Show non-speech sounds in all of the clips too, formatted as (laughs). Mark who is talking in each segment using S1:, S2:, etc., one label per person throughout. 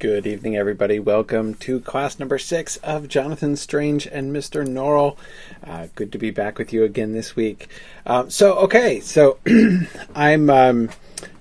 S1: Good evening, everybody. Welcome to class number six of Jonathan Strange and Mr. Norrell. Uh, good to be back with you again this week. Uh, so, okay, so (clears throat) I'm um,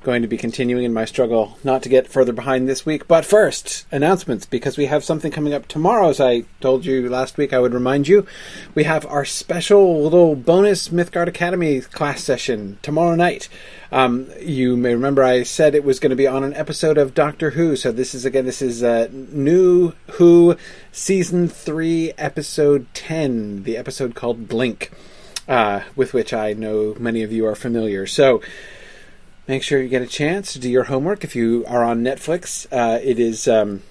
S1: going to be continuing in my struggle not to get further behind this week. But first, announcements, because we have something coming up tomorrow. As I told you last week, I would remind you, we have our special little bonus Mythgard Academy class session tomorrow night. Um, you may remember I said it was going to be on an episode of Doctor Who. So this is again, this is uh, New Who season three, episode ten, the episode called Blink, uh, with which I know many of you are familiar. So make sure you get a chance to do your homework. If you are on Netflix, uh, it is. Um,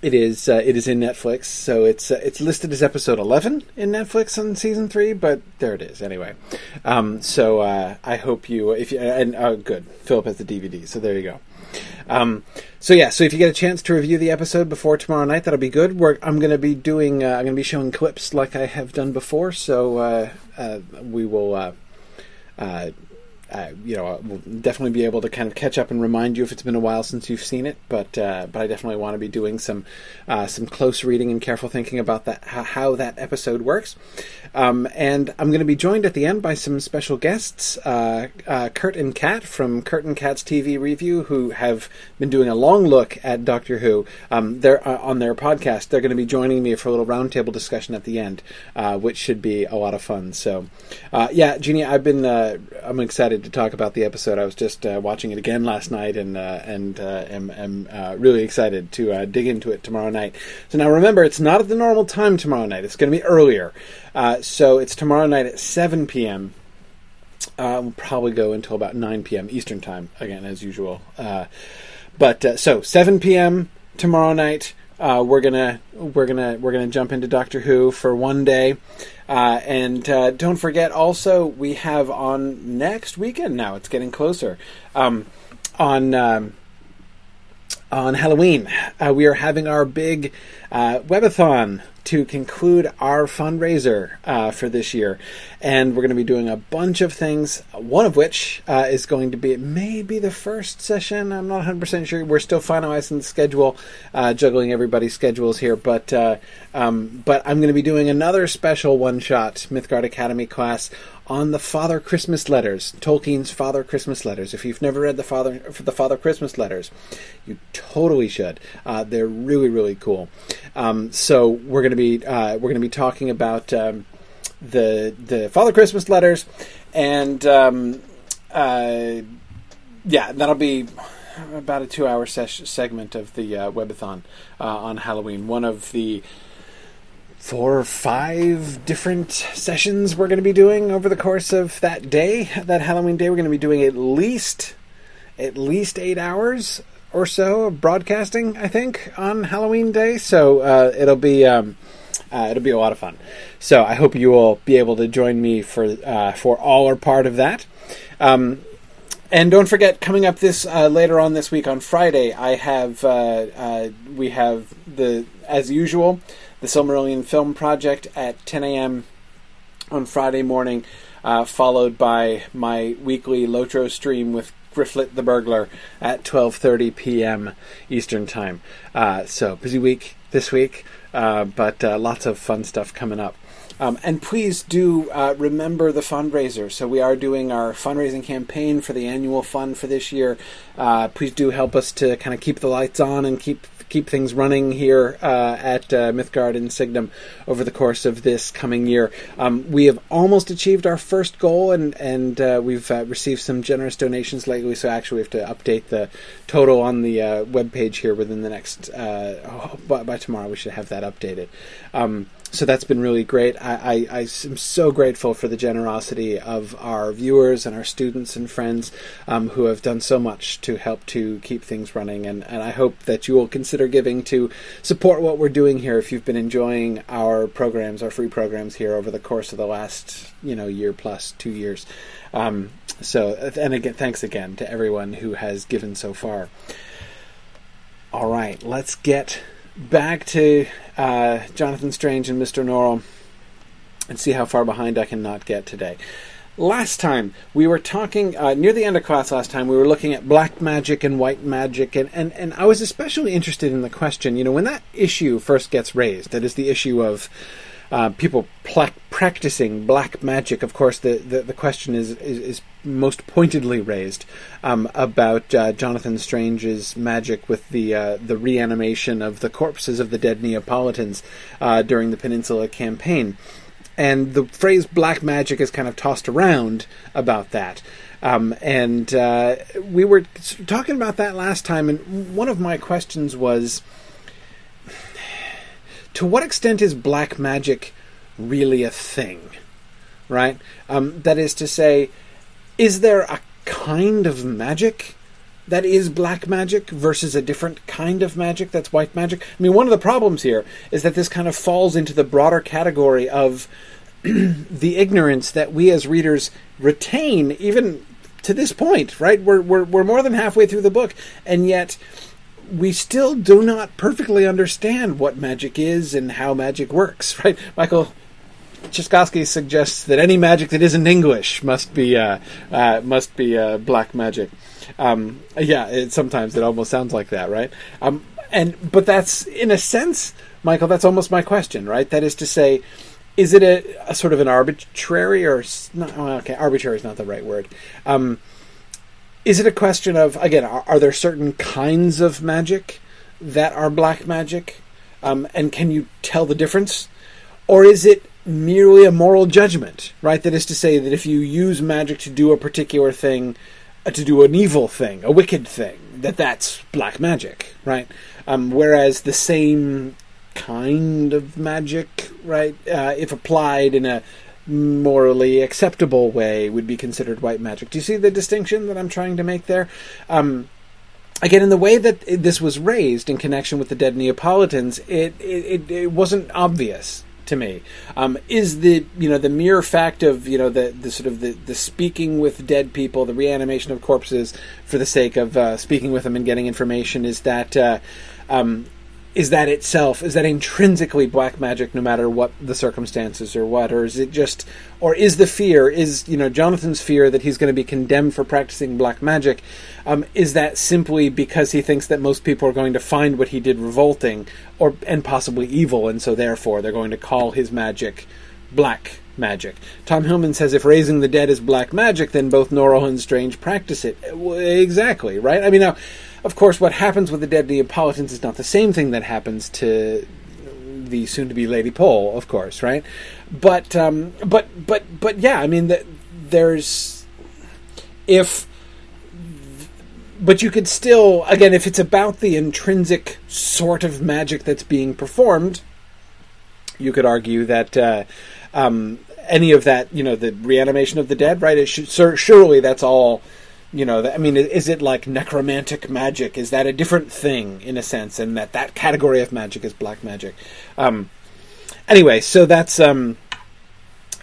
S1: it is uh, it is in Netflix, so it's uh, it's listed as episode eleven in Netflix on season three, but there it is anyway. Um, so uh, I hope you if you and uh, good Philip has the DVD, so there you go. Um, so yeah, so if you get a chance to review the episode before tomorrow night, that'll be good. We're, I'm going to be doing uh, I'm going to be showing clips like I have done before, so uh, we will uh, you know, we'll definitely be able to kind of catch up and remind you if it's been a while since you've seen it. But uh, but I definitely want to be doing some uh, some close reading and careful thinking about that how, that episode works. Um, and I'm going to be joined at the end by some special guests, uh, uh, Kurt and Kat from Kurt and Kat's TV Review, who have been doing a long look at Doctor Who. Um, they're on their podcast. They're going to be joining me for a little roundtable discussion at the end, which should be a lot of fun. So yeah, Jeannie, I've been I'm excited excited to talk about the episode. I was just uh, watching it again last night, and uh, and uh, am, am uh, really excited to uh, dig into it tomorrow night. So now remember, it's not at the normal time tomorrow night. It's going to be earlier. Uh, so it's tomorrow night at 7 p.m. we'll probably go until about 9 p.m. Eastern time again, as usual. but so 7 p.m. tomorrow night. Uh, we're gonna we're gonna we're gonna jump into Doctor Who for one day, uh, and uh, don't forget also we have on next weekend now. It's getting closer. Um, on um, on Halloween, uh, we are having our big uh, webathon to conclude our fundraiser uh, for this year. And we're going to be doing a bunch of things, one of which uh, is going to be, maybe the first session. I'm not 100% sure. We're still finalizing the schedule, uh, juggling everybody's schedules here. But, uh, um, but I'm going to be doing another special one shot Mythgard Academy class on the Father Christmas letters, Tolkien's Father Christmas letters. If you've never read the Father the Father Christmas letters, you totally should. Uh, they're really really cool. Um, so we're going to be uh, we're going to be talking about um, the the Father Christmas letters, and um, uh, yeah, that'll be about a two hour ses- segment of the uh, webathon uh, on Halloween. One of the four or five different sessions we're going to be doing over the course of that day, that Halloween day. We're going to be doing at least at least eight hours or so of broadcasting, I think, on Halloween Day. So uh, it'll be um, uh, it'll be a lot of fun. So I hope you will be able to join me for uh, for all or part of that. Um, and don't forget, coming up this uh, later on this week on Friday, I have uh, uh, we have the as usual the Silmarillion Film Project at 10 a.m. on Friday morning, followed by my weekly Lotro stream with Grifflet the Burglar at 12:30 p.m. Eastern Time. Uh, so busy week this week, uh, but uh, lots of fun stuff coming up. Um, and please do uh, remember the fundraiser. So we are doing our fundraising campaign for the annual fund for this year. Uh, please do help us to kind of keep the lights on and keep keep things running here uh, at uh, Mythgard and Signum over the course of this coming year. Um, we have almost achieved our first goal, and and uh, we've uh, received some generous donations lately. So actually, we have to update the total on the uh, web page here within the next oh, by, by, tomorrow. We should have that updated. Um, so that's been really great. I, I, I, am so grateful for the generosity of our viewers and our students and friends um, who have done so much to help to keep things running. And, and I hope that you will consider giving to support what we're doing here. If you've been enjoying our programs, our free programs here over the course of the last you know year plus two years. Um, so and again, thanks again to everyone who has given so far. All right, let's get back to uh, Jonathan Strange and Mr. Norrell and see how far behind I can not get today. last time we were talking uh, near the end of class last time we were looking at black magic and white magic and, and, and i was especially interested in the question you know when that issue first gets raised that is the issue of uh, people pla- practicing black magic of course the, the, the question is, is, is most pointedly raised um, about uh, jonathan strange's magic with the uh, the reanimation of the corpses of the dead neapolitans uh, during the peninsula campaign and the phrase black magic is kind of tossed around about that. Um, and uh, we were talking about that last time, and one of my questions was to what extent is black magic really a thing? Right? Um, that is to say, is there a kind of magic that is black magic versus a different kind of magic that's white magic. I mean, one of the problems here is that this kind of falls into the broader category of (clears throat) the ignorance that we as readers retain, even to this point, right? We're, we're, we're more than halfway through the book, and yet we still do not perfectly understand what magic is and how magic works, (laughs) right? Michael Cherkasky suggests that any magic that isn't English must be uh, uh, must be uh, black magic. Um, yeah, it, sometimes it almost sounds like that, right? Um, and but that's in a sense, Michael. That's almost my question, right? That is to say, is it a, a sort of an arbitrary or not, okay? Arbitrary is not the right word. Um, is it a question of again? Are, are, there certain kinds of magic that are black magic, um, and can you tell the difference, or is it merely a moral judgment? Right. That is to say that if you use magic to do a particular thing uh, to do an evil thing, a wicked thing, that that's black magic, right? Um, whereas the same kind of magic, right, uh, if applied in a morally acceptable way, would be considered white magic. Do you see the distinction that I'm trying to make there? Um, again, in the way that this was raised in connection with the dead Neapolitans, it, it, it wasn't obvious to me. Um, is the you know the mere fact of you know the, the sort of the, the speaking with dead people, the reanimation of corpses for the sake of uh, speaking with them and getting information, is that uh, um, is that itself is that intrinsically black magic no matter what the circumstances or what or is it just or is the fear is you know jonathan's fear that he's going to be condemned for practicing black magic um, is that simply because he thinks that most people are going to find what he did revolting or and possibly evil and so therefore they're going to call his magic black magic. Tom Hillman says if raising the dead is black magic, then both Norrell and Strange practice it. Exactly, right? I mean, now, of course, what happens with the dead Neapolitans is not the same thing that happens to the soon-to-be Lady Pole, of course, right? But, um, but, but, but, yeah. I mean, the, there's if, but you could still, again, if it's about the intrinsic sort of magic that's being performed, you could argue that. Uh, um, any of that, you know, the reanimation of the dead, right? Should, surely that's all you know, I mean, is it like necromantic magic? Is that a different thing in a sense, and that that category of magic is black magic? Um, anyway, so that's um,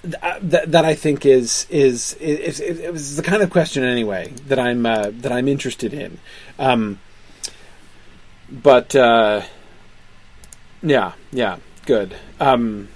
S1: th- uh, that, I think is is, is, is, is the kind of question anyway that I'm uh, that I'm interested in. Um, but uh, yeah, yeah, good. Um,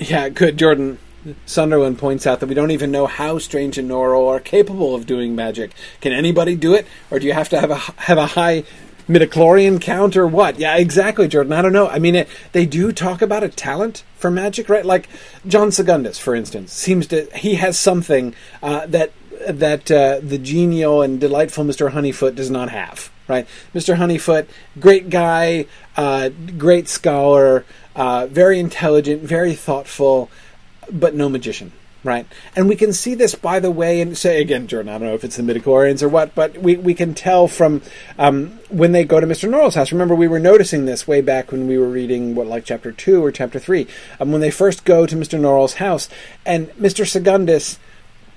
S1: yeah, good, Jordan. Sunderland points out that we don't even know how Strange and Norrell are capable of doing magic. Can anybody do it, or do you have to have a have a high midichlorian count or what? Yeah, exactly, Jordan. I don't know. I mean, it, they do talk about a talent for magic, right? Like John Segundus, for instance, seems to he has something uh, that that uh, the genial and delightful Mister Honeyfoot does not have. Right, Mister Honeyfoot, great guy, uh, great scholar, uh, very intelligent, very thoughtful but no magician, right? And we can see this, by the way, and say again, Jordan, I don't know if it's the midichlorians or what, but we, we can tell from um, when they go to Mr. Norrell's house. Remember, we were noticing this way back when we were reading, what, like chapter 2 or chapter 3, um, when they first go to Mr. Norrell's house, and Mr. Segundus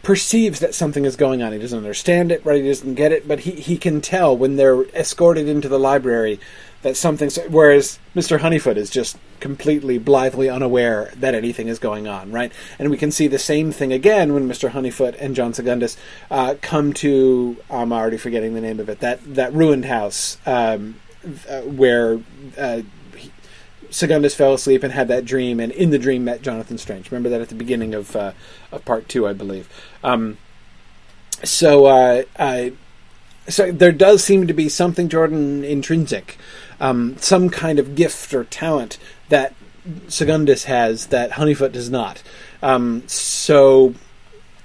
S1: perceives that something is going on. He doesn't understand it, right? He doesn't get it, but he, he can tell when they're escorted into the library that something's whereas Mr. Honeyfoot is just completely blithely unaware that anything is going on, right? And we can see the same thing again when Mr. Honeyfoot and John Segundus uh, come to I'm already forgetting the name of it that that ruined house um, uh, where uh, Segundus fell asleep and had that dream, and in the dream met Jonathan Strange. Remember that at the beginning of uh, of part two, I believe. Um, so, uh, uh, so there does seem to be something Jordan intrinsic, um, some kind of gift or talent that Segundus has that Honeyfoot does not. Um, so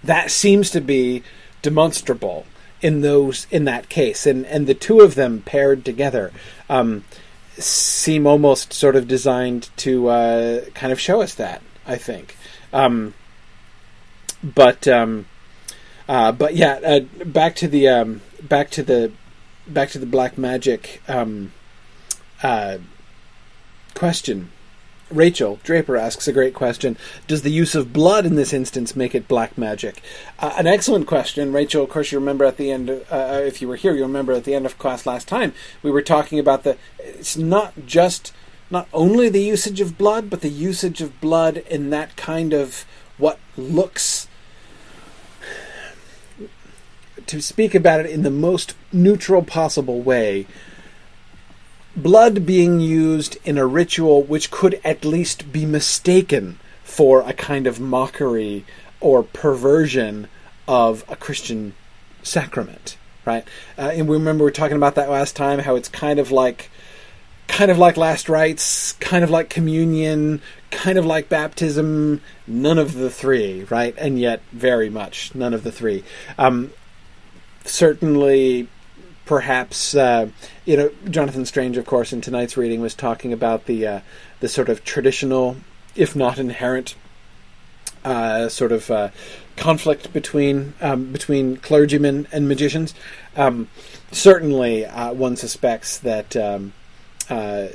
S1: that seems to be demonstrable in those in that case, and and the two of them paired together. Um, seem almost sort of designed to uh, kind of show us that. I think, um, but um, uh, but yeah, uh, back to the um, back to the back to the black magic um, uh, question. Rachel Draper asks a great question. Does the use of blood in this instance make it black magic? Uh, an excellent question, Rachel. Of course, you remember at the end, uh, uh, if you were here, you remember at the end of class last time, we were talking about the. It's not just, not only the usage of blood, but the usage of blood in that kind of what looks. To speak about it in the most neutral possible way, blood being used in a ritual which could at least be mistaken for a kind of mockery or perversion of a Christian sacrament, right? Uh, and we remember we were talking about that last time, how it's kind of like, kind of like last rites, kind of like communion, kind of like baptism, none of the three, right? And yet very much none of the three. Um, certainly perhaps uh, you know Jonathan Strange, of course, in tonight's reading was talking about the uh, the sort of traditional, if not inherent, uh, sort of uh, conflict between um, between clergymen and magicians. Um, certainly, uh, one suspects that. Um, uh,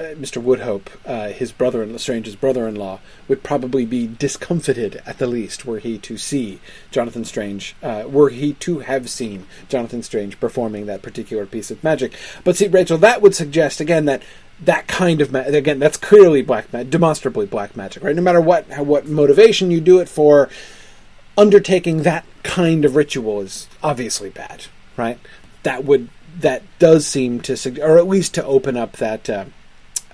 S1: Mr. Woodhope, uh, his brother-in-law, Strange's brother-in-law, would probably be discomfited at the least were he to see Jonathan Strange, uh, were he to have seen Jonathan Strange performing that particular piece of magic. But see, Rachel, that would suggest again that that kind of ma- again that's clearly black magic, demonstrably black magic, right? No matter what what motivation you do it for, undertaking that kind of ritual is obviously bad, right? That would that does seem to, suggest or at least to open up that uh,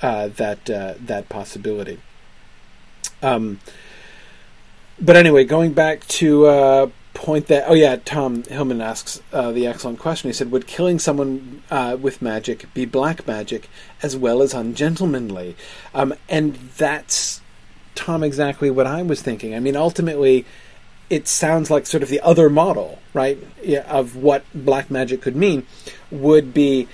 S1: uh, that uh, that possibility. Um, but anyway, going back to uh, point that oh yeah, Tom Hillman asks uh, the excellent question. He said, "Would killing someone uh, with magic be black magic as well as ungentlemanly?" Um, and that's Tom exactly what I was thinking. I mean, ultimately. It sounds like sort of the other model, right, of what black magic could mean, would be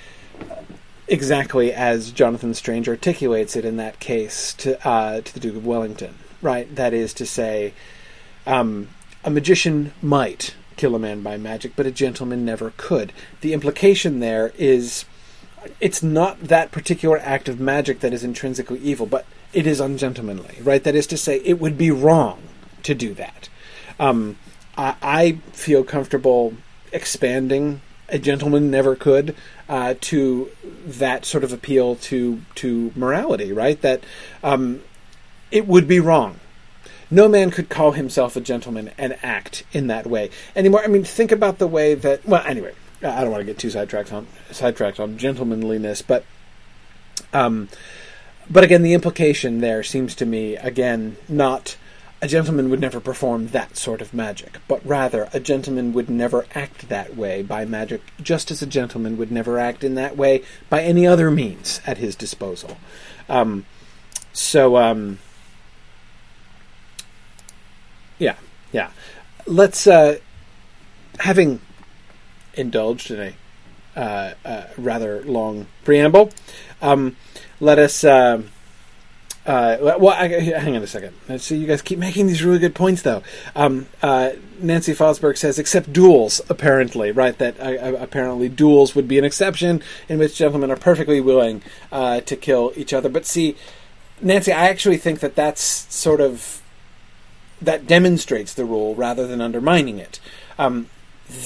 S1: exactly as Jonathan Strange articulates it in that case to uh, to the Duke of Wellington, right? That is to say, um, a magician might kill a man by magic, but a gentleman never could. The implication there is it's not that particular act of magic that is intrinsically evil, but it is ungentlemanly, right? That is to say, it would be wrong to do that. Um, I, I feel comfortable expanding a gentleman never could uh, to that sort of appeal to to morality, right? That um, it would be wrong. No man could call himself a gentleman and act in that way anymore. I mean, think about the way that. Well, anyway, I don't want to get too sidetracked on sidetracked on gentlemanliness, but um, but again, the implication there seems to me again not a gentleman would never perform that sort of magic, but rather a gentleman would never act that way by magic, just as a gentleman would never act in that way by any other means at his disposal. Um, so, um, yeah, yeah. Let's, uh, having indulged in a uh, uh, rather long preamble, um, let us. Uh, uh, well, I, hang on a second. So you guys keep making these really good points, though. Um, uh, Nancy Fosberg says, except duels, apparently, right? That uh, uh, apparently duels would be an exception in which gentlemen are perfectly willing uh, to kill each other. But see, Nancy, I actually think that that's sort of that demonstrates the rule rather than undermining it. Um,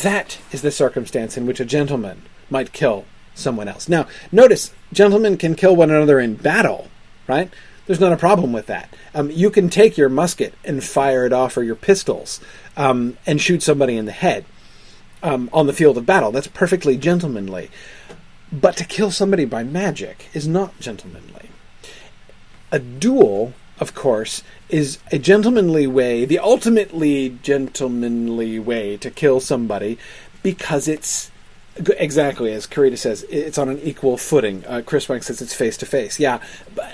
S1: that is the circumstance in which a gentleman might kill someone else. Now, notice gentlemen can kill one another in battle, right? There's not a problem with that. Um, you can take your musket and fire it off, or your pistols, um, and shoot somebody in the head um, on the field of battle. That's perfectly gentlemanly. But to kill somebody by magic is not gentlemanly. a duel, of course, is a gentlemanly way, the ultimately gentlemanly way to kill somebody because it's exactly as Karita says, it's on an equal footing. Uh, Chris Wank says it's face to face. Yeah,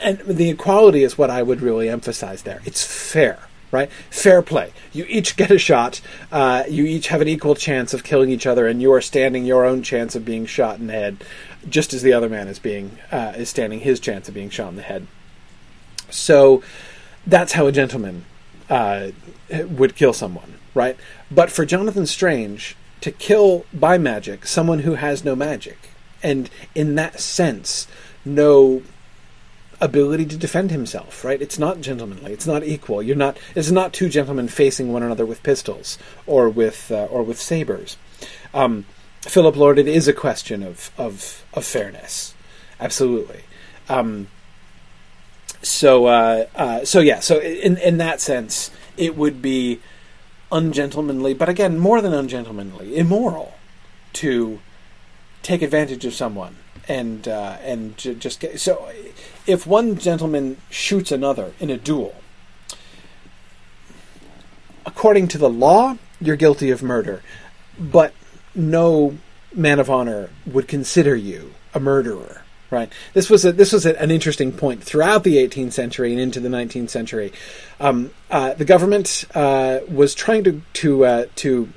S1: and the equality is what I would really emphasize there. It's fair, right? Fair play. You each get a shot. Uh, you each have an equal chance of killing each other, and you are standing your own chance of being shot in the head, just as the other man is being uh, is standing his chance of being shot in the head. So that's how a gentleman uh, would kill someone, right? But for Jonathan Strange to kill by magic someone who has no magic, and in that sense, no ability to defend himself, right? It's not gentlemanly. It's not equal. You're not. It's not two gentlemen facing one another with pistols or with uh, or with sabers. Um, Philip Lord, it is a question of of, of fairness, absolutely. Um, so uh, uh, so yeah. So in in that sense, it would be ungentlemanly, but again, more than ungentlemanly, immoral to take advantage of someone and uh, and j- just get so. If one gentleman shoots another in a duel, according to the law, you're guilty of murder, but no man of honor would consider you a murderer. Right. This was a, this was a, an interesting point throughout the 18th century and into the 19th century. Um, uh, the government uh, was trying to to uh, to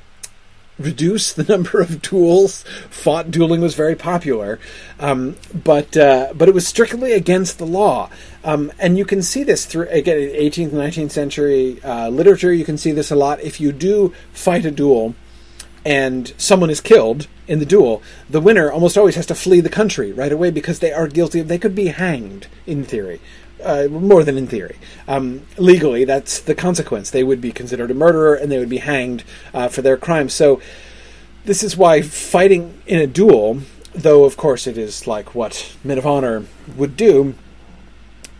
S1: reduce the (laughs) number of duels fought. Dueling was very popular, um, but uh, but it was strictly against the law. Um, and you can see this through again 18th 19th century uh, literature. You can see this a lot. If you do fight a duel and someone is killed in the duel, the winner almost always has to flee the country right away because they are guilty. They could be hanged in theory. Uh, more than in theory. Um, legally, that's the consequence. They would be considered a murderer and they would be hanged uh, for their crime. So, this is why fighting in a duel, though of course it is like what men of honor would do,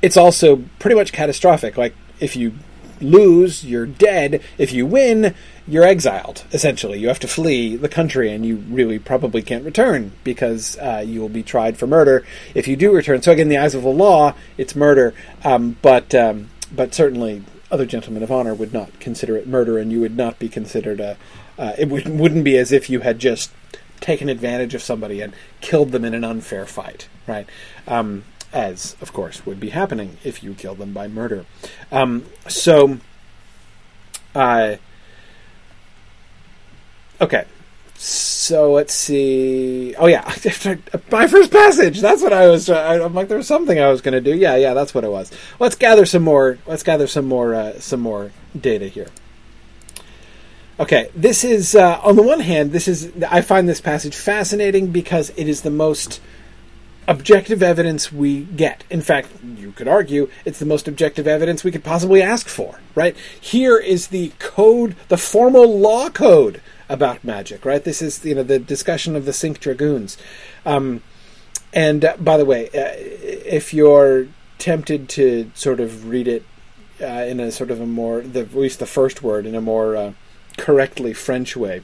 S1: it's also pretty much catastrophic. Like, if you lose, you're dead. If you win, you're exiled, essentially. You have to flee the country, and you really probably can't return because uh, you will be tried for murder if you do return. So, again, in the eyes of the law, it's murder, um, but um, but certainly other gentlemen of honor would not consider it murder, and you would not be considered a. Uh, it would, wouldn't be as if you had just taken advantage of somebody and killed them in an unfair fight, right? Um, as of course would be happening if you killed them by murder. Um, so, uh, okay. So let's see. Oh yeah, (laughs) my first passage. That's what I was. I'm like, there was something I was going to do. Yeah, yeah, that's what it was. Let's gather some more. Let's gather some more. Uh, some more data here. Okay, this is uh, on the one hand, this is I find this passage fascinating because it is the most objective evidence we get. In fact, you could argue it's the most objective evidence we could possibly ask for, right? Here is the code, the formal law code about magic, right? This is, you know, the discussion of the Cinque Dragownes. Um, and uh, by the way, uh, if you're tempted to sort of read it uh, in a sort of a more, the, at least the first word, in a more uh, correctly French way.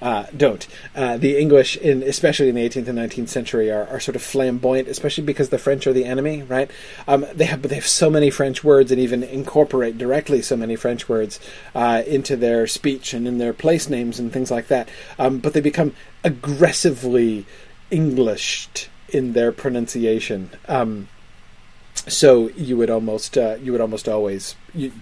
S1: Uh, don't. Uh, the English, in especially in the 18th and 19th century, are, are sort of flamboyant, especially because the French are the enemy, right? Um, they have, they have so many French words and even incorporate directly so many French words uh, into their speech and in their place names and things like that. Um, but they become aggressively Englished in their pronunciation. Um, so you would almost uh, you would almost always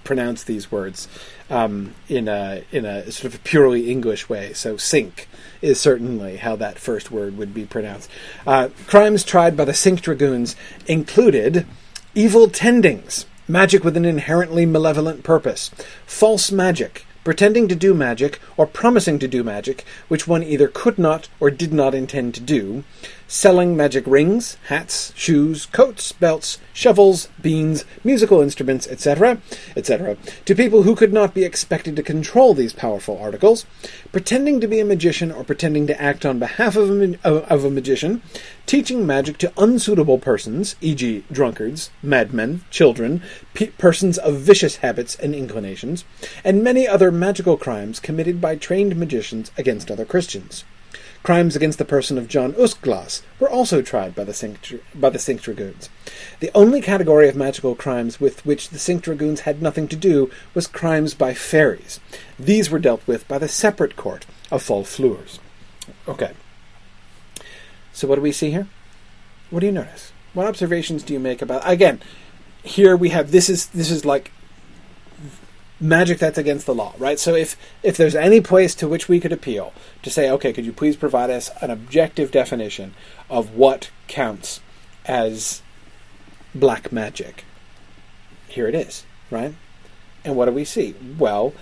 S1: pronounce these words um, in a in a sort of purely English way. So sink is certainly how that first word would be pronounced. Uh, crimes tried by the Cinque Dragownes included evil tendings, magic with an inherently malevolent purpose, false magic, pretending to do magic or promising to do magic, which one either could not or did not intend to do, selling magic rings, hats, shoes, coats, belts, shovels, beans, musical instruments, etc., etc., to people who could not be expected to control these powerful articles, pretending to be a magician or pretending to act on behalf of a, uh, of a magician, teaching magic to unsuitable persons, e.g., drunkards, madmen, children, pe- persons of vicious habits and inclinations, and many other magical crimes committed by trained magicians against other Christians crimes against the person of John Uskglass were also tried by the Cinque, by the Cinque Dragownes. The only category of magical crimes with which the Cinque Dragownes had nothing to do was crimes by fairies. These were dealt with by the separate court of Fall Fleurs. Okay. So what do we see here? What do you notice? What observations do you make about again? Here we have this is this is like magic that's against the law, right? So if if there's any place to which we could appeal to say, okay, could you please provide us an objective definition of what counts as black magic? Here it is, right? And what do we see? Well,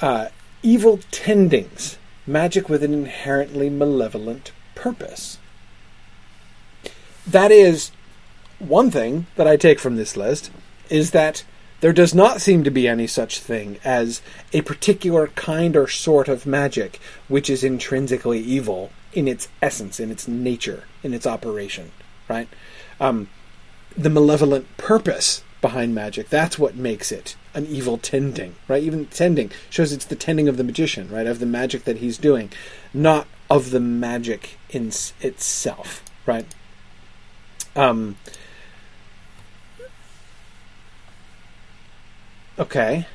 S1: uh, evil tendings, magic with an inherently malevolent purpose. That is one thing that I take from this list is that there does not seem to be any such thing as a particular kind or sort of magic which is intrinsically evil in its essence, in its nature, in its operation, right? Um, the malevolent purpose behind magic, that's what makes it an evil tending, right? Even tending shows it's the tending of the magician, right? Of the magic that he's doing, not of the magic in itself, right? Um, Okay.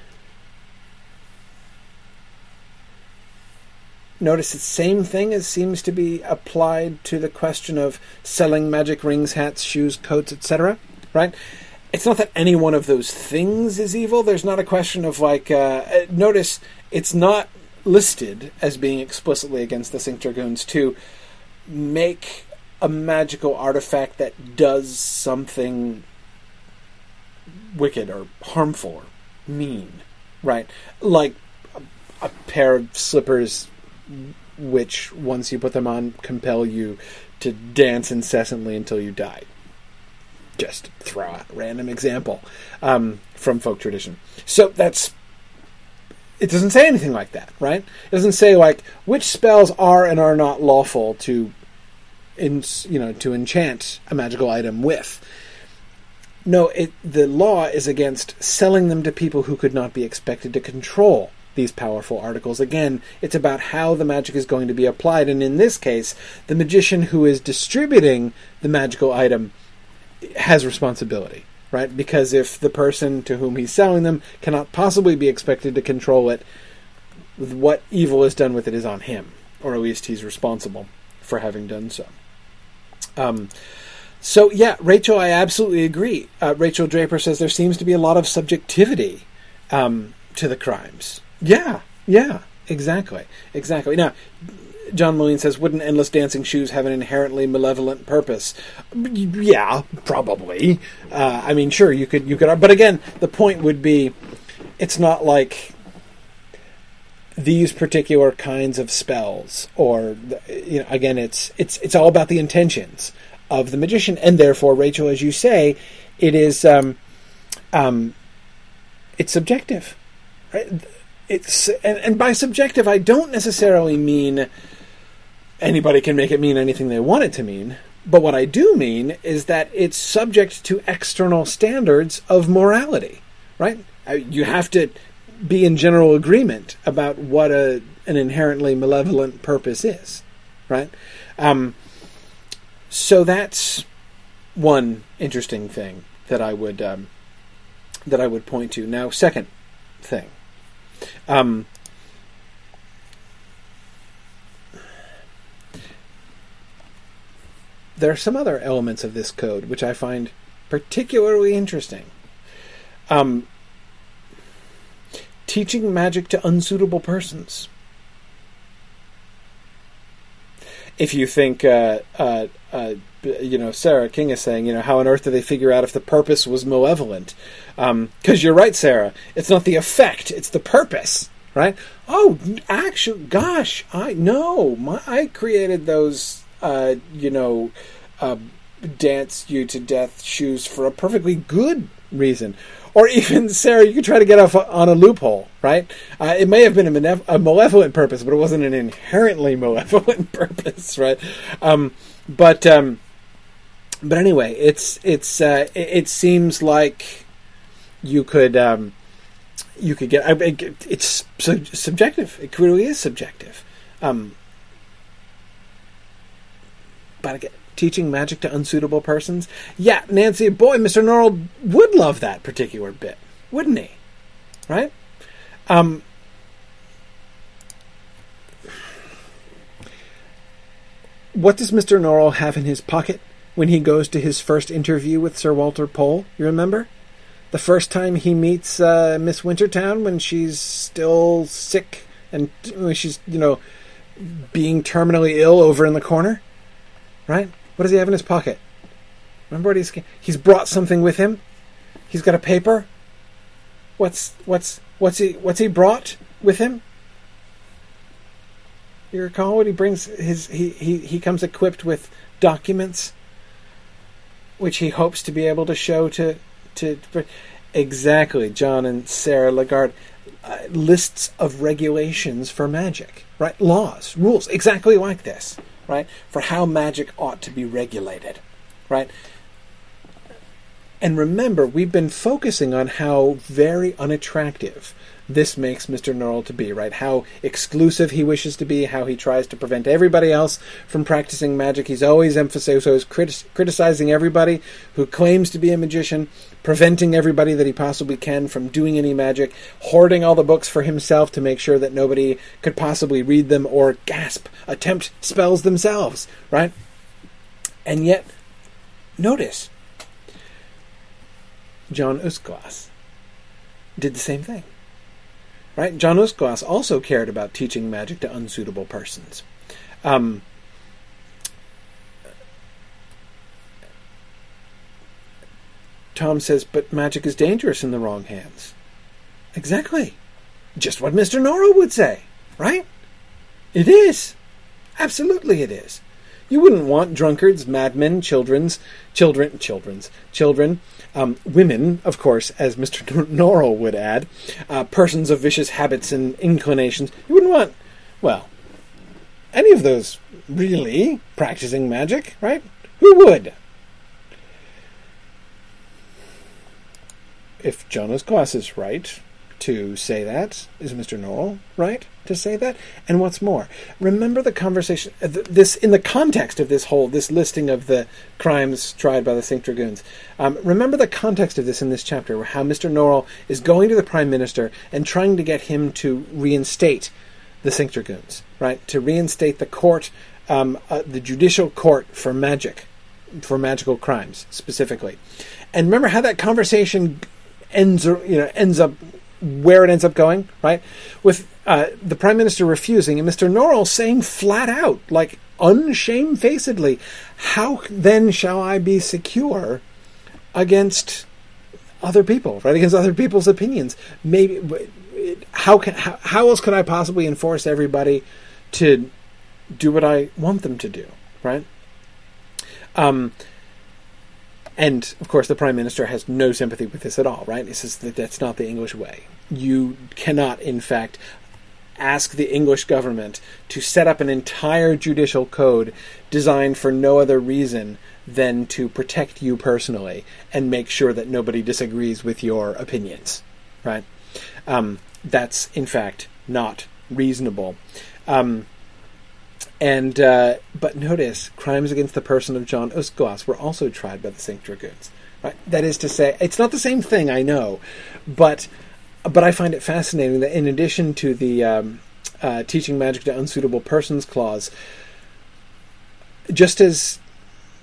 S1: Notice the same thing as seems to be applied to the question of selling magic rings, hats, shoes, coats, etc. Right? It's not that any one of those things is evil. There's not a question of like. Uh, notice it's not listed as being explicitly against the Cinque Dragownes to make a magical artifact that does something wicked or harmful mean, right? Like a, pair of slippers, which once you put them on, compel you to dance incessantly until you die. Just throw out a random example um, from folk tradition. So that's it doesn't say anything like that, right? It doesn't say like which spells are and are not lawful to, in, you know, to enchant a magical item with. No, it, the law is against selling them to people who could not be expected to control these powerful articles. Again, it's about how the magic is going to be applied, and in this case, the magician who is distributing the magical item has responsibility, right? Because if the person to whom he's selling them cannot possibly be expected to control it, what evil is done with it is on him, or at least he's responsible for having done so. Um, so yeah, Rachel, I absolutely agree. Uh, Rachel Draper says there seems to be a lot of subjectivity um, to the crimes. Yeah, yeah, exactly, exactly. Now, John Moline says, "Wouldn't endless dancing shoes have an inherently malevolent purpose?" Yeah, probably. Uh, I mean, sure, you could, you could, but again, the point would be, it's not like these particular kinds of spells, or you know, again, it's it's it's all about the intentions of the magician, and therefore, Rachel, as you say, it is um, um, it's subjective. Right? It's and, and by subjective, I don't necessarily mean anybody can make it mean anything they want it to mean. But what I do mean is that it's subject to external standards of morality, right? Uh, you have to be in general agreement about what a an inherently malevolent purpose is, right? Um, so that's one interesting thing that I would um, that I would point to. Now, second thing, um, there are some other elements of this code which I find particularly interesting. Um, teaching magic to unsuitable persons. if you think, uh, uh, uh, you know, Sarah King is saying, you know, how on earth do they figure out if the purpose was malevolent? Because um, you're right, Sarah. It's not the effect; it's the purpose, right? Oh, actually, gosh, I know. My, I created those, uh, you know, uh, dance you to death shoes for a perfectly good reason or even (laughs) Sarah, you could try to get off on a loophole, right? Uh, it may have been a, malevolent purpose, but it wasn't an inherently malevolent (laughs) purpose, right? Um, but um, but anyway, it's it's uh, it, it, seems like you could um, you could get it's subjective. It really is subjective. Um, about teaching magic to unsuitable persons. Yeah, Nancy, boy, Mr. Norrell would love that particular bit, wouldn't he? Right? Um, what does Mr. Norrell have in his pocket when he goes to his first interview with Sir Walter Pole? You remember? The first time he meets uh, Miss Wintertowne when she's still sick and she's, you know, being terminally ill over in the corner? Right? What does he have in his pocket? Remember what he's he's brought something with him? He's got a paper. What's what's what's he what's he brought with him? You recall what he brings his he, he, he comes equipped with documents which he hopes to be able to show to to exactly John and Sarah Lagarde uh, lists of regulations for magic, right? Laws, rules, exactly like this right? For how magic ought to be regulated, right? And remember, we've been focusing on how very unattractive this makes Mr. Norrell to be, right? How exclusive he wishes to be, how he tries to prevent everybody else from practicing magic. He's always emphasizing, so he's criti- criticizing everybody who claims to be a magician, preventing everybody that he possibly can from doing any magic, hoarding all the books for himself to make sure that nobody could possibly read them or gasp, attempt spells themselves, right? And yet, notice, John Uskglass did the same thing. Right? John Uskglass also cared about teaching magic to unsuitable persons. Um, Tom says, but magic is dangerous in the wrong hands. Exactly. Just what Mr. Norrell would say, right? It is. Absolutely it is. You wouldn't want drunkards, madmen, children's, children, children's, children, um, women, of course, as Mr. (laughs) Norrell would add, uh, persons of vicious habits and inclinations. You wouldn't want, well, any of those really practicing magic, right? Who would? If John Uskglass is right, to say that. Is Mr. Norrell right to say that? And what's more, remember the conversation, uh, this in the context of this whole, this listing of the crimes tried by the Cinque Dragownes. Um, remember the context of this in this chapter, where how Mr. Norrell is going to the Prime Minister and trying to get him to reinstate the Cinque Dragownes, right? To reinstate the court, um, uh, the judicial court for magic, for magical crimes specifically. And remember how that conversation ends, you know, ends up where it ends up going, right? With uh, the prime minister refusing and Mr. Norrell saying flat out, like unshamefacedly, how then shall I be secure against other people, right? Against other people's opinions? Maybe how can how, how else could I possibly enforce everybody to do what I want them to do, right? Um, and of course, the prime minister has no sympathy with this at all, right? He says that that's not the English way. You cannot, in fact, ask the English government to set up an entire judicial code designed for no other reason than to protect you personally and make sure that nobody disagrees with your opinions, right? Um, that's, in fact, not reasonable. Um, and uh, but notice, crimes against the person of John Uskglass were also tried by the Cinque Dragownes. Right? That is to say, it's not the same thing, I know, but but I find it fascinating that in addition to the um, uh, teaching magic to unsuitable persons clause, just as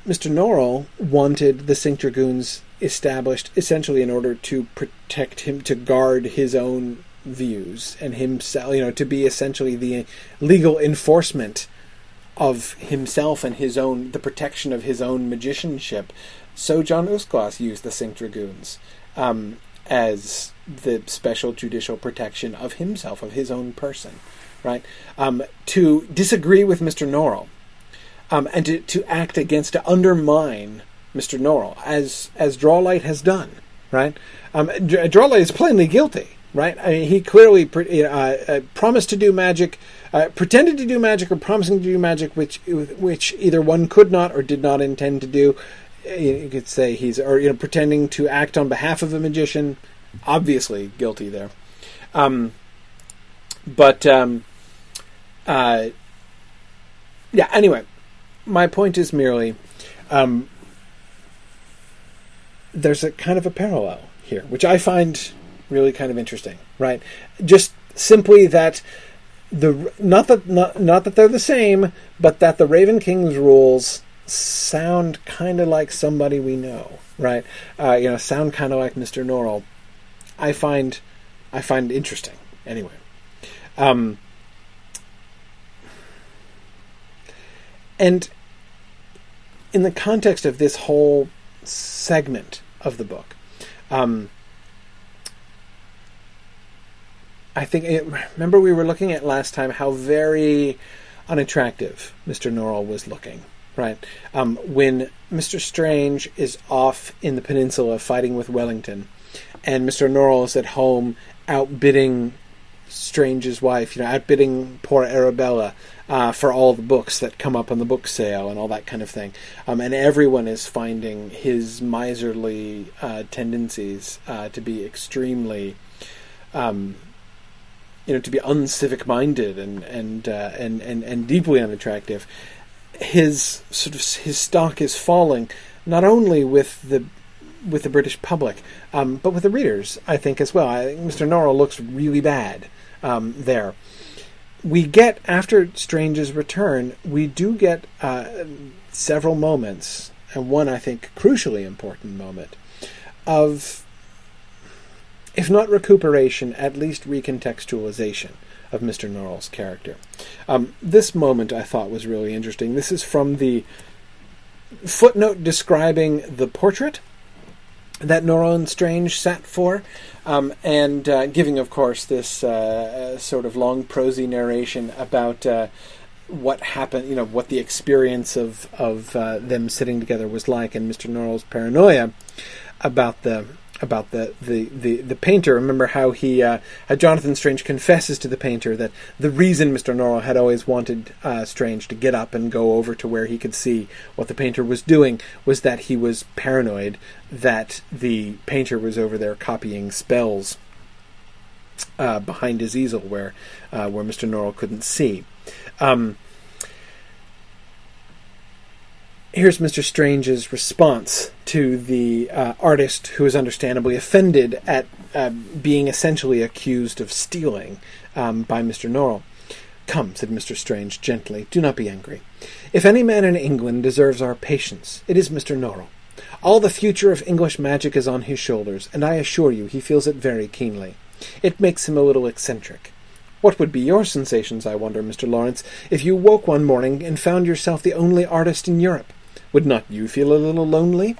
S1: Mr. Norrell wanted the Cinque Dragownes established essentially in order to protect him, to guard his own views and himself, you know, to be essentially the legal enforcement of himself and his own the protection of his own magicianship. So John Uskglass used the Cinque Dragownes um, as the special judicial protection of himself, of his own person, right? Um, to disagree with Mr. Norrell, um, and to, to act against, to undermine Mr. Norrell, as as Drawlight has done, right? Um, Drawlight is plainly guilty, right? I mean, he clearly uh, uh, promised to do magic uh, pretended to do magic or promising to do magic, which which either one could not or did not intend to do. You could say he's or you know pretending to act on behalf of a magician, obviously guilty there. Um, but um, uh, yeah. Anyway, my point is merely um, there's a kind of a parallel here, which I find really kind of interesting, right? Just simply that the not that not, not that they're the same, but that the Raven King's rules sound kind of like somebody we know, right? Uh, you know, sound kind of like Mr. Norrell. I find I find interesting anyway. Um, and in the context of this whole segment of the book, um, I think it, remember we were looking at last time how very unattractive Mr. Norrell was looking, right? Um, when Mr. Strange is off in the peninsula fighting with Wellington, and Mr. Norrell is at home outbidding Strange's wife, you know, outbidding poor Arabella uh, for all the books that come up on the book sale and all that kind of thing. Um, and everyone is finding his miserly uh, tendencies uh, to be extremely, um, you know, to be uncivic minded and and, uh, and and and deeply unattractive. His sort of his stock is falling, not only with the with the British public, um, but with the readers, I think as well. I think Mr. Norrell looks really bad um, there. We get after Strange's return, we do get uh, several moments, and one I think crucially important moment of, if not recuperation, at least recontextualization of Mr. Norrell's character. Um, this moment I thought was really interesting. This is from the footnote describing the portrait that Norrell and Strange sat for, um, and uh, giving, of course, this uh, sort of long prosy narration about uh, what happened, you know, what the experience of of uh, them sitting together was like, and Mr. Norrell's paranoia about the about the, the, the, the painter. Remember how he uh, how Jonathan Strange confesses to the painter that the reason Mr. Norrell had always wanted uh, Strange to get up and go over to where he could see what the painter was doing was that he was paranoid that the painter was over there copying spells uh, behind his easel where uh, where Mr. Norrell couldn't see. Um, here's Mr. Strange's response to the uh, artist who is understandably offended at uh, being essentially accused of stealing um, by Mr. Norrell. Come, said Mr. Strange gently, do not be angry. If any man in England deserves our patience, it is Mr. Norrell. All the future of English magic is on his shoulders, and I assure you he feels it very keenly. It makes him a little eccentric. What would be your sensations, I wonder, Mr. Lawrence, if you woke one morning and found yourself the only artist in Europe? Would not you feel a little lonely?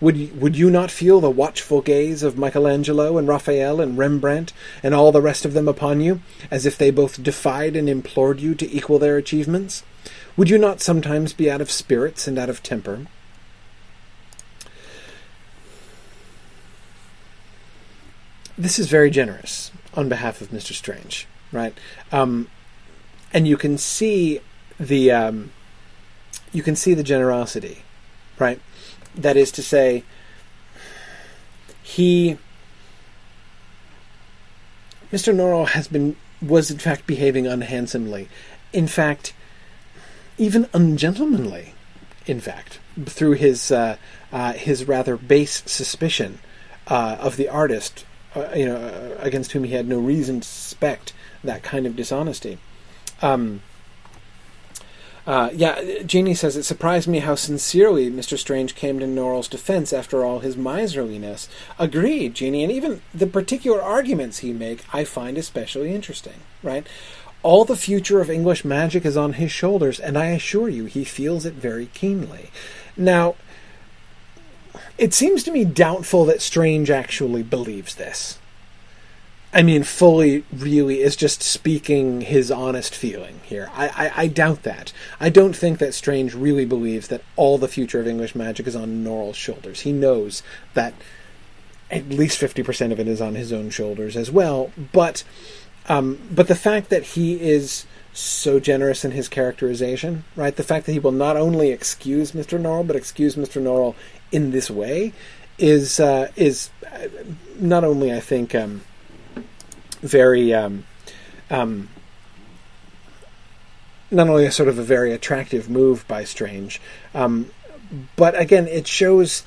S1: Would, would you not feel the watchful gaze of Michelangelo and Raphael and Rembrandt and all the rest of them upon you, as if they both defied and implored you to equal their achievements? Would you not sometimes be out of spirits and out of temper? This is very generous on behalf of Mr. Strange, right? Um, and you can see the um, you can see the generosity, right? That is to say, he, Mr. Norrell has been, was in fact behaving unhandsomely. In fact, even ungentlemanly, in fact, through his, uh, uh, his rather base suspicion uh, of the artist, uh, you know, against whom he had no reason to suspect that kind of dishonesty. Um, uh, yeah, Jeannie says it surprised me how sincerely Mr. Strange came to Norrell's defense after all his miserliness. Agreed, Jeannie, and even the particular arguments he make I find especially interesting. Right, all the future of English magic is on his shoulders, and I assure you he feels it very keenly. Now, it seems to me doubtful that Strange actually believes this. I mean, fully really is just speaking his honest feeling here. I, I, I, doubt that. I don't think that Strange really believes that all the future of English magic is on Norrell's shoulders. He knows that at least 50% of it is on his own shoulders as well. But, um, but the fact that he is so generous in his characterization, right? The fact that he will not only excuse Mr. Norrell, but excuse Mr. Norrell in this way is, uh, is uh, not only, I think, um, very um, um, not only a sort of a very attractive move by Strange, um, but again, it shows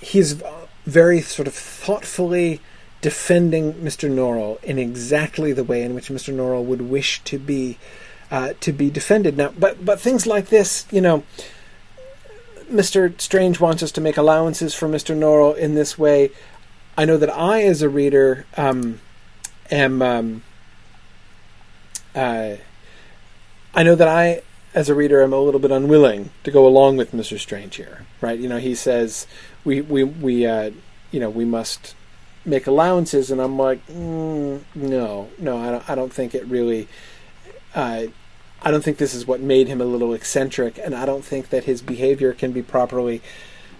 S1: he's very sort of thoughtfully defending Mr. Norrell in exactly the way in which Mr. Norrell would wish to be uh, to be defended. Now, but but things like this, you know, Mr. Strange wants us to make allowances for Mr. Norrell in this way. I know that I, as a reader, um, am. Um, uh, I know that I, as a reader, am a little bit unwilling to go along with Mr. Strange here, right? You know, he says we we we uh, you know we must make allowances, and I'm like, mm, no, no, I don't. I don't think it really. Uh, I don't think this is what made him a little eccentric, and I don't think that his behavior can be properly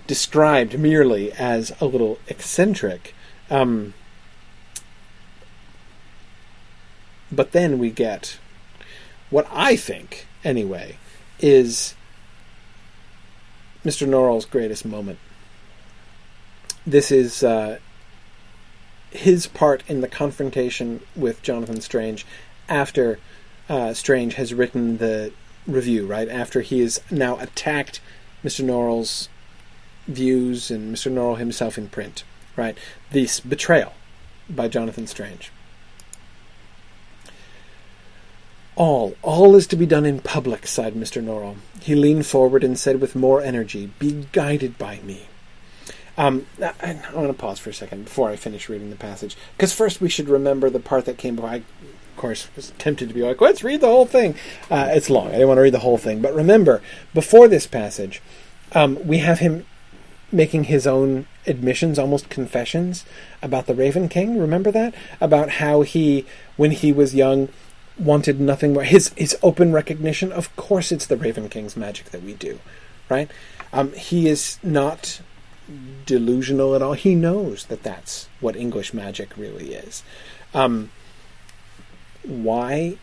S1: described merely as a little eccentric. Um, but then we get what I think, anyway, is Mr. Norrell's greatest moment. This is uh, his part in the confrontation with Jonathan Strange after uh, Strange has written the review, right? After he has now attacked Mr. Norrell's views and Mr. Norrell himself in print, right? This betrayal by Jonathan Strange. All, all is to be done in public, sighed Mr. Norrell. He leaned forward and said with more energy, Be guided by me. Um, I, I want to pause for a second before I finish reading the passage, because first we should remember the part that came before. I, of course, was tempted to be like, let's read the whole thing. Uh, it's long. I didn't want to read the whole thing. But remember, before this passage, um, we have him making his own admissions, almost confessions, about the Raven King. Remember that? About how he, when he was young, wanted nothing more. His his open recognition. Of course, it's the Raven King's magic that we do, right? Um, he is not delusional at all. He knows that that's what English magic really is. Um, why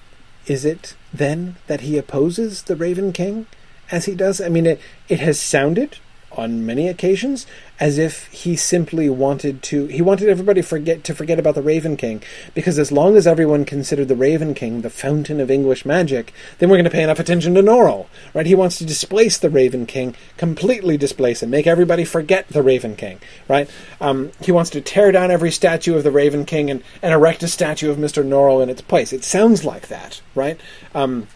S1: is it then that he opposes the Raven King as he does? I mean, it it has sounded on many occasions as if he simply wanted to he wanted everybody forget to forget about the Raven King because as long as everyone considered the Raven King the fountain of English magic, then we're going to pay enough attention to Norrell, right? He wants to displace the Raven King, completely displace him, make everybody forget the Raven King, right? Um, he wants to tear down every statue of the Raven King and, and erect a statue of Mister Norrell in its place. It sounds like that, right? Um,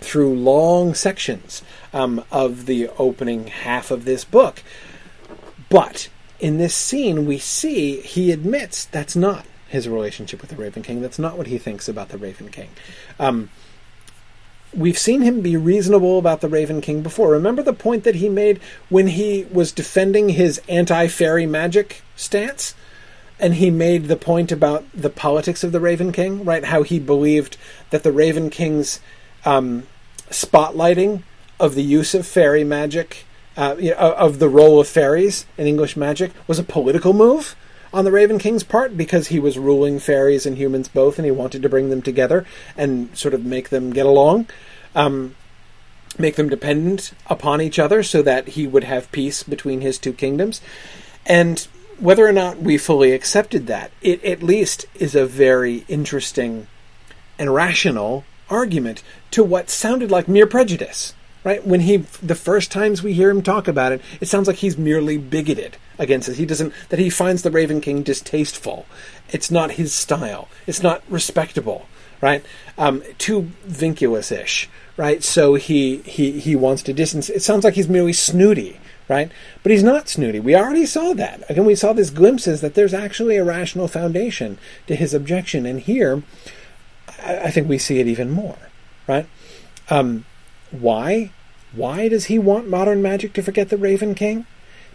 S1: through long sections um, of the opening half of this book. But in this scene, we see he admits that's not his relationship with the Raven King. That's not what he thinks about the Raven King. Um, we've seen him be reasonable about the Raven King before. Remember the point that he made when he was defending his anti fairy magic stance? And he made the point about the politics of the Raven King, right? How he believed that the Raven King's um, spotlighting of the use of fairy magic, uh, of the role of fairies in English magic, was a political move on the Raven King's part because he was ruling fairies and humans both, and he wanted to bring them together and sort of make them get along, um, make them dependent upon each other, so that he would have peace between his two kingdoms. And whether or not we fully accepted that, it at least is a very interesting and rational argument to what sounded like mere prejudice. Right when he, the first times we hear him talk about it, it sounds like he's merely bigoted against it. He doesn't that he finds the Raven King distasteful. It's not his style. It's not respectable. Right, um, too vinculous-ish. Right, so he he he wants to distance. It sounds like he's merely snooty right? But he's not snooty. We already saw that. Again, we saw these glimpses that there's actually a rational foundation to his objection. And here, I think we see it even more, right? Um, why? Why does he want modern magic to forget the Raven King?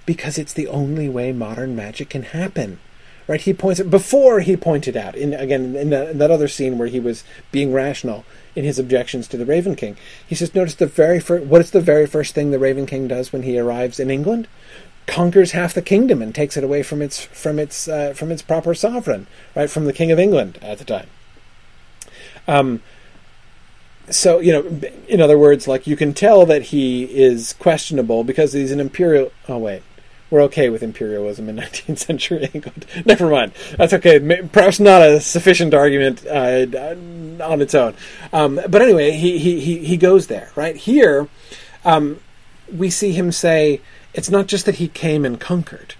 S1: Because it's the only way modern magic can happen. Right? He points it before he pointed out in again in, the, in that other scene where he was being rational in his objections to the Raven King. He says, "Notice the very first. What is the very first thing the Raven King does when he arrives in England? Conquers half the kingdom and takes it away from its from its uh, from its proper sovereign, right? From the King of England at the time." Um, so you know, in other words, like you can tell that he is questionable because he's an imperial. Oh wait, we're okay with imperialism in (laughs) 19th century England. (laughs) Never mind. That's okay. Perhaps not a sufficient argument uh, on its own. Um, but anyway, he, he, he, he goes there, right? Here, um, we see him say, it's not just that he came and conquered.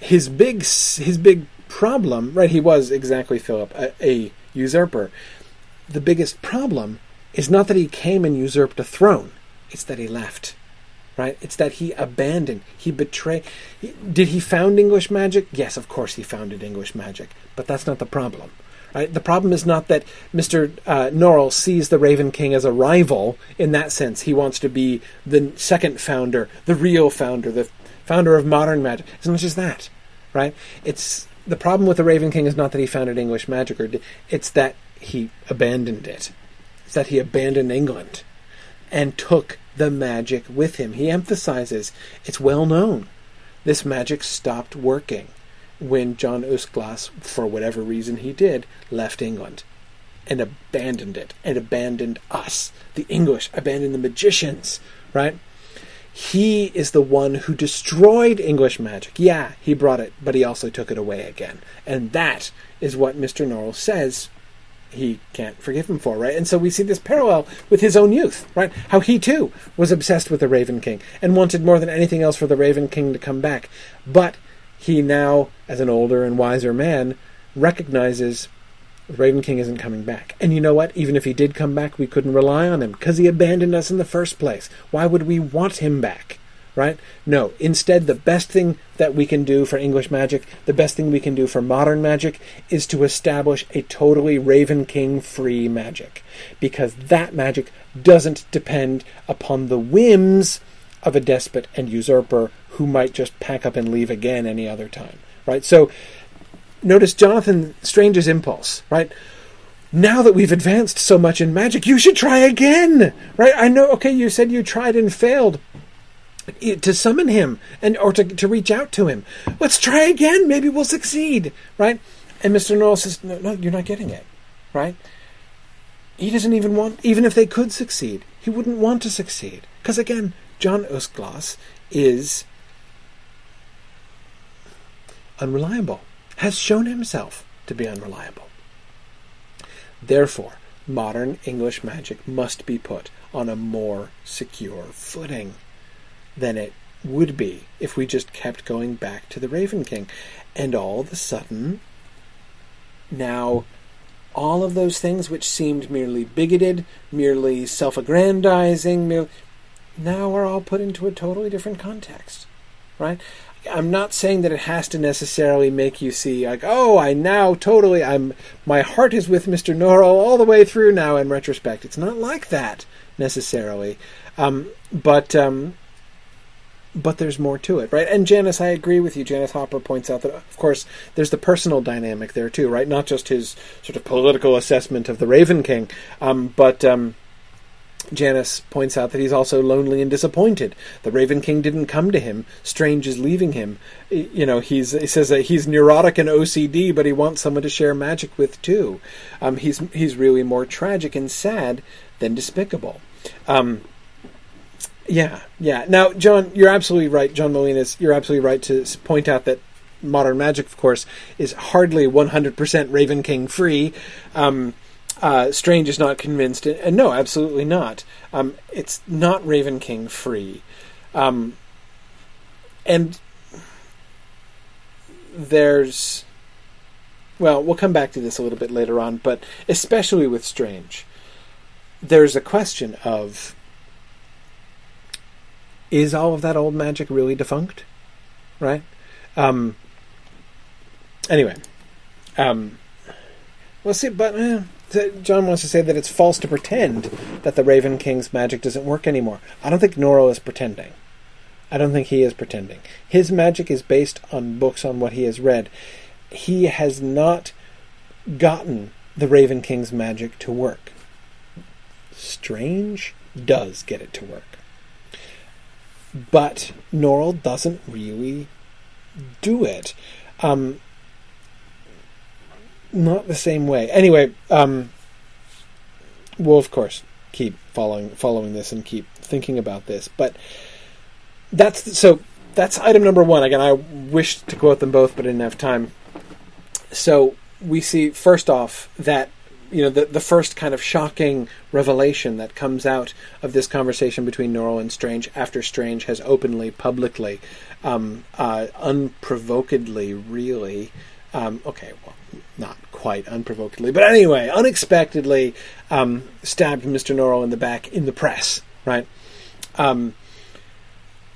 S1: His big, his big problem, right? He was exactly Philip, a, a usurper. The biggest problem is not that he came and usurped a throne; it's that he left. Right? It's that he abandoned, he betrayed. Did he found English magic? Yes, of course he founded English magic, but that's not the problem. Right? The problem is not that Mr. Uh, Norrell sees the Raven King as a rival in that sense. He wants to be the second founder, the real founder, the founder of modern magic. As much as that, right? It's the problem with the Raven King is not that he founded English magic, or it's that he abandoned it. It's that he abandoned England and took the magic with him. He emphasizes it's well known. This magic stopped working when John Uskglass, for whatever reason he did, left England and abandoned it and abandoned us. The English abandoned the magicians, right? He is the one who destroyed English magic. Yeah, he brought it, but he also took it away again. And that is what Mr. Norrell says he can't forgive him for, right? And so we see this parallel with his own youth, right? How he too was obsessed with the Raven King and wanted more than anything else for the Raven King to come back. But he now, as an older and wiser man, recognizes the Raven King isn't coming back. And you know what? Even if he did come back, we couldn't rely on him because he abandoned us in the first place. Why would we want him back? Right? No. Instead, the best thing that we can do for English magic, the best thing we can do for modern magic, is to establish a totally Raven King free magic. Because that magic doesn't depend upon the whims of a despot and usurper who might just pack up and leave again any other time. Right? So notice Jonathan Strange's impulse, right? Now that we've advanced so much in magic, you should try again, right? I know, okay, you said you tried and failed to summon him and or to, to reach out to him. Let's try again. Maybe we'll succeed, right? And Mr. Norrell says, no, no, you're not getting it, right? He doesn't even want, even if they could succeed, he wouldn't want to succeed. Because again, John Uskglass is unreliable has shown himself to be unreliable. Therefore, modern English magic must be put on a more secure footing than it would be if we just kept going back to the Raven King. And all of a sudden, now all of those things which seemed merely bigoted, merely self aggrandizing, now are all put into a totally different context. Right? I'm not saying that it has to necessarily make you see like, oh, I now totally I'm my heart is with Mr. Norrell all the way through now in retrospect. It's not like that necessarily. Um, but um, but there's more to it, right? And Janice, I agree with you. Janice Hopper points out that, of course, there's the personal dynamic there too, right? Not just his sort of political assessment of the Raven King, um, but um, Janice points out that he's also lonely and disappointed. The Raven King didn't come to him. Strange is leaving him. You know, he's he says that he's neurotic and OCD, but he wants someone to share magic with too. Um, he's he's really more tragic and sad than despicable. Um, yeah, yeah. Now, John, you're absolutely right. John Molinas, you're absolutely right to point out that modern magic, of course, is hardly 100% Raven King free. Um, uh, Strange is not convinced, and no, absolutely not. Um, it's not Raven King free, um, and there's well, we'll come back to this a little bit later on, but especially with Strange, there's a question of is all of that old magic really defunct, right? Um, anyway, um, we'll see, but. Eh, John wants to say that it's false to pretend that the Raven King's magic doesn't work anymore. I don't think Norrell is pretending. I don't think he is pretending. His magic is based on books on what he has read. He has not gotten the Raven King's magic to work. Strange does get it to work. But Norrell doesn't really do it. Um, not the same way. Anyway, um, we'll of course keep following following this and keep thinking about this. But that's so that's item number one. Again, I wished to quote them both, but I didn't have time. So we see first off that you know the the first kind of shocking revelation that comes out of this conversation between Norrell and Strange after Strange has openly, publicly, um, uh, unprovokedly, really. Um, okay, well, not quite unprovokedly, but anyway, unexpectedly um, stabbed Mr. Norrell in the back in the press. Right. Um,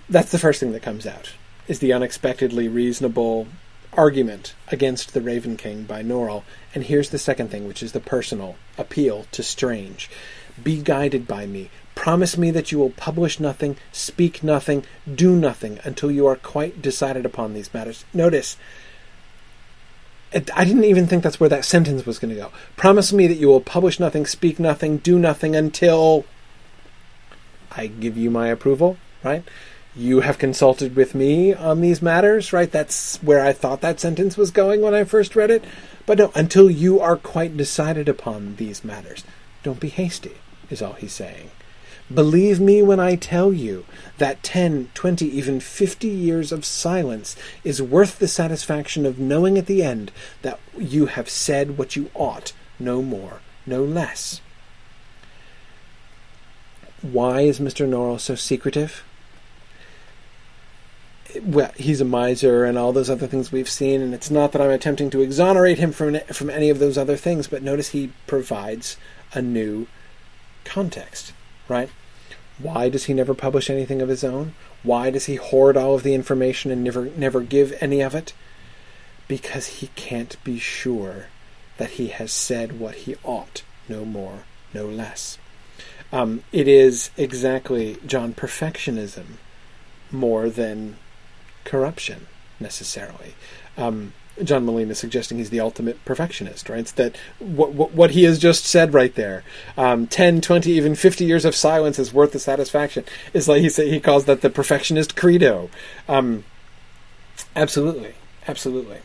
S1: that's the first thing that comes out is the unexpectedly reasonable argument against the Raven King by Norrell. And here's the second thing, which is the personal appeal to Strange. Be guided by me. Promise me that you will publish nothing, speak nothing, do nothing until you are quite decided upon these matters. Notice, I didn't even think that's where that sentence was going to go. Promise me that you will publish nothing, speak nothing, do nothing until I give you my approval, right? You have consulted with me on these matters, right? That's where I thought that sentence was going when I first read it. But no, until you are quite decided upon these matters, don't be hasty, is all he's saying. Believe me when I tell you that 10, 20, even 50 years of silence is worth the satisfaction of knowing at the end that you have said what you ought, no more, no less. Why is Mr. Norrell so secretive? Well, he's a miser and all those other things we've seen. And it's not that I'm attempting to exonerate him from from any of those other things, but notice he provides a new context, right? Why does he never publish anything of his own? Why does he hoard all of the information and never never give any of it? Because he can't be sure that he has said what he ought, no more, no less. Um, it is exactly John perfectionism more than corruption necessarily. Um, John Molina suggesting he's the ultimate perfectionist, right? It's that what, what, what he has just said right there, um, 10, 20, even 50 years of silence is worth the satisfaction, is like he, say, he calls that the perfectionist credo. Um, absolutely, absolutely.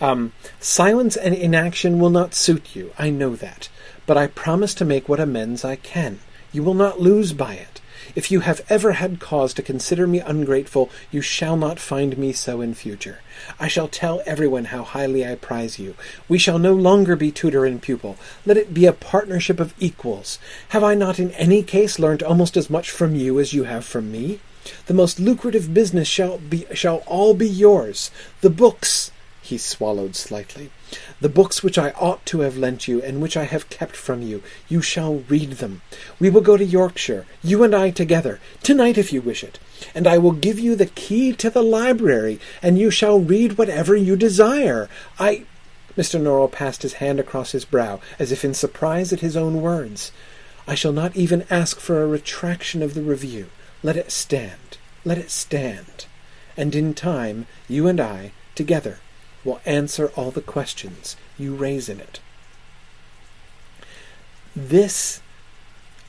S1: Um, silence and inaction will not suit you, I know that, but I promise to make what amends I can. You will not lose by it. If you have ever had cause to consider me ungrateful, you shall not find me so in future. I shall tell everyone how highly I prize you. We shall no longer be tutor and pupil. Let it be a partnership of equals. Have I not in any case learnt almost as much from you as you have from me? The most lucrative business shall be shall all be yours. The books he swallowed slightly. The books which I ought to have lent you, and which I have kept from you, you shall read them. We will go to Yorkshire, you and I together, tonight if you wish it, and I will give you the key to the library, and you shall read whatever you desire. I. Mr. Norrell passed his hand across his brow, as if in surprise at his own words. I shall not even ask for a retraction of the review. Let it stand. Let it stand. And in time, you and I, together, will answer all the questions you raise in it. This,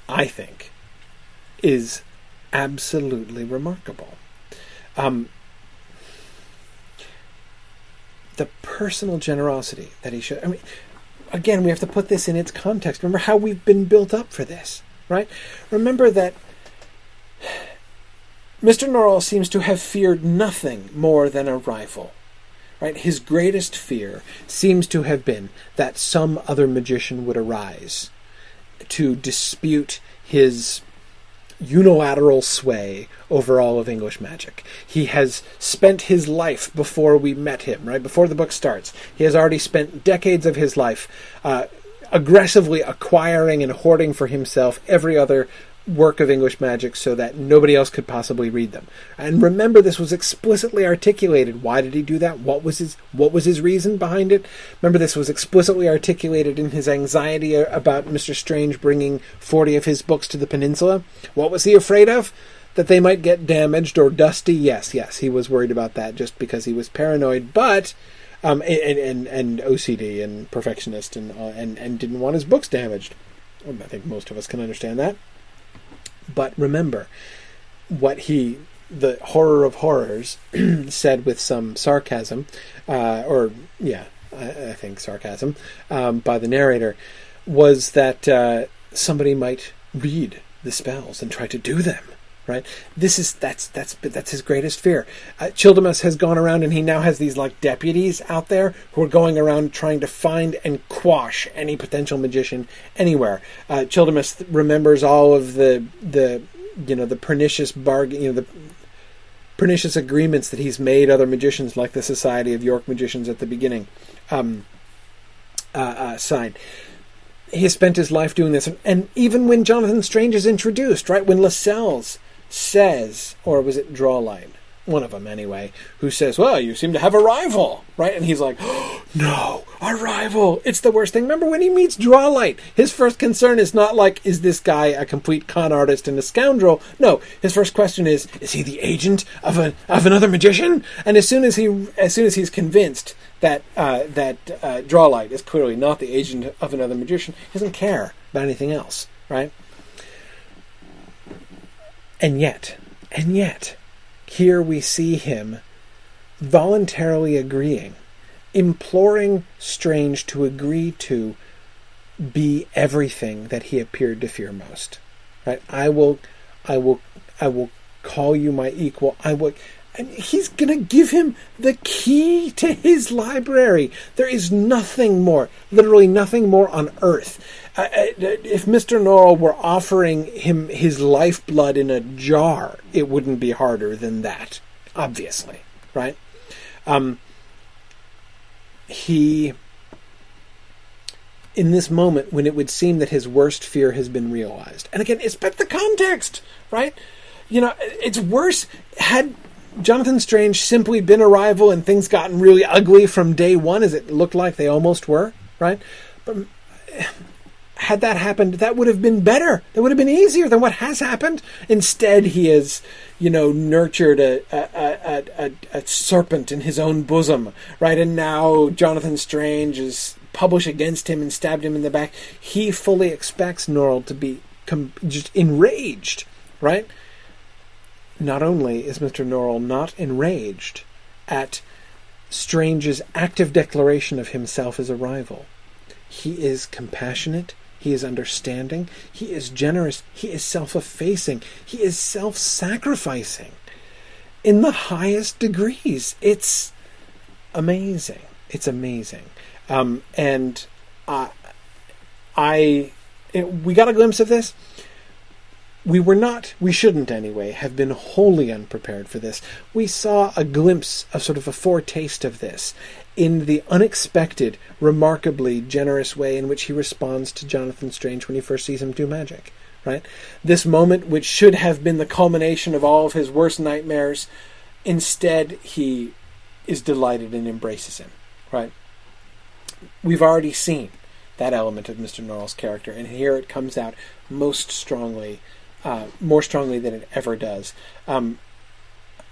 S1: I think, is absolutely remarkable. Um, the personal generosity that he showed. I mean, again, we have to put this in its context. Remember how we've been built up for this, right? Remember that (sighs) Mr. Norrell seems to have feared nothing more than a rival. Right? His greatest fear seems to have been that some other magician would arise to dispute his unilateral sway over all of English magic. He has spent his life before we met him, right? Before the book starts. He has already spent decades of his life uh, aggressively acquiring and hoarding for himself every other work of English magic so that nobody else could possibly read them. And remember this was explicitly articulated. Why did he do that? What was his what was his reason behind it? Remember this was explicitly articulated in his anxiety about Mr. Strange bringing 40 of his books to the peninsula. What was he afraid of? That they might get damaged or dusty? Yes, yes, he was worried about that just because he was paranoid, but um, and, and, and OCD and perfectionist and, uh, and and didn't want his books damaged. I think most of us can understand that. But remember, what he, the horror of horrors, (clears throat) said with some sarcasm, uh, or yeah, I, I think sarcasm, um, by the narrator, was that uh, somebody might read the spells and try to do them right? This is that's that's that's his greatest fear. Uh, Childermass has gone around and he now has these like deputies out there who are going around trying to find and quash any potential magician anywhere. Uh, Childermass remembers all of the the you know the pernicious bargain, you know the pernicious agreements that he's made other magicians like the Society of York Magicians at the beginning um, uh, uh, sign he has spent his life doing this. And even when Jonathan Strange is introduced, right, when Lascelles says, or was it Drawlight? One of them, anyway, who says, Well, you seem to have a rival, right? And he's like, oh, (gasps) No, a rival. It's the worst thing. Remember when he meets Drawlight? His first concern is not like, Is this guy a complete con artist and a scoundrel? No, his first question is, Is he the agent of, a, of another magician? And as soon as, he, as soon as he's convinced that, uh, that uh, Drawlight is clearly not the agent of another magician, he doesn't care about anything else, right? And yet, and yet, here we see him voluntarily agreeing, imploring Strange to agree to be everything that he appeared to fear most. Right? I will I will I will call you my equal. I will and he's going to give him the key to his library. There is nothing more, literally nothing more on earth uh, if Mr. Norrell were offering him his lifeblood in a jar, it wouldn't be harder than that, obviously, right? Um, he, in this moment when it would seem that his worst fear has been realized, and again, expect the context, right? You know, it's worse had Jonathan Strange simply been a rival and things gotten really ugly from day one, as it looked like they almost were, right? But had that happened, that would have been better. That would have been easier than what has happened. Instead, he has, you know, nurtured a, a, a, a, serpent in his own bosom, right? And now Jonathan Strange is published against him and stabbed him in the back. He fully expects Norrell to be com- just enraged, right? Not only is Mr. Norrell not enraged at Strange's active declaration of himself as a rival, he is compassionate he is understanding. He is generous. He is self effacing. He is self sacrificing in the highest degrees. It's amazing. It's amazing. Um, and uh, I, it, we got a glimpse of this. We were not, we shouldn't anyway, have been wholly unprepared for this. We saw a glimpse of sort of a foretaste of this in the unexpected, remarkably generous way in which he responds to Jonathan Strange when he first sees him do magic. Right? This moment, which should have been the culmination of all of his worst nightmares, instead he is delighted and embraces him. Right? We've already seen that element of Mr. Norrell's character, and here it comes out most strongly, uh, more strongly than it ever does. Um,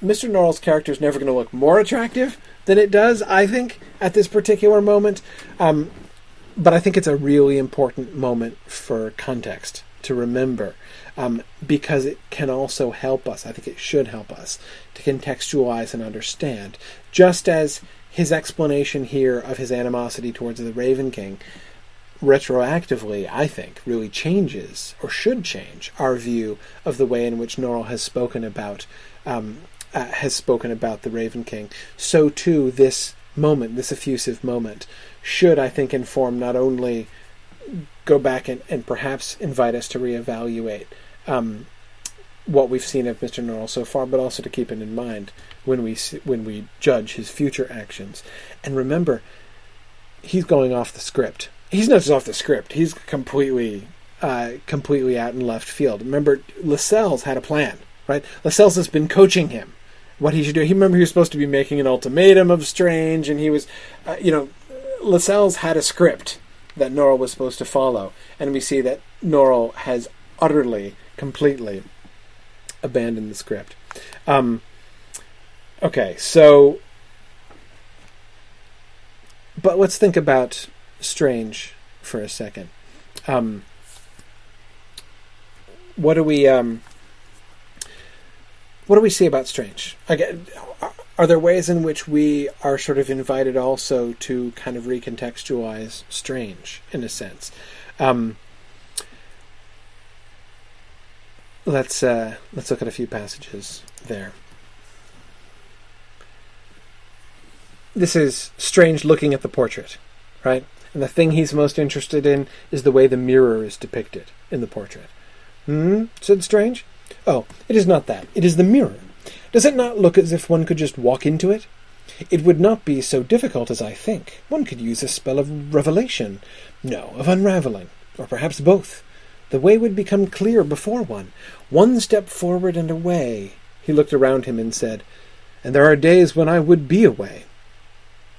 S1: Mr. Norrell's character is never going to look more attractive than it does, I think, at this particular moment. Um, but I think it's a really important moment for context to remember um, because it can also help us. I think it should help us to contextualize and understand. Just as his explanation here of his animosity towards the Raven King retroactively, I think, really changes or should change our view of the way in which Norrell has spoken about um, uh, has spoken about the Raven King, so too this moment, this effusive moment, should, I think, inform not only go back and, and perhaps invite us to reevaluate um, what we've seen of Mr. Norrell so far, but also to keep it in mind when we when we judge his future actions. And remember, he's going off the script. He's not just off the script. He's completely uh, completely out in left field. Remember, Lascelles had a plan, right? Lascelles has been coaching him what he should do. He remember he was supposed to be making an ultimatum of Strange, and he was, uh, you know, Lascelles had a script that Norrell was supposed to follow, and we see that Norrell has utterly, completely abandoned the script. Um, okay, so, but let's think about Strange for a second. Um, what do we? Um, what do we see about Strange? Again, are there ways in which we are sort of invited also to kind of recontextualize Strange in a sense? Um, let's uh, let's look at a few passages there. This is Strange looking at the portrait, right? And the thing he's most interested in is the way the mirror is depicted in the portrait. Hmm? said Strange. Oh, it is not that. It is the mirror. Does it not look as if one could just walk into it? It would not be so difficult as I think. One could use a spell of revelation. No, of unraveling. Or perhaps both. The way would become clear before one. One step forward and away. He looked around him and said, And there are days when I would be away.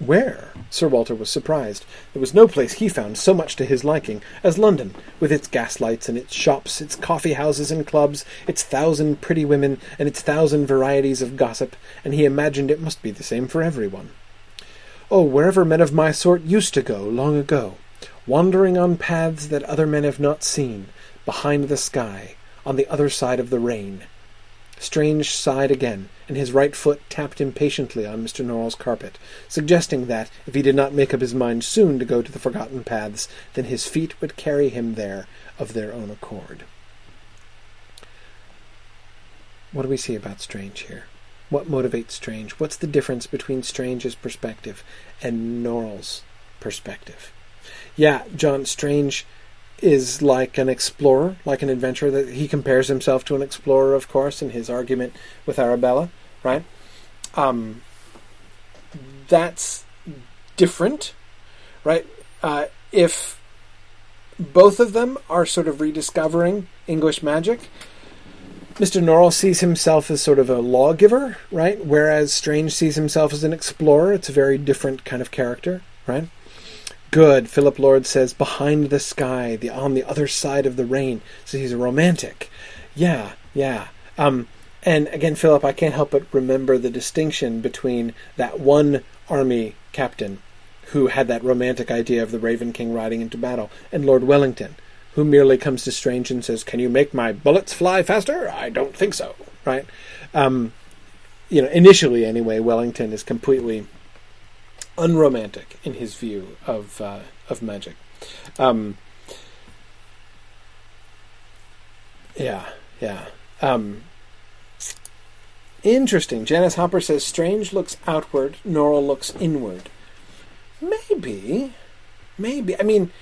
S1: Where? Sir Walter was surprised. There was no place he found so much to his liking as London, with its gaslights and its shops, its coffee houses and clubs, its thousand pretty women, and its thousand varieties of gossip, and he imagined it must be the same for everyone. Oh, wherever men of my sort used to go long ago, wandering on paths that other men have not seen, behind the sky, on the other side of the rain. Strange sighed again, and his right foot tapped impatiently on Mr. Norrell's carpet, suggesting that, if he did not make up his mind soon to go to the forgotten paths, then his feet would carry him there of their own accord. What do we see about Strange here? What motivates Strange? What's the difference between Strange's perspective and Norrell's perspective? Yeah, John Strange is like an explorer, like an adventurer. That he compares himself to an explorer, of course, in his argument with Arabella, right? Um, that's different, right? Uh, if both of them are sort of rediscovering English magic, Mr. Norrell sees himself as sort of a lawgiver, right? Whereas Strange sees himself as an explorer. It's a very different kind of character, right? Good. Philip Lord says, behind the sky, the on the other side of the rain. So he's a romantic. Yeah, yeah. Um, and again, Philip, I can't help but remember the distinction between that one army captain who had that romantic idea of the Raven King riding into battle and Lord Wellington, who merely comes to Strange and says, Can you make my bullets fly faster? I don't think so. Right? Um, you know, initially anyway, Wellington is completely unromantic in his view of uh, of magic. Um, yeah, yeah. Um, interesting. Janice Hopper says Strange looks outward, Norrell looks inward. Maybe, maybe. I mean,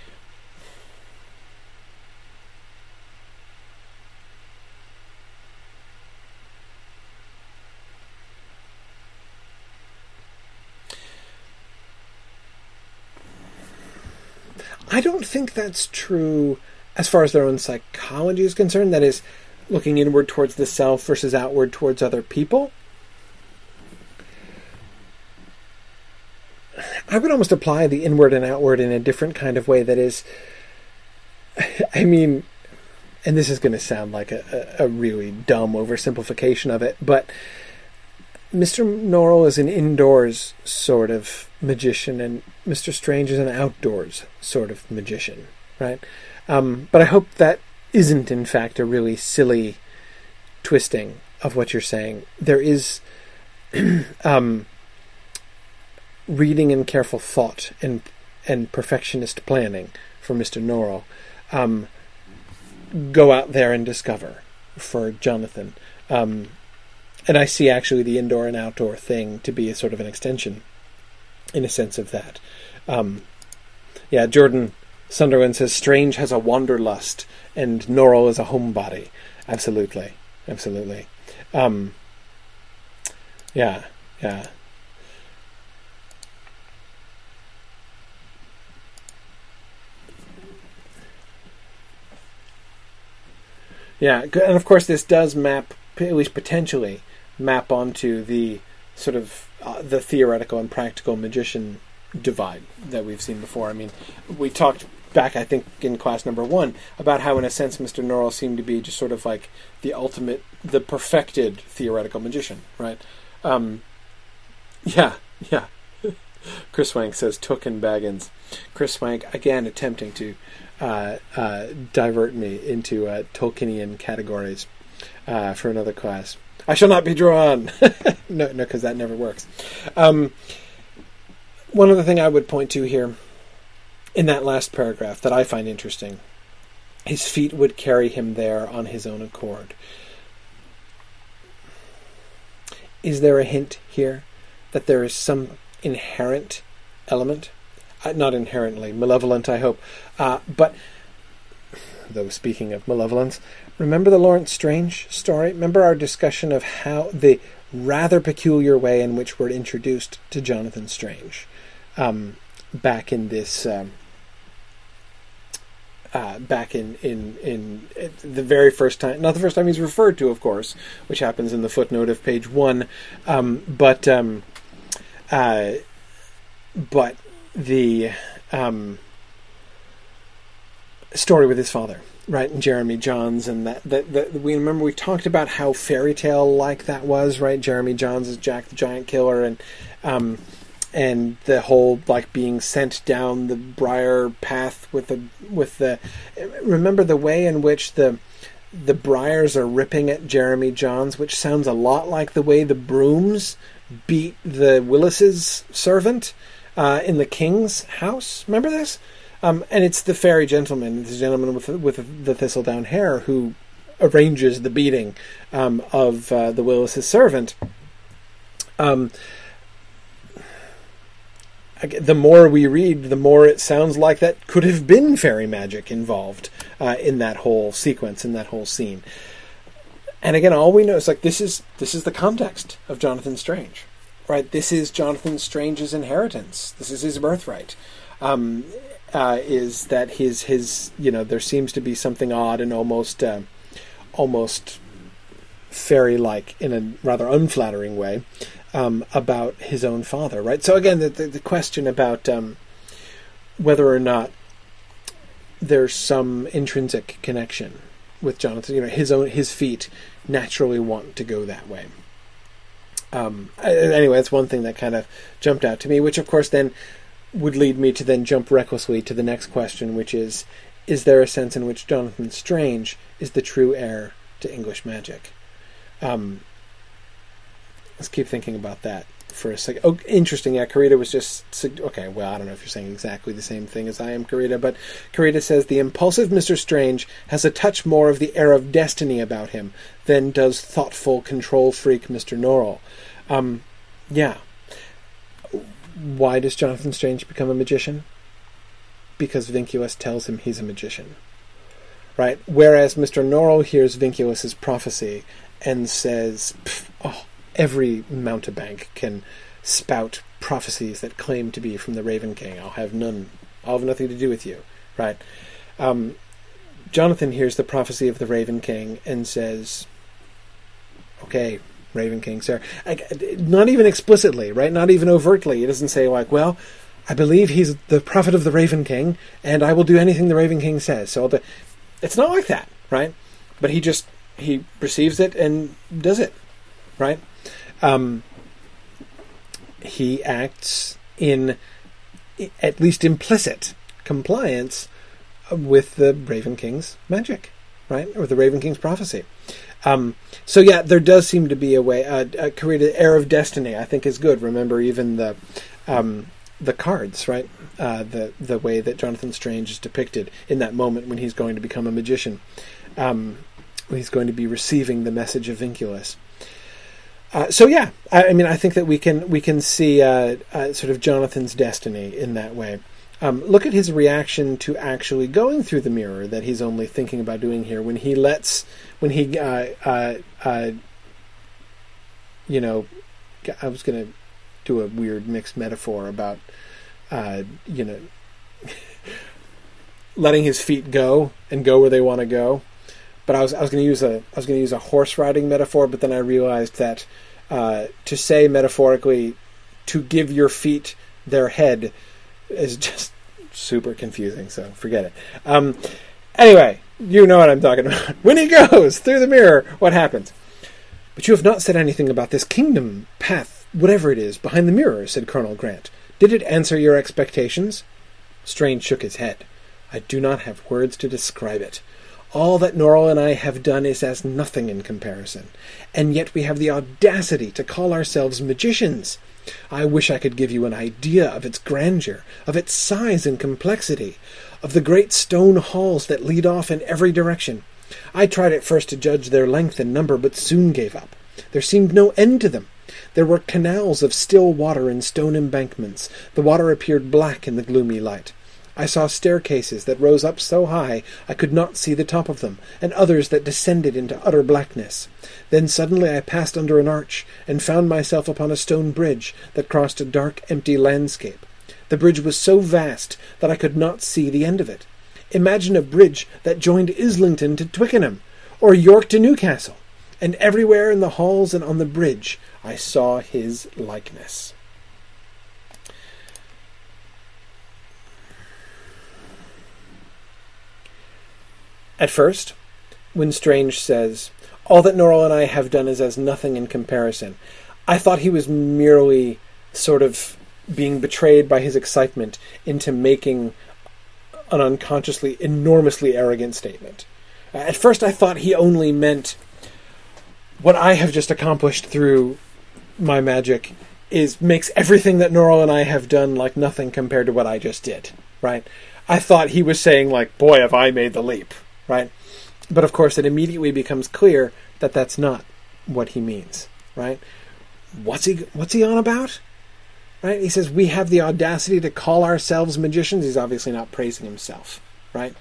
S1: I don't think that's true as far as their own psychology is concerned. That is, looking inward towards the self versus outward towards other people. I would almost apply the inward and outward in a different kind of way. That is, (laughs) I mean, and this is going to sound like a, a, really dumb oversimplification of it, but Mr. Norrell is an indoors sort of magician, and Mr. Strange is an outdoors sort of magician, right? Um, but I hope that isn't, in fact, a really silly twisting of what you're saying. There is (clears throat) um, reading and careful thought and and perfectionist planning for Mr. Norrell. Um, go out there and discover for Jonathan. Um, and I see actually the indoor and outdoor thing to be a sort of an extension in a sense of that. Um, yeah, Jordan Sunderland says Strange has a wanderlust and Norrell is a homebody. Absolutely, absolutely. Um, yeah, yeah. Yeah, and of course this does map, at least potentially, map onto the sort of uh, the theoretical and practical magician divide that we've seen before. I mean, we talked back, I think, in class number one about how, in a sense, Mr. Norrell seemed to be just sort of like the ultimate, the perfected theoretical magician, right? Um, yeah, yeah. (laughs) Chris Swank says Took and Baggins. Chris Swank again attempting to uh, uh, divert me into uh, Tolkienian categories uh, for another class. I shall not be drawn. (laughs) no, no, because that never works. Um, one other thing I would point to here in that last paragraph that I find interesting his feet would carry him there on his own accord. Is there a hint here that there is some inherent element? Uh, not inherently malevolent, I hope, uh, but though speaking of malevolence, remember the Laurence Strange story? Remember our discussion of how the rather peculiar way in which we're introduced to Jonathan Strange um, back in this. Um, uh, back in, in in the very first time, not the first time he's referred to, of course, which happens in the footnote of page one, um, but um, uh, but the um, story with his father, right? And Jeremy Johns, and that, that, that we remember we talked about how fairy tale like that was, right? Jeremy Johns is Jack the Giant Killer, and um, and the whole like being sent down the briar path with the with the. Remember the way in which the the briars are ripping at Jeremy Johns, which sounds a lot like the way the brooms beat the Willis's servant uh, in the king's house. Remember this? Um, and it's the fairy gentleman, the gentleman with with the thistledown hair, who arranges the beating um, of uh, the Willis's servant. Um, the more we read, the more it sounds like that could have been fairy magic involved uh, in that whole sequence, in that whole scene. And again, all we know is like this is this is the context of Jonathan Strange, right? This is Jonathan Strange's inheritance. This is his birthright. Um, uh, is that his his you know there seems to be something odd and almost uh, almost fairy like in a rather unflattering way um, about his own father, right? So again, the the, the question about um, whether or not there's some intrinsic connection with Jonathan, you know, his own his feet naturally want to go that way. Um, anyway, that's one thing that kind of jumped out to me, which of course then would lead me to then jump recklessly to the next question, which is Is there a sense in which Jonathan Strange is the true heir to English magic? Um, let's keep thinking about that for a second. Oh, interesting. Yeah, Karita was just okay. Well, I don't know if you're saying exactly the same thing as I am, Karita, but Karita says the impulsive Mister Strange has a touch more of the air of destiny about him than does thoughtful control freak Mister Norrell. Um, yeah, why does Jonathan Strange become a magician? Because Vinculus tells him he's a magician. Right? Whereas Mr. Norrell hears Vinculus's prophecy and says, oh, every mountebank can spout prophecies that claim to be from the Raven King. I'll have none. I'll have nothing to do with you. Right? Um, Jonathan hears the prophecy of the Raven King and says, okay, Raven King, sir. Not even explicitly, right? Not even overtly. He doesn't say like, "Well, I believe he's the prophet of the Raven King, and I will do anything the Raven King says." So it's not like that, right? But he just he receives it and does it, right? Um, he acts in at least implicit compliance with the Raven King's magic, right, or the Raven King's prophecy. Um, so yeah, there does seem to be a way. Uh, uh, create air of destiny. I think is good. Remember, even the um, the cards, right? Uh, the the way that Jonathan Strange is depicted in that moment when he's going to become a magician, um, he's going to be receiving the message of Vinculus. Uh, so yeah, I, I, mean, I think that we can we can see uh, uh, sort of Jonathan's destiny in that way. Um, look at his reaction to actually going through the mirror that he's only thinking about doing here when he lets when he uh, uh, uh, you know I was going to do a weird mixed metaphor about uh, you know (laughs) letting his feet go and go where they want to go but I was I was going to use a I was to use a horse riding metaphor but then I realized that uh, to say metaphorically to give your feet their head is just super confusing. So forget it. Um, anyway, you know what I'm talking about. (laughs) When he goes through the mirror, what happens? But you have not said anything about this kingdom path, whatever it is, behind the mirror, said Colonel Grant. Did it answer your expectations? Strange shook his head. I do not have words to describe it. All that Norrell and I have done is as nothing in comparison. And yet we have the audacity to call ourselves magicians. I wish I could give you an idea of its grandeur, of its size and complexity, of the great stone halls that lead off in every direction. I tried at first to judge their length and number, but soon gave up. There seemed no end to them. There were canals of still water and stone embankments. The water appeared black in the gloomy light. I saw staircases that rose up so high I could not see the top of them, and others that descended into utter blackness. Then suddenly I passed under an arch, and found myself upon a stone bridge that crossed a dark, empty landscape. The bridge was so vast that I could not see the end of it. Imagine a bridge that joined Islington to Twickenham, or York to Newcastle, and everywhere in the halls and on the bridge I saw his likeness. At first, when Strange says, All that Norrell and I have done is as nothing in comparison, I thought he was merely sort of being betrayed by his excitement into making an unconsciously enormously arrogant statement. At first, I thought he only meant what I have just accomplished through my magic is makes everything that Norrell and I have done like nothing compared to what I just did. Right? I thought he was saying like, "Boy, have I made the leap!" Right? But of course, it immediately becomes clear that that's not what he means, right? What's he What's he on about? Right? He says we have the audacity to call ourselves magicians. He's obviously not praising himself, right?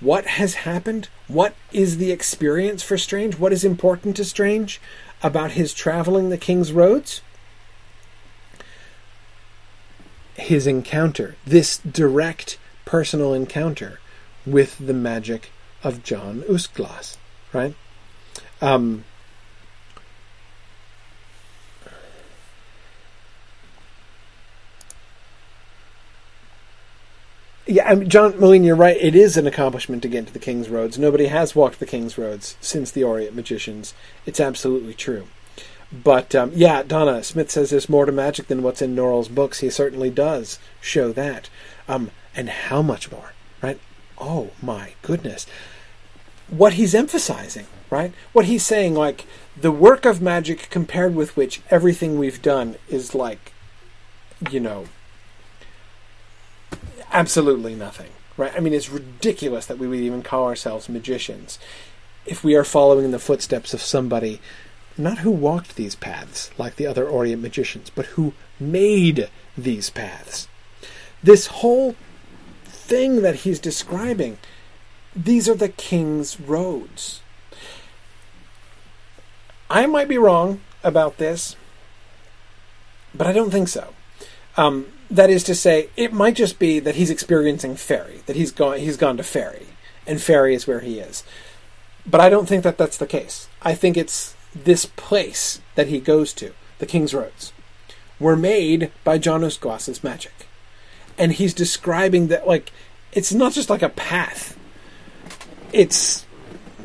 S1: What has happened? What is the experience for Strange? What is important to Strange about his traveling the King's roads? His encounter, this direct personal encounter with the magic of John Uskglass, right? Um, yeah, I mean, John Moline, you're right. It is an accomplishment to get into the King's Roads. Nobody has walked the King's Roads since the Aureate Magicians. It's absolutely true. But um, yeah, Donna Smith says there's more to magic than what's in Norrell's books. He certainly does show that. Um, and how much more, right? Oh my goodness, what he's emphasizing, right? What he's saying, like, the work of magic compared with which everything we've done is like, you know, absolutely nothing, right? I mean, it's ridiculous that we would even call ourselves magicians if we are following in the footsteps of somebody not who walked these paths like the other Aureate magicians, but who made these paths. This whole thing that he's describing. These are the king's roads. I might be wrong about this, but I don't think so. Um, that is to say, it might just be that he's experiencing fairy, that he's gone he's gone to fairy, and fairy is where he is. But I don't think that that's the case. I think it's this place that he goes to, the King's Roads, were made by John Uskglass's magic and he's describing that like it's not just like a path. It's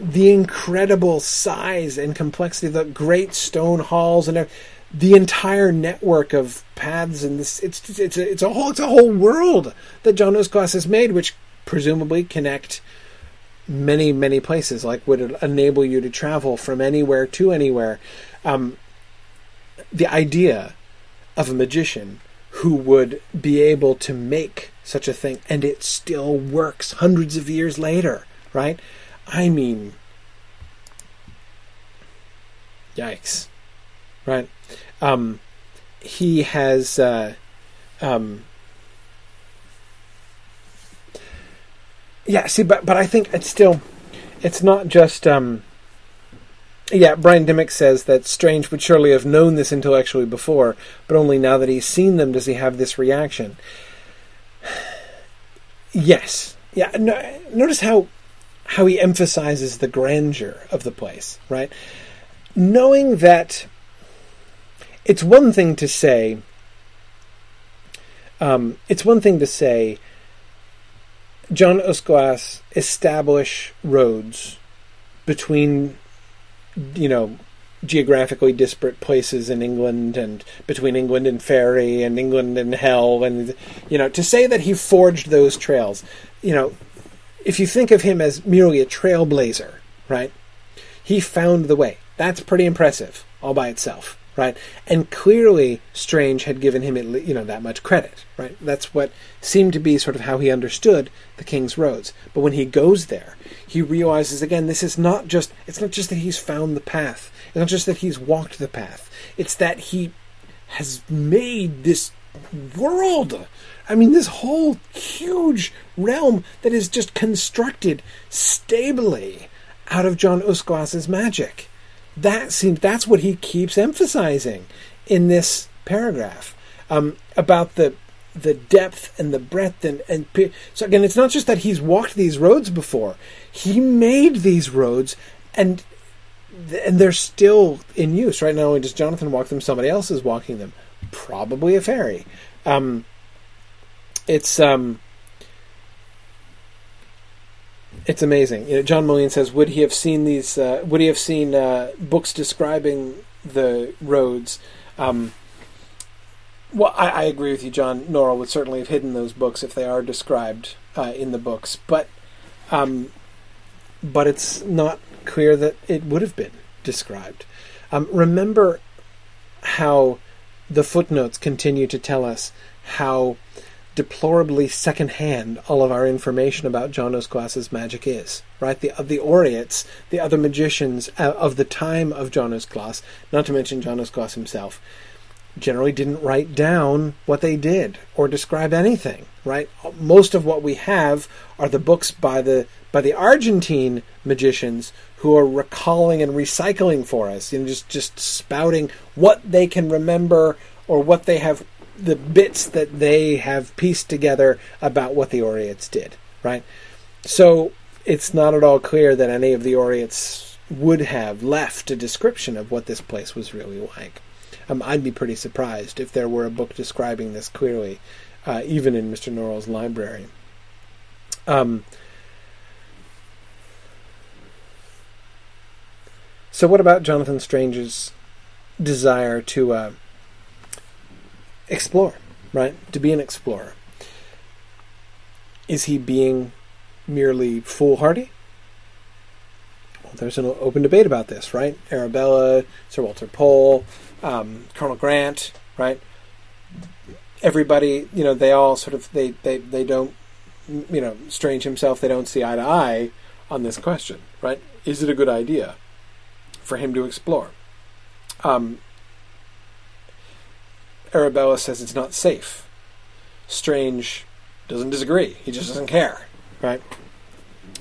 S1: the incredible size and complexity of the great stone halls and the entire network of paths and this it's it's a, it's a whole it's a whole world that John Uskglass has made which presumably connect many many places like would enable you to travel from anywhere to anywhere um, the idea of a magician who would be able to make such a thing and it still works hundreds of years later, right? I mean, yikes, right? Um, he has, uh, um, yeah, see, but, but I think it's still, it's not just, um, yeah, Brian Dimmock says that Strange would surely have known this intellectually before, but only now that he's seen them does he have this reaction. (sighs) Yes. Yeah, no, notice how how he emphasizes the grandeur of the place, right? Knowing that it's one thing to say um, it's one thing to say John Uskglass establish roads between you know, geographically disparate places in England and between England and Faerie and England and Hell and you know to say that he forged those trails you know if you think of him as merely a trailblazer, right? He found the way. That's pretty impressive all by itself, right? And clearly, Strange had given him, you know, that much credit, right? That's what seemed to be sort of how he understood the King's Roads. But when he goes there, he realizes again, this is not just, it's not just that he's found the path. It's not just that he's walked the path. It's that he has made this world. I mean, this whole huge realm that is just constructed stably out of John Uskglass's magic. That seems that's what he keeps emphasizing in this paragraph um, about the the depth and the breadth and, and so again it's not just that he's walked these roads before he made these roads and and they're still in use right not only does jonathan walk them somebody else is walking them probably a fairy um, it's um, it's amazing. You know, John Moline says, "Would he have seen these? Uh, would he have seen uh, books describing the roads?" Um, well, I, I, agree with you, John. Norrell would certainly have hidden those books if they are described uh, in the books, but um, but it's not clear that it would have been described. Um, remember how the footnotes continue to tell us how deplorably secondhand all of our information about John Uskglass's magic is. Right, the the Aureates, the other magicians uh, of the time of John Uskglass, not to mention John Uskglass himself, generally didn't write down what they did or describe anything. Right, most of what we have are the books by the by the Argentine magicians who are recalling and recycling for us, you know, just just spouting what they can remember or what they have the bits that they have pieced together about what the Aureates did, right? So it's not at all clear that any of the Aureates would have left a description of what this place was really like. Um, I'd be pretty surprised if there were a book describing this clearly, uh, even in Mr. Norrell's library. Um, so, what about Jonathan Strange's desire to uh, explore, right? To be an explorer. Is he being merely foolhardy? Well, there's an open debate about this, right? Arabella, Sir Walter Pole, um, Colonel Grant, right? Everybody, you know, they all sort of they they they don't, you know, Strange himself. They don't see eye to eye on this question, right? Is it a good idea for him to explore? Um, Arabella says it's not safe. Strange doesn't disagree. He just doesn't care, right?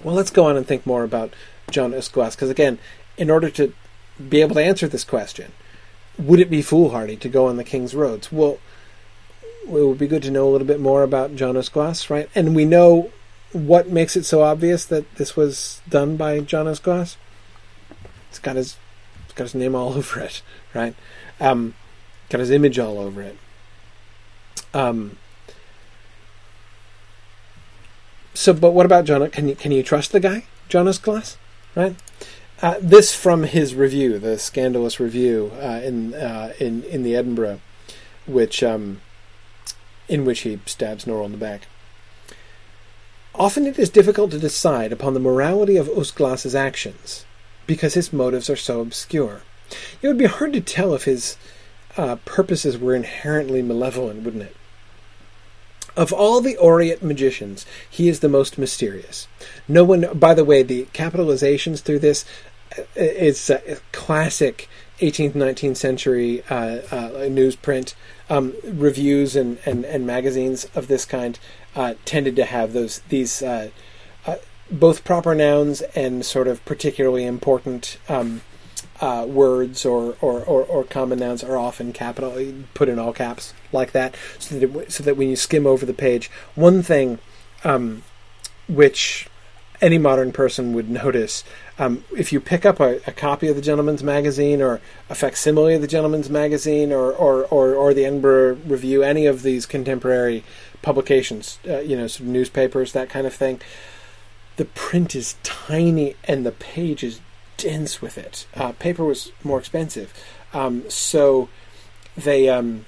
S1: Well, let's go on and think more about John Uskglass, because again, in order to be able to answer this question, would it be foolhardy to go on the King's roads? Well, it would be good to know a little bit more about John Uskglass, right? And we know what makes it so obvious that this was done by John Uskglass. It's got his, it's got his name all (laughs) over it, right? Um, got his image all over it. Um, so, but what about John? Can you can you trust the guy, John Uskglass? Right. Uh, this from his review, the scandalous review uh, in uh, in in the Edinburgh, which um, in which he stabs Norrell in the back. Often it is difficult to decide upon the morality of Uskglass's actions, because his motives are so obscure. It would be hard to tell if his uh, purposes were inherently malevolent, wouldn't it? Of all the Aureate magicians, he is the most mysterious. No one, by the way, the capitalizations through this uh, is a classic 18th, 19th century uh, uh, newsprint. Um, reviews and, and, and magazines of this kind uh, tended to have those these uh, uh, both proper nouns and sort of particularly important um, uh, words or, or, or, or, common nouns are often capital put in all caps like that, so that it, so that when you skim over the page, one thing um, which any modern person would notice um, if you pick up a, a, copy of the Gentleman's Magazine or a facsimile of the Gentleman's Magazine or or, or, or the Edinburgh Review, any of these contemporary publications, uh, you know, sort of newspapers, that kind of thing. The print is tiny and the page is dense with it. Uh, paper was more expensive, um, so they um,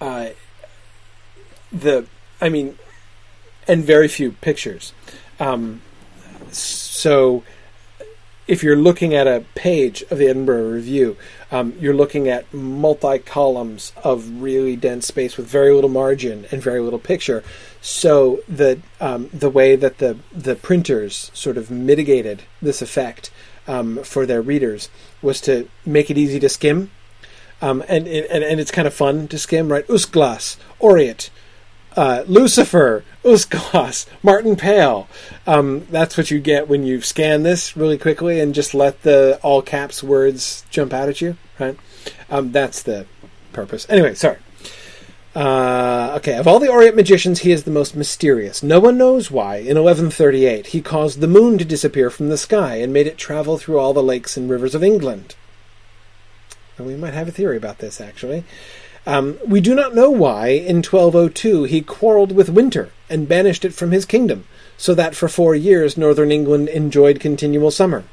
S1: uh, the I mean, and very few pictures. Um, so if you're looking at a page of the Edinburgh Review, um, you're looking at multi columns of really dense space with very little margin and very little picture. So the um, the way that the the printers sort of mitigated this effect um, for their readers was to make it easy to skim, um, and, and and it's kind of fun to skim, right? Uskglass, Aureate, uh, Lucifer, Uskglass, Martin Pale. Um, that's what you get when you scan this really quickly and just let the all caps words jump out at you, right? Um, that's the purpose. Anyway, sorry. Uh, okay, of all the Aureate magicians, he is the most mysterious. No one knows why, in 1138, he caused the moon to disappear from the sky and made it travel through all the lakes and rivers of England. Well, we might have a theory about this, actually. Um, we do not know why, in 1202, he quarrelled with winter and banished it from his kingdom, so that for four years northern England enjoyed continual summer.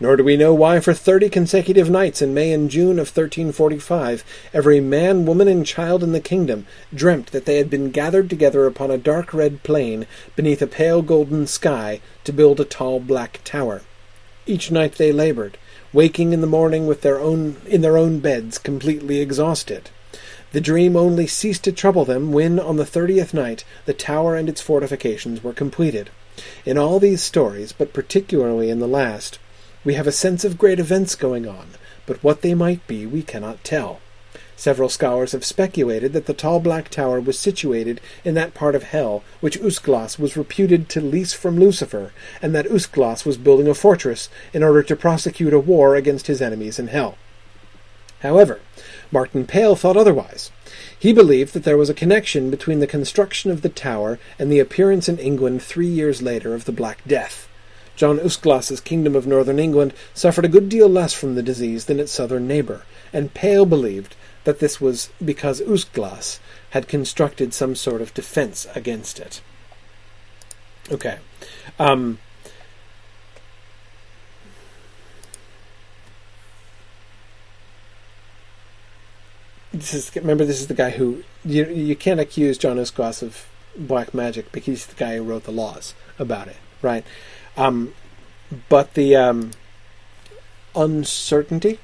S1: Nor do we know why, for thirty consecutive nights in May and June of 1345, every man, woman, and child in the kingdom dreamt that they had been gathered together upon a dark red plain beneath a pale golden sky to build a tall black tower. Each night they labored, waking in the morning with their own in their own beds, completely exhausted. The dream only ceased to trouble them when, on the thirtieth night, the tower and its fortifications were completed. In all these stories, but particularly in the last, we have a sense of great events going on, but what they might be we cannot tell. Several scholars have speculated that the tall black tower was situated in that part of hell which Uskglass was reputed to lease from Lucifer, and that Uskglass was building a fortress in order to prosecute a war against his enemies in hell. However, Martin Pale thought otherwise. He believed that there was a connection between the construction of the tower and the appearance in England three years later of the Black Death. John Uskglass's kingdom of northern England suffered a good deal less from the disease than its southern neighbour, and Pale believed that this was because Uskglass had constructed some sort of defense against it. Okay. Um, this is remember this is the guy who you you can't accuse John Uskglass of black magic because he's the guy who wrote the laws about it, right? Um, but the um, uncertainty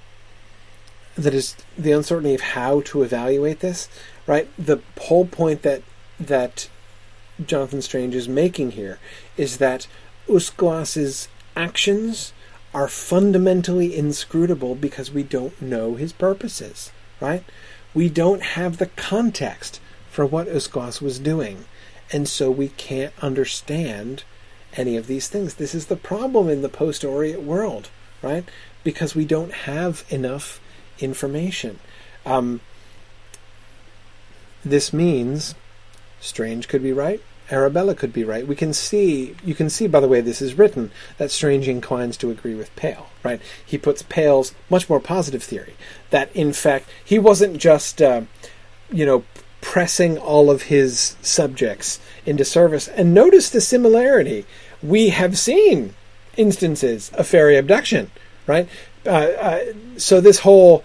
S1: that is the uncertainty of how to evaluate this, right? The whole point that that Jonathan Strange is making here is that Uskglass's actions are fundamentally inscrutable because we don't know his purposes, right? we don't have the context for what Uskglass was doing. And so we can't understand any of these things. This is the problem in the post Aureate world, right? Because we don't have enough information. Um, this means Strange could be right, Arabella could be right. We can see, you can see by the way this is written, that Strange inclines to agree with Pale, right? He puts Pale's much more positive theory that in fact he wasn't just, uh, you know, pressing all of his subjects into service. And notice the similarity. We have seen instances of fairy abduction, right? Uh, uh, so this whole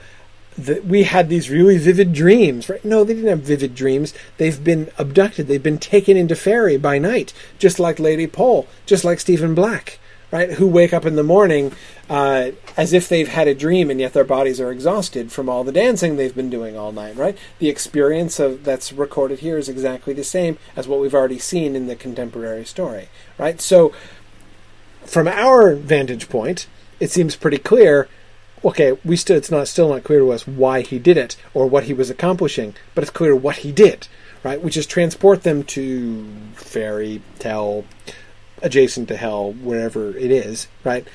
S1: that we had these really vivid dreams, right? No, they didn't have vivid dreams. They've been abducted. They've been taken into fairy by night, just like Lady Pole, just like Stephen Black, right? Who wake up in the morning uh, as if they've had a dream, and yet their bodies are exhausted from all the dancing they've been doing all night, right? The experience of that's recorded here is exactly the same as what we've already seen in the contemporary story, right? So, from our vantage point, it seems pretty clear okay, we still it's not still not clear to us why he did it or what he was accomplishing, but it's clear what he did, right? Which is transport them to fairy tale, adjacent to hell, wherever it is, right?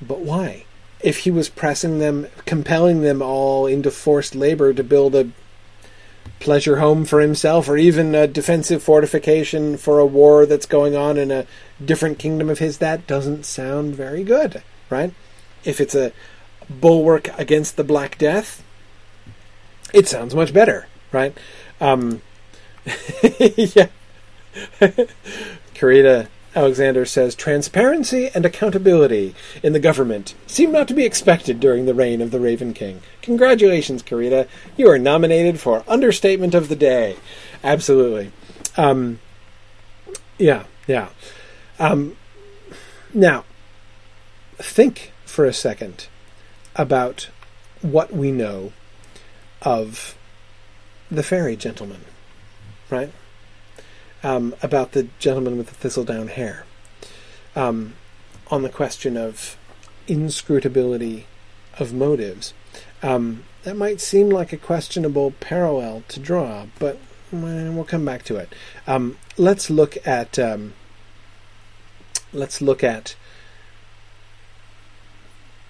S1: But why? If he was pressing them, compelling them all into forced labor to build a pleasure home for himself, or even a defensive fortification for a war that's going on in a different kingdom of his, that doesn't sound very good, right? If it's a bulwark against the Black Death, it sounds much better, right? Um, (laughs) yeah. (laughs) Karita Alexander says transparency and accountability in the government seem not to be expected during the reign of the Raven King. Congratulations, Karita. You are nominated for Understatement of the Day. Absolutely. Um, yeah, yeah. Um, now, think for a second about what we know of the fairy gentleman, right? Um, about the gentleman with the thistledown hair. Um, on the question of inscrutability of motives. Um, that might seem like a questionable parallel to draw, but we'll come back to it. Um, let's look at um, let's look at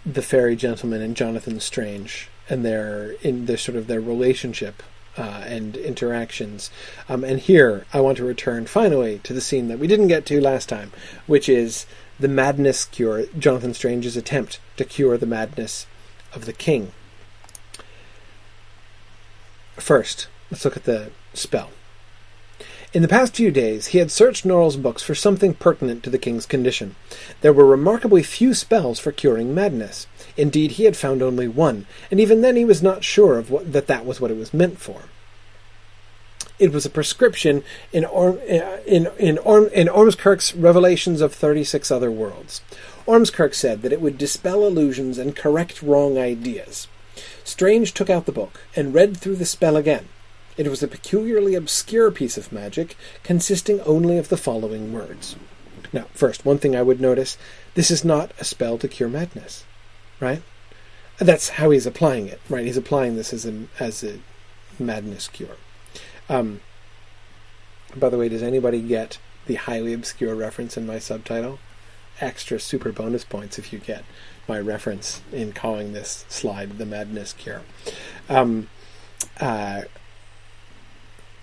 S1: the fairy gentleman and Jonathan Strange and their in their sort of their relationship uh, and interactions. Um, and here I want to return finally to the scene that we didn't get to last time, which is the madness cure, Jonathan Strange's attempt to cure the madness of the king. First, let's look at the spell. In the past few days, he had searched Norrell's books for something pertinent to the king's condition. There were remarkably few spells for curing madness. Indeed, he had found only one, and even then he was not sure of what, that that was what it was meant for. It was a prescription in, Orm, uh, in, in, Orm, in Ormskirk's Revelations of 36 Other Worlds. Ormskirk said that it would dispel illusions and correct wrong ideas. Strange took out the book and read through the spell again. It was a peculiarly obscure piece of magic, consisting only of the following words. Now, first, one thing I would notice this is not a spell to cure madness, right? That's how he's applying it, right? He's applying this as a, as a madness cure. Um, by the way, does anybody get the highly obscure reference in my subtitle? Extra super bonus points if you get my reference in calling this slide the madness cure. Um, uh,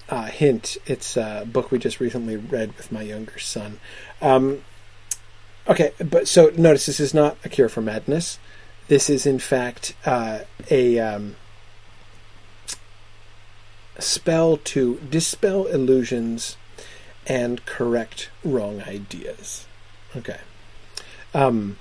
S1: uh, hint, it's a book we just recently read with my younger son. Um, okay, but so notice this is not a cure for madness. This is, in fact, uh, a um, spell to dispel illusions and correct wrong ideas. Okay. Um,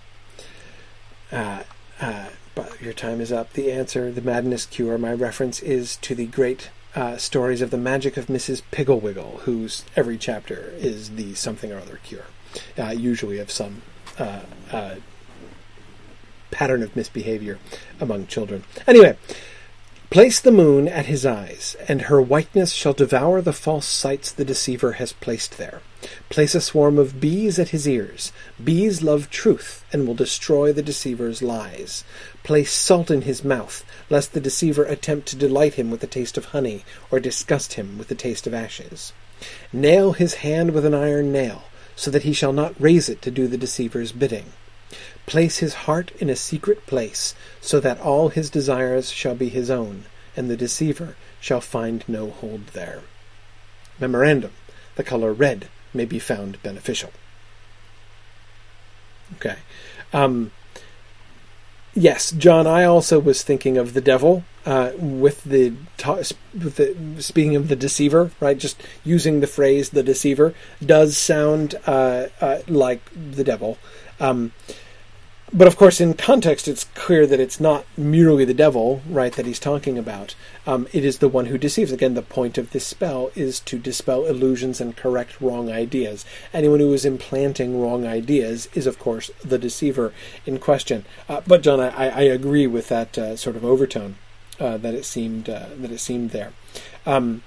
S1: uh, uh, but your time is up. The answer, the madness cure, my reference is to the great uh, stories of the magic of Mrs. Piggle-Wiggle, whose every chapter is the something or other cure, uh, usually of some uh, uh, pattern of misbehavior among children. Anyway, place the moon at his eyes, and her whiteness shall devour the false sights the deceiver has placed there. Place a swarm of bees at his ears. Bees love truth and will destroy the deceiver's lies. Place salt in his mouth, lest the deceiver attempt to delight him with the taste of honey, or disgust him with the taste of ashes. Nail his hand with an iron nail, so that he shall not raise it to do the deceiver's bidding. Place his heart in a secret place, so that all his desires shall be his own, and the deceiver shall find no hold there. Memorandum: the color red may be found beneficial. Okay. Um, yes, John. I also was thinking of the devil uh, with the with the speaking of the deceiver, right? Just using the phrase "the deceiver" does sound uh, uh, like the devil. Um, but of course, in context, it's clear that it's not merely the devil, right, that he's talking about. Um, it is the one who deceives. Again, the point of this spell is to dispel illusions and correct wrong ideas. Anyone who is implanting wrong ideas is, of course, the deceiver in question. Uh, but John, I, I, agree with that uh, sort of overtone uh, that it seemed uh, that it seemed there. Um,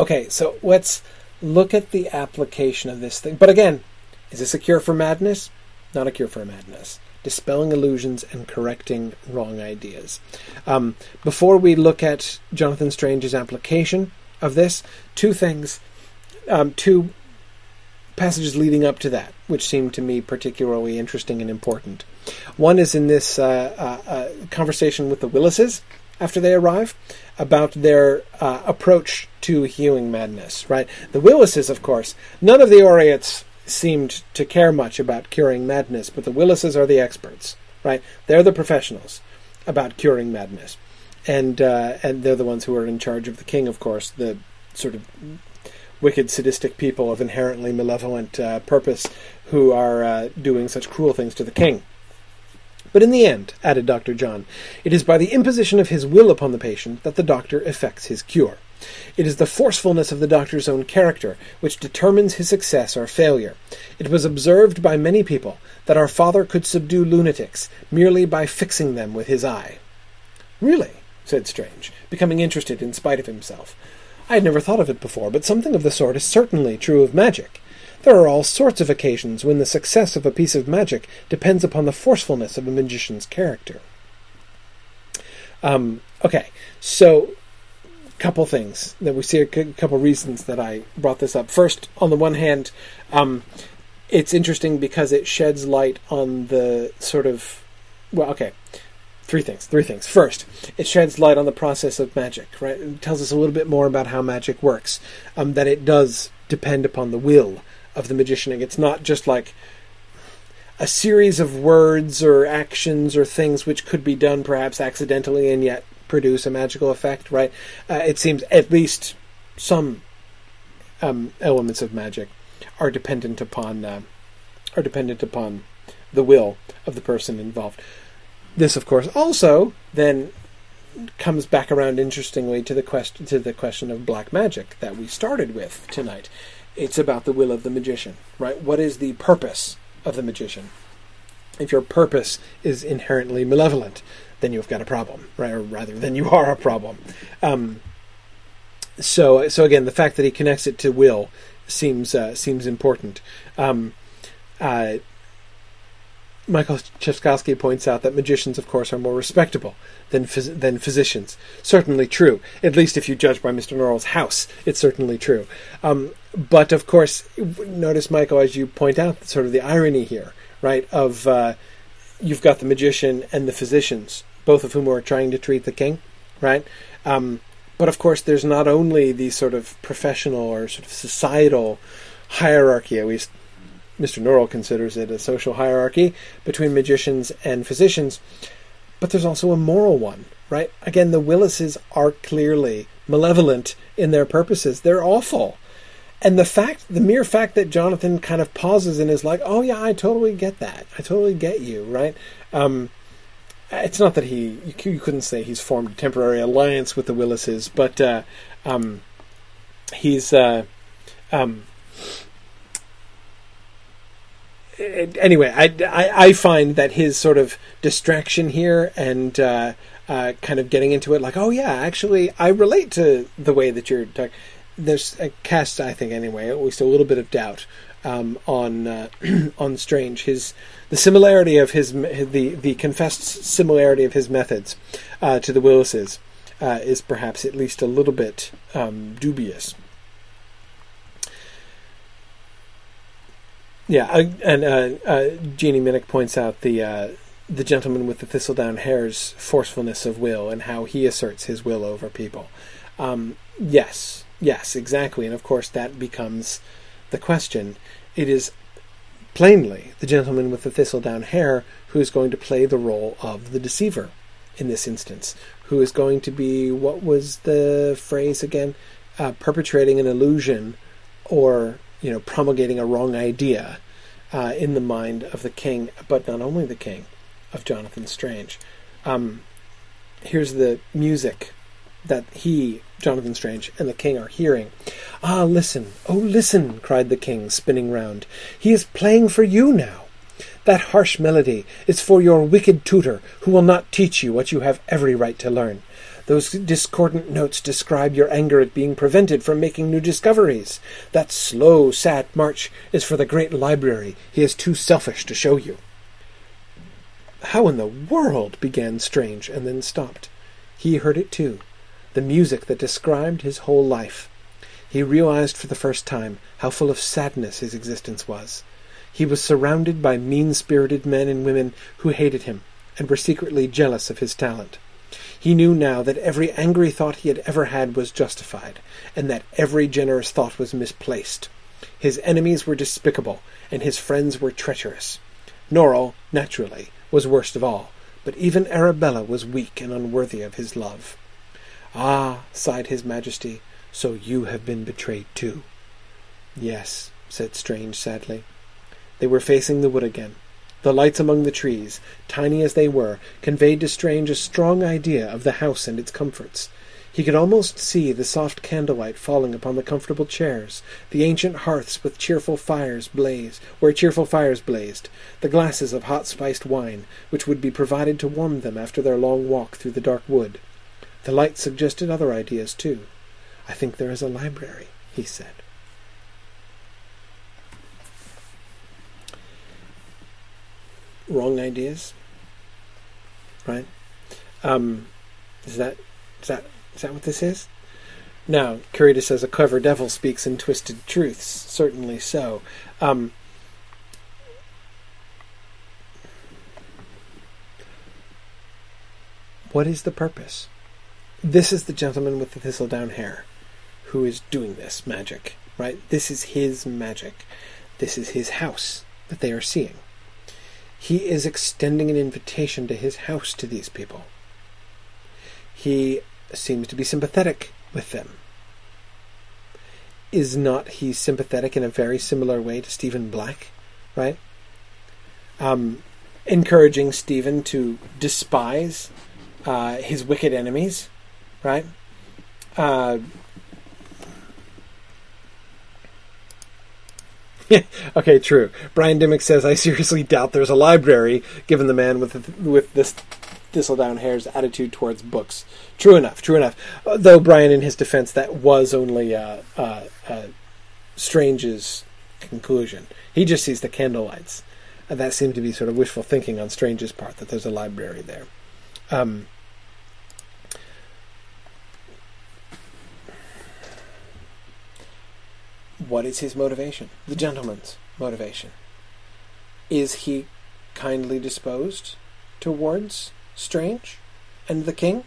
S1: okay, so let's look at the application of this thing. But again, is this a cure for madness? Not a cure for madness. Dispelling illusions and correcting wrong ideas. Um, before we look at Jonathan Strange's application of this, two things, um, two passages leading up to that, which seem to me particularly interesting and important. One is in this uh, uh, uh, conversation with the Willises after they arrive about their uh, approach to healing madness. Right, the Willises, of course, none of the Aureates seemed to care much about curing madness, but the Willises are the experts, right? They're the professionals about curing madness, and uh, and they're the ones who are in charge of the king, of course, the sort of wicked, sadistic people of inherently malevolent uh, purpose who are uh, doing such cruel things to the king. But in the end, added Dr. John, it is by the imposition of his will upon the patient that the doctor effects his cure.
S2: It is the forcefulness of the doctor's own character which determines his success or failure. It was observed by many people that our father could subdue lunatics merely by fixing them with his eye. Really? said Strange, becoming interested in spite of himself. I had never thought of it before, but something of the sort is certainly true of magic. There are all sorts of occasions when the success of a piece of magic depends upon the forcefulness of a magician's character. Um, okay, so couple things that we see a couple reasons that I brought this up. First, on the one hand, um, it's interesting because it sheds light on the sort of well, okay, three things. Three things. First, it sheds light on the process of magic. Right, it tells us a little bit more about how magic works. Um, that it does depend upon the will of the magician. It's not just like a series of words or actions or things which could be done perhaps accidentally and yet produce a magical effect, right? Uh, it seems at least some um, elements of magic are dependent upon uh, are dependent upon the will of the person involved. This, of course, also then comes back around interestingly to the question to the question of black magic that we started with tonight. It's about the will of the magician, right? What is the purpose of the magician? If your purpose is inherently malevolent, then you've got a problem, right? Or rather, then you (laughs) are a problem. Um, so, so again, the fact that he connects it to will seems uh, seems important. Um, uh, Michael Cheskowski points out that magicians, of course, are more respectable than phys- than physicians. Certainly true. At least if you judge by Mr. Norrell's house, it's certainly true. Um, but of course, notice, Michael, as you point out, sort of the irony here, right? Of uh, you've got the magician and the physicians, both of whom are trying to treat the king, right? Um, but of course, there's not only the sort of professional or sort of societal hierarchy, at least Mr. Norrell considers it a social hierarchy between magicians and physicians, but there's also a moral one, right? Again, the Willises are clearly malevolent in their purposes. They're awful. And the fact, the mere fact that Jonathan kind of pauses and is like, "Oh yeah, I totally get that. I totally get you," right? Um, it's not that he you, couldn't say he's formed a temporary alliance with the Willises, but uh, um, he's uh, um, anyway, I, I, I, find that his sort of distraction here and uh, uh, kind of getting into it, like, oh yeah, actually, I relate to the way that you're talking. There's a cast, I think, anyway, at least a little bit of doubt um, on uh, (clears throat) on Strange. His the similarity of his the the confessed similarity of his methods uh, to the Willises uh, is perhaps at least a little bit um, dubious. Yeah, and uh, uh, Jeannie Minnick points out the uh, the gentleman with the thistledown hair's forcefulness of will and how he asserts his will over people. Um, yes, yes, exactly, and of course that becomes the question. It is plainly the gentleman with the thistle down hair who is going to play the role of the deceiver in this instance, who is going to be what was the phrase again? Uh, perpetrating an illusion or you know, promulgating a wrong idea uh, in the mind of the king, but not only the king, of Jonathan Strange. Um, here's the music that he, Jonathan Strange, and the king are hearing. Ah, listen, oh, listen, cried the king, spinning round. He is playing for you now. That harsh melody is for your wicked tutor, who will not teach you what you have every right to learn. Those discordant notes describe your anger at being prevented from making new discoveries. That slow, sad march is for the great library he is too selfish to show you. How in the world? began Strange, and then stopped. He heard it too, the music that described his whole life. He realized for the first time how full of sadness his existence was. He was surrounded by mean spirited men and women who hated him and were secretly jealous of his talent. He knew now that every angry thought he had ever had was justified, and that every generous thought was misplaced. His enemies were despicable, and his friends were treacherous. Norrell, naturally, was worst of all, but even Arabella was weak and unworthy of his love. Ah, sighed his Majesty, so you have been betrayed too. Yes, said Strange sadly. They were facing the wood again. The lights among the trees, tiny as they were, conveyed to Strange a strong idea of the house and its comforts. He could almost see the soft candlelight falling upon the comfortable chairs, the ancient hearths with cheerful fires blaze, where cheerful fires blazed, the glasses of hot spiced wine, which would be provided to warm them after their long walk through the dark wood. The light suggested other ideas too. I think there is a library, he said. Wrong ideas, right? Um, is that is that is that what this is? Now, Karita says a clever devil speaks in twisted truths. Certainly so. Um, what is the purpose? This is the gentleman with the thistledown hair who is doing this magic, right? This is his magic. This is his house that they are seeing. He is extending an invitation to his house to these people. He seems to be sympathetic with them. Is not he sympathetic in a very similar way to Stephen Black, right? Um, encouraging Stephen to despise uh, his wicked enemies, right? Uh, (laughs) okay, true. Brian Dimmick says, "I seriously doubt there's a library, given the man with with this Thistledown Hair's attitude towards books. True enough, true enough. Uh, though Brian, in his defense, that was only uh, uh, uh Strange's conclusion. He just sees the candlelights. And that seemed to be sort of wishful thinking on Strange's part that there's a library there. Um, what is his motivation? The gentleman's motivation. Is he kindly disposed towards Strange and the King?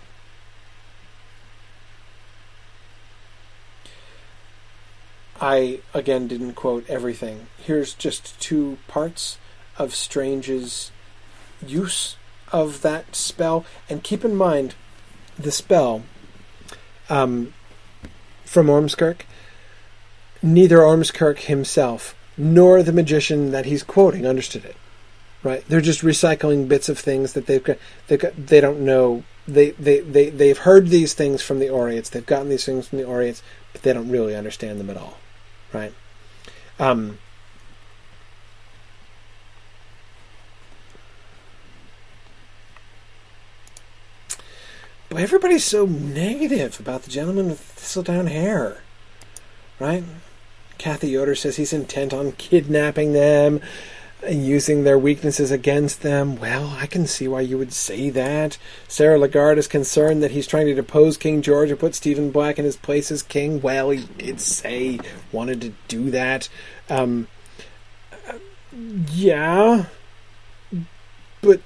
S2: I again didn't quote everything. Here's just two parts of Strange's use of that spell, and keep in mind the spell um, from Ormskirk. Neither Ormskirk himself nor the magician that he's quoting understood it right? They're just recycling bits of things that they've got. They've got. They don't know. They they they they've heard these things from the Aureates. They've gotten these things from the Aureates, but they don't really understand them at all, right? Um. But everybody's so negative about the gentleman with thistledown hair, right? Kathy Yoder says he's intent on kidnapping them and using their weaknesses against them. Well, I can see why you would say that. Sarah Lagarde is concerned that he's trying to depose King George and put Stephen Black in his place as king. Well, he did say wanted to do that. Um, yeah, but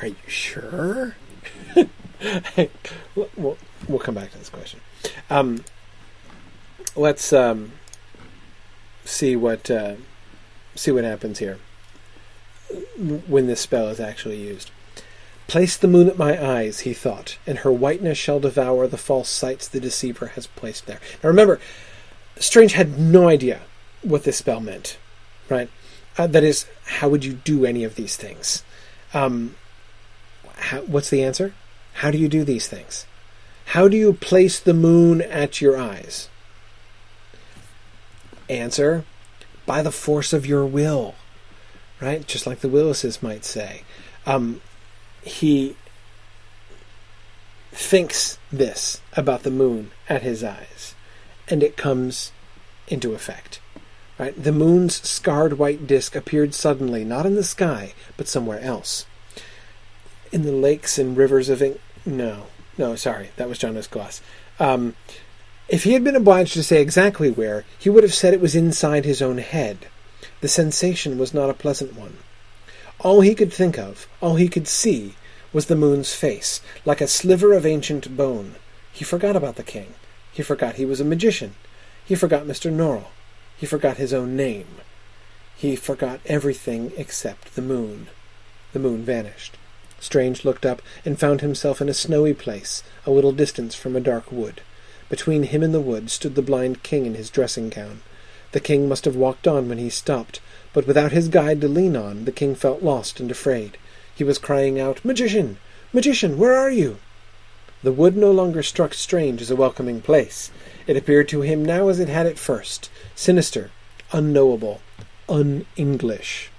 S2: are you sure? (laughs) we'll, we'll come back to this question. Um, let's. Um, see what uh, see what happens here when this spell is actually used. Place the moon at my eyes, he thought, and her whiteness shall devour the false sights the deceiver has placed there. Now remember, Strange had no idea what this spell meant, right? Uh, that is, how would you do any of these things? Um, how, what's the answer? How do you do these things? How do you place the moon at your eyes? Answer by the force of your will, right? Just like the Willises might say. Um, he thinks this about the moon at his eyes, and it comes into effect. Right? The moon's scarred white disk appeared suddenly, not in the sky, but somewhere else. In the lakes and rivers of Eng- no, no, sorry, that was John Uskglass. Um, if he had been obliged to say exactly where, he would have said it was inside his own head. The sensation was not a pleasant one. All he could think of, all he could see, was the moon's face, like a sliver of ancient bone. He forgot about the king. He forgot he was a magician. He forgot Mr. Norrell. He forgot his own name. He forgot everything except the moon. The moon vanished. Strange looked up and found himself in a snowy place, a little distance from a dark wood. Between him and the wood stood the blind king in his dressing gown. The king must have walked on when he stopped, but without his guide to lean on, the king felt lost and afraid. He was crying out, Magician! Magician, where are you? The wood no longer struck Strange as a welcoming place. It appeared to him now as it had at first, sinister, unknowable, un-English.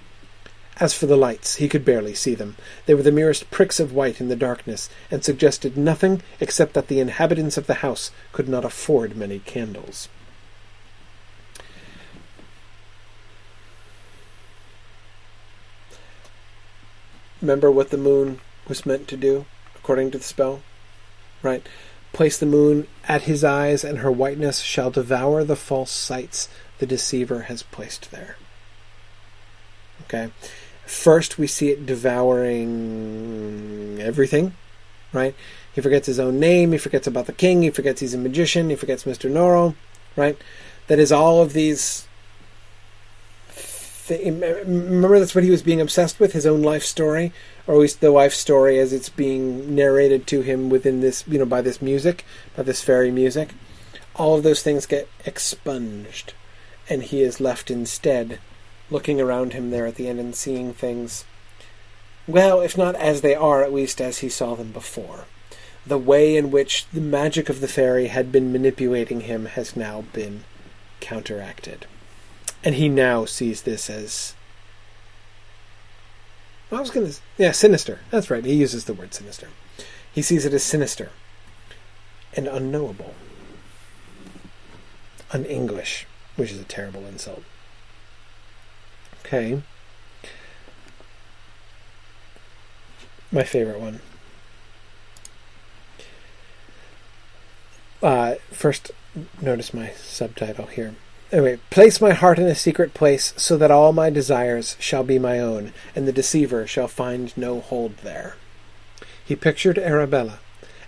S2: As for the lights, he could barely see them. They were the merest pricks of white in the darkness, and suggested nothing except that the inhabitants of the house could not afford many candles. Remember what the moon was meant to do, according to the spell? Right? Place the moon at his eyes, and her whiteness shall devour the false sights the deceiver has placed there. Okay? First, we see it devouring everything, right? He forgets his own name, he forgets about the king, he forgets he's a magician, he forgets Mr. Norrell, right? That is all of these. Th- remember, that's what he was being obsessed with his own life story, or at least the life story as it's being narrated to him within this, you know, by this music, by this fairy music. All of those things get expunged, and he is left instead looking around him there at the end and seeing things, well, if not as they are, at least as he saw them before. The way in which the magic of the fairy had been manipulating him has now been counteracted. And he now sees this as. I was going to. Yeah, sinister. That's right. He uses the word sinister. He sees it as sinister and unknowable. Un English, which is a terrible insult. Okay. My favorite one. Uh, first, notice my subtitle here. Anyway, place my heart in a secret place so that all my desires shall be my own, and the deceiver shall find no hold there. He pictured Arabella,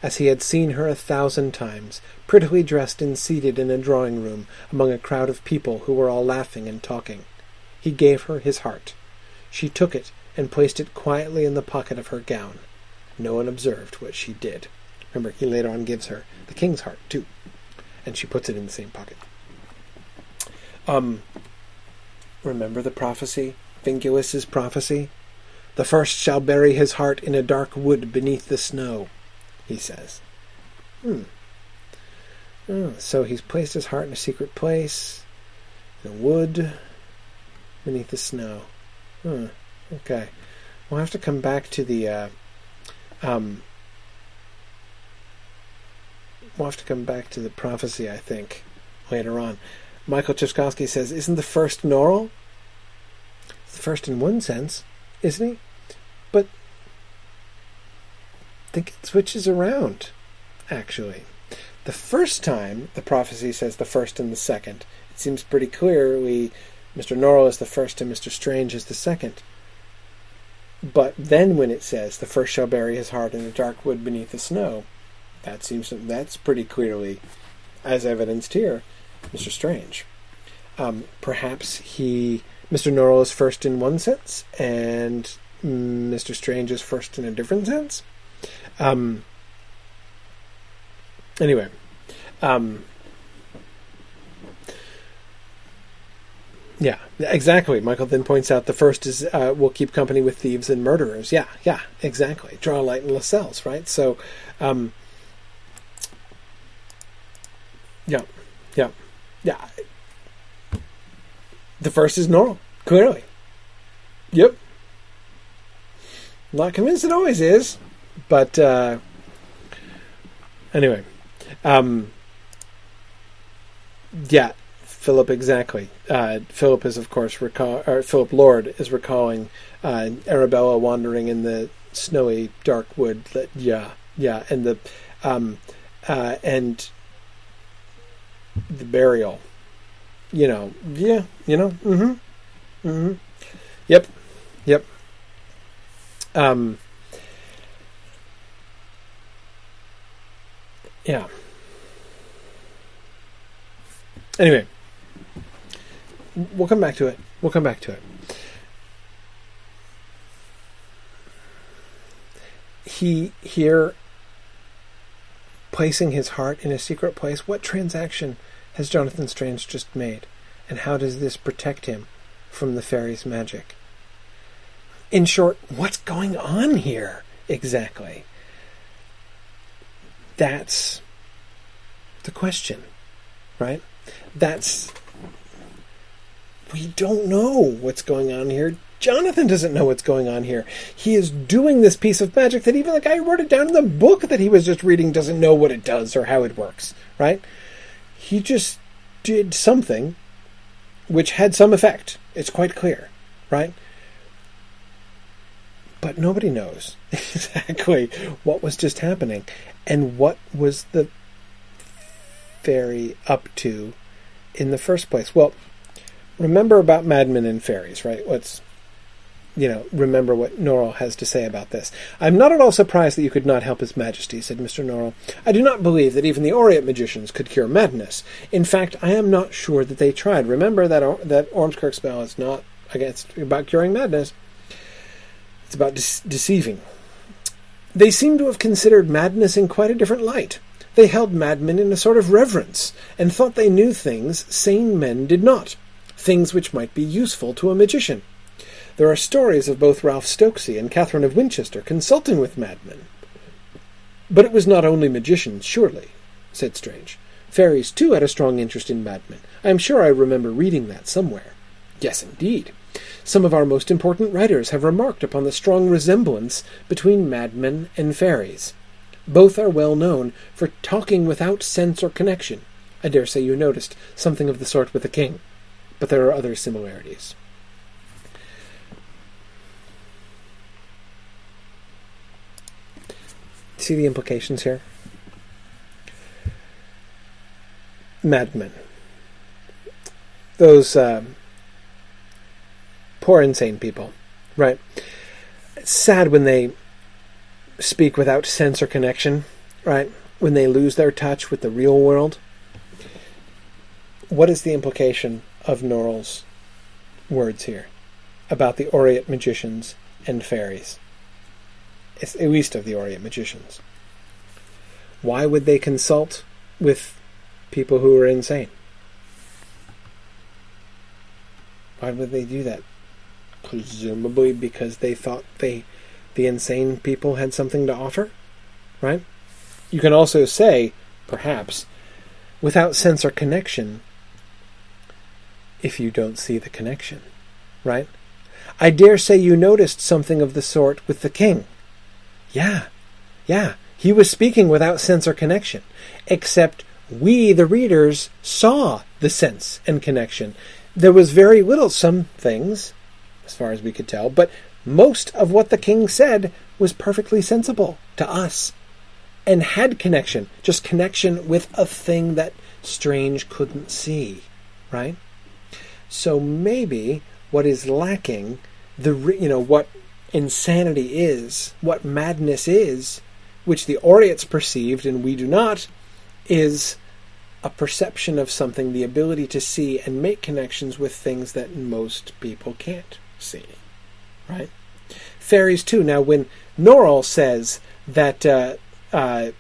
S2: as he had seen her a thousand times, prettily dressed and seated in a drawing room among a crowd of people who were all laughing and talking. He gave her his heart. She took it and placed it quietly in the pocket of her gown. No one observed what she did. Remember, he later on gives her the king's heart, too. And she puts it in the same pocket. Um, remember the prophecy? Vinculus's prophecy? The first shall bury his heart in a dark wood beneath the snow, he says. Hmm. Oh, so he's placed his heart in a secret place, in a wood, beneath the snow. Hmm. Okay. We'll have to come back to the. Uh, um, we'll have to come back to the prophecy, I think, later on. Michael Cheskowski says, Isn't the first Norrell? the first in one sense, isn't he? But I think it switches around, actually. The first time the prophecy says the first and the second, it seems pretty clear we Mr. Norrell is the first and Mr. Strange is the second. But then when it says the first shall bury his heart in the dark wood beneath the snow, that seems that's pretty clearly, as evidenced here, Mr. Strange. Um, perhaps he Mr. Norrell is first in one sense, and Mr. Strange is first in a different sense. Um, anyway, um, Yeah, exactly. Michael then points out the first is uh, will keep company with thieves and murderers. Yeah, yeah, exactly. Drawlight in Lascelles, right? So, um, yeah, yeah, yeah. The first is Norrell, clearly. Yep. Not convinced it always is, but uh, anyway, um, yeah. Philip exactly. Uh, Philip is, of course, recall. Or Philip Lord is recalling uh, Arabella wandering in the snowy, dark wood. Yeah, yeah, and the um, uh, and the burial. You know, yeah, you know, mm-hmm, mm-hmm. Yep, yep. Um, yeah. Anyway, we'll come back to it. We'll come back to it. He here placing his heart in a secret place. What transaction has Jonathan Strange just made? And how does this protect him from the fairy's magic. In short, what's going on here exactly? That's the question, right? That's. We don't know what's going on here. Jonathan doesn't know what's going on here. He is doing this piece of magic that even the guy who wrote it down in the book that he was just reading doesn't know what it does or how it works, right? He just did something which had some effect. It's quite clear, right? But nobody knows (laughs) exactly what was just happening and what was the fairy up to in the first place. Well, remember about madmen and fairies, right? Let's you know, remember what Norrell has to say about this. I'm not at all surprised that you could not help His Majesty, said Mr. Norrell. I do not believe that even the Aureate magicians could cure madness. In fact, I am not sure that they tried. Remember that or- that Ormskirk spell is not against about curing madness. It's about de- deceiving. They seem to have considered madness in quite a different light. They held madmen in a sort of reverence, and thought they knew things sane men did not, things which might be useful to a magician. There are stories of both Ralph Stokesay and Catherine of Winchester consulting with madmen. But it was not only magicians, surely, said Strange. Fairies, too, had a strong interest in madmen. I am sure I remember reading that somewhere. Yes, indeed. Some of our most important writers have remarked upon the strong resemblance between madmen and fairies. Both are well known for talking without sense or connection. I dare say you noticed something of the sort with the king. But there are other similarities. See the implications here? Madmen. Those uh, poor insane people, right? It's sad when they speak without sense or connection, right? When they lose their touch with the real world. What is the implication of Norrell's words here about the Aureate magicians and fairies? at least of the Aureate magicians. Why would they consult with people who are insane? Why would they do that? Presumably because they thought they the insane people had something to offer, right? You can also say, perhaps, without sense or connection, if you don't see the connection, right? I dare say you noticed something of the sort with the king. Yeah, yeah. He was speaking without sense or connection, except we, the readers, saw the sense and connection. There was very little, some things, as far as we could tell, but most of what the king said was perfectly sensible to us and had connection, just connection with a thing that Strange couldn't see, right? So maybe what is lacking, the you know what insanity is, what madness is, which the Aureates perceived and we do not, is a perception of something, the ability to see and make connections with things that most people can't see. Right? Fairies, too. Now, when Norrell says that uh, uh,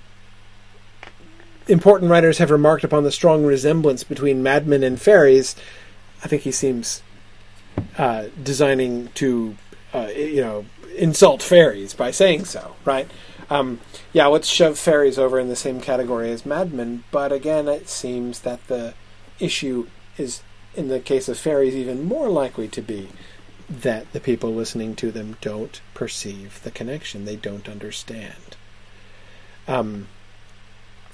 S2: important writers have remarked upon the strong resemblance between madmen and fairies, I think he seems uh, designing to uh, you know, insult fairies by saying so, right? Um, yeah, let's shove fairies over in the same category as madmen, but again, it seems that the issue is, in the case of fairies, even more likely to be that the people listening to them don't perceive the connection, they don't understand. Um,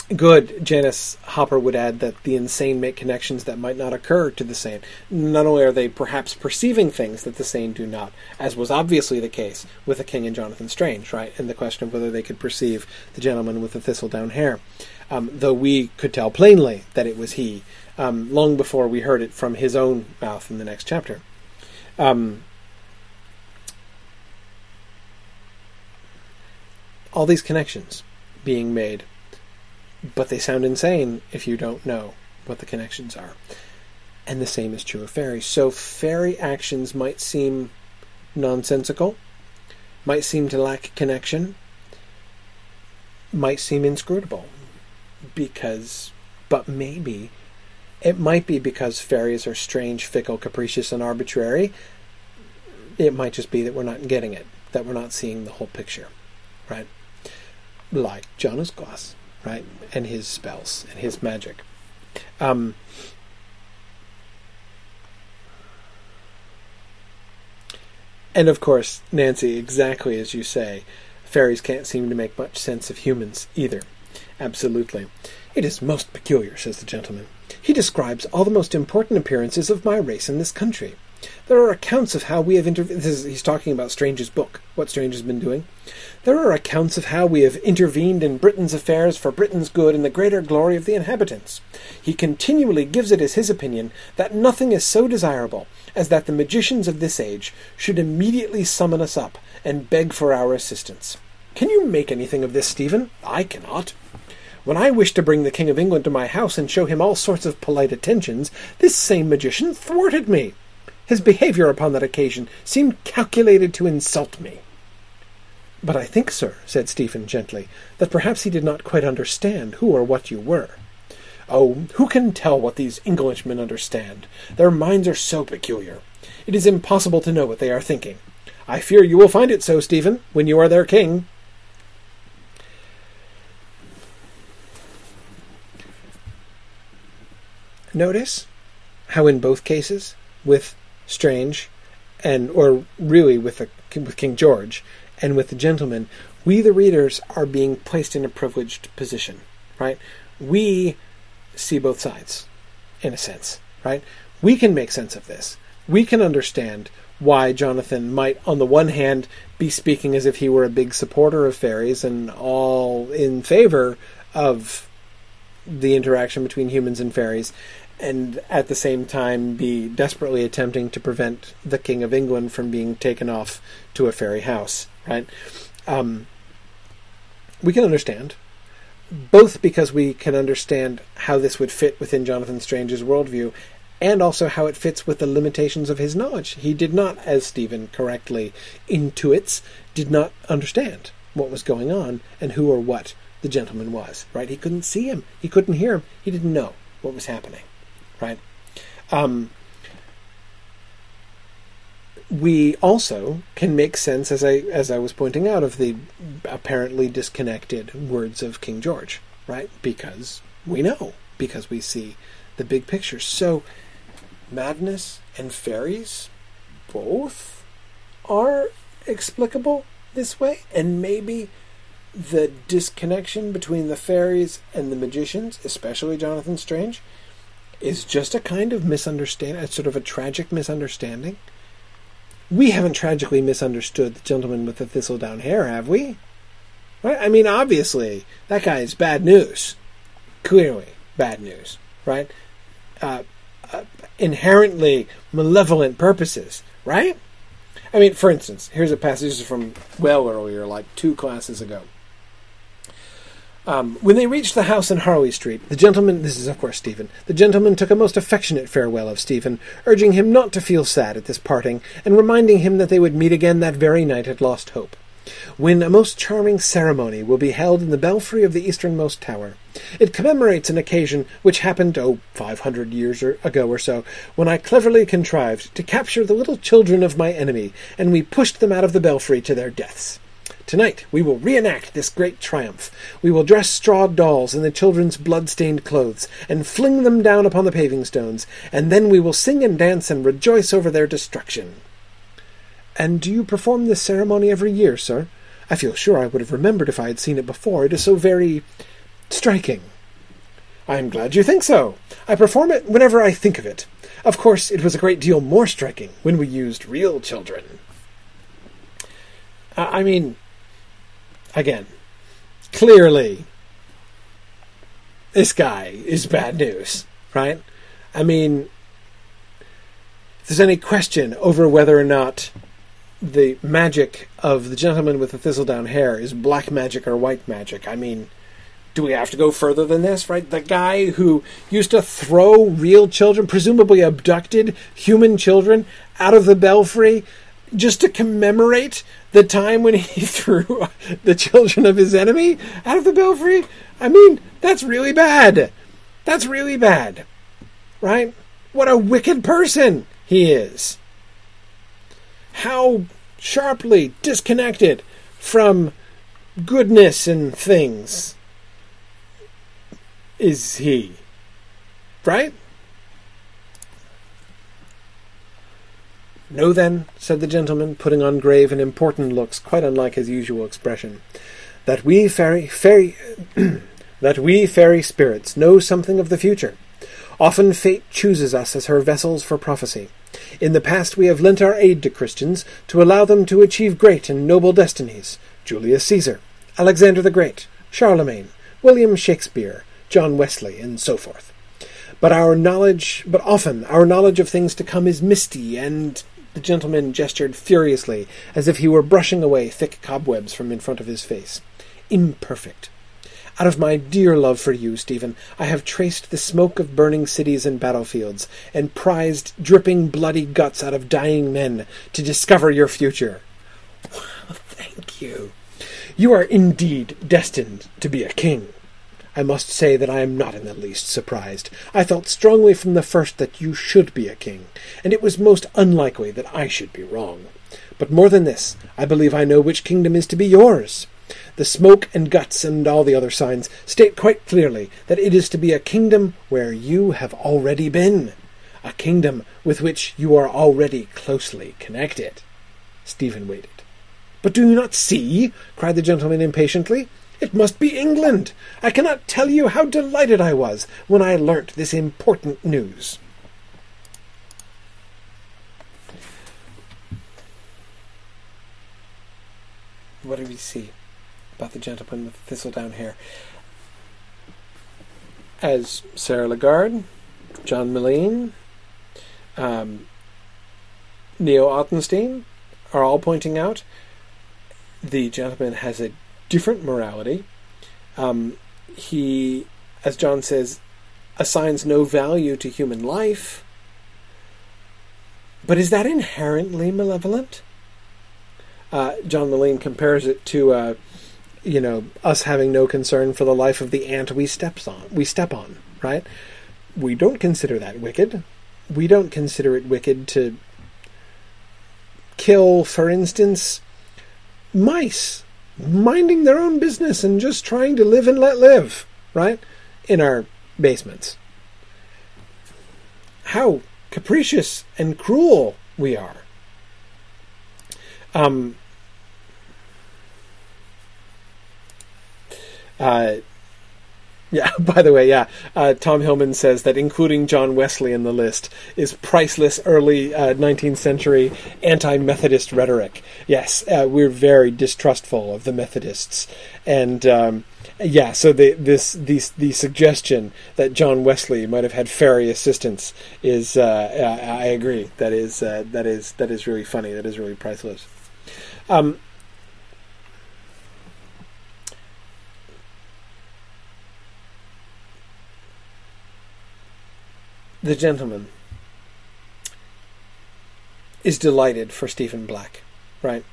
S2: good, Janice Hopper would add that the insane make connections that might not occur to the sane. Not only are they perhaps perceiving things that the sane do not, as was obviously the case with the king and Jonathan Strange, right? And the question of whether they could perceive the gentleman with the thistle down hair. Um, though we could tell plainly that it was he, um, long before we heard it from his own mouth in the next chapter. Um, all these connections being made but they sound insane if you don't know what the connections are. And the same is true of fairies. So fairy actions might seem nonsensical, might seem to lack connection, might seem inscrutable, because, but maybe It might be because fairies are strange, fickle, capricious, and arbitrary. It might just be that we're not getting it, that we're not seeing the whole picture, right? Like John Uskglass, right? And his spells and his magic. Um, and of course, Nancy, exactly as you say, fairies can't seem to make much sense of humans either. Absolutely. It is most peculiar, says the gentleman. He describes all the most important appearances of my race in this country. There are accounts of how we have intervened. He's talking about Strange's book, what Strange has been doing. There are accounts of how we have intervened in Britain's affairs for Britain's good and the greater glory of the inhabitants. He continually gives it as his opinion that nothing is so desirable as that the magicians of this age should immediately summon us up and beg for our assistance. Can you make anything of this, Stephen? I cannot. When I wished to bring the King of England to my house and show him all sorts of polite attentions, this same magician thwarted me. His behavior upon that occasion seemed calculated to insult me. But I think, sir, said Stephen gently, that perhaps he did not quite understand who or what you were. Oh, who can tell what these Englishmen understand? Their minds are so peculiar. It is impossible to know what they are thinking. I fear you will find it so, Stephen, when you are their king. Notice how in both cases, with Strange, and or really with the, with King George and with the gentleman, we the readers are being placed in a privileged position, right? We see both sides, in a sense, right? We can make sense of this. We can understand why Jonathan might, on the one hand, be speaking as if he were a big supporter of fairies and all in favor of the interaction between humans and fairies, and at the same time be desperately attempting to prevent the King of England from being taken off to a fairy house, right? Um, we can understand, both because we can understand how this would fit within Jonathan Strange's worldview, and also how it fits with the limitations of his knowledge. He did not, as Stephen correctly intuits, did not understand what was going on and who or what the gentleman was, right? He couldn't see him, he couldn't hear him, he didn't know what was happening right? Um, we also can make sense, as I as I was pointing out, of the apparently disconnected words of King George, right? Because we know, because we see the big picture. So, madness and fairies, both are explicable this way, and maybe the disconnection between the fairies and the magicians, especially Jonathan Strange, is just a kind of misunderstanding, a sort of a tragic misunderstanding. We haven't tragically misunderstood the gentleman with the thistledown hair, have we? Right? I mean, obviously, that guy is bad news. Clearly, bad news, right? Uh, uh, inherently malevolent purposes, right? I mean, for instance, here's a passage from well earlier, like two classes ago. Um, when they reached the house in Harley Street, the gentleman, this is of course Stephen, the gentleman took a most affectionate farewell of Stephen, urging him not to feel sad at this parting, and reminding him that they would meet again that very night at Lost Hope, when a most charming ceremony will be held in the belfry of the easternmost tower. It commemorates an occasion which happened, oh, five hundred years or, ago or so, when I cleverly contrived to capture the little children of my enemy, and we pushed them out of the belfry to their deaths. Tonight we will reenact this great triumph. We will dress straw dolls in the children's blood-stained clothes, and fling them down upon the paving stones, and then we will sing and dance and rejoice over their destruction. And do you perform this ceremony every year, sir? I feel sure I would have remembered if I had seen it before. It is so very striking. I am glad you think so. I perform it whenever I think of it. Of course, it was a great deal more striking when we used real children. Uh, I mean, again, clearly, this guy is bad news, right? I mean, if there's any question over whether or not the magic of the gentleman with the thistledown hair is black magic or white magic, I mean, do we have to go further than this, right? The guy who used to throw real children, presumably abducted human children, out of the belfry just to commemorate the time when he (laughs) threw the children of his enemy out of the belfry? I mean, that's really bad. That's really bad. right? What a wicked person he is. How sharply disconnected from goodness and things is he. Right? No, then, said the gentleman, putting on grave and important looks, quite unlike his usual expression, that we fairy fairy (clears throat) that we fairy spirits know something of the future. Often fate chooses us as her vessels for prophecy. In the past we have lent our aid to Christians to allow them to achieve great and noble destinies. Julius Caesar, Alexander the Great, Charlemagne, William Shakespeare, John Wesley, and so forth. But our knowledge, but often our knowledge of things to come is misty and the gentleman gestured furiously, as if he were brushing away thick cobwebs from in front of his face. Imperfect. Out of my dear love for you, Stephen, I have traced the smoke of burning cities and battlefields, and prized dripping bloody guts out of dying men to discover your future. Thank you. You are indeed destined to be a king. I must say that I am not in the least surprised. I felt strongly from the first that you should be a king, and it was most unlikely that I should be wrong. But more than this, I believe I know which kingdom is to be yours. The smoke and guts and all the other signs state quite clearly that it is to be a kingdom where you have already been, a kingdom with which you are already closely connected. Stephen waited. But do you not see? cried the gentleman impatiently. It must be England. I cannot tell you how delighted I was when I learnt this important news. What do we see about the gentleman with the thistledown hair? As Sarah Lagarde, John Mullane, um, Neo Ottenstein are all pointing out, the gentleman has a different morality. Um, he, as John says, assigns no value to human life. But is that inherently malevolent? Uh, John Mullane compares it to, uh, you know, us having no concern for the life of the ant we steps on. We step on, right? We don't consider that wicked. We don't consider it wicked to kill, for instance, mice minding their own business and just trying to live and let live, right? In our basements. How capricious and cruel we are. Um, uh, yeah, (laughs) by the way, yeah, uh, Tom Hillman says that including John Wesley in the list is priceless early uh, 19th century anti Methodist rhetoric. Yes, uh, we're very distrustful of the Methodists. And. Um, yeah, so the this the the suggestion that John Wesley might have had fairy assistance is uh, I agree that is uh, that is that is really funny that is really priceless. Um, the gentleman is delighted for Stephen Black, right?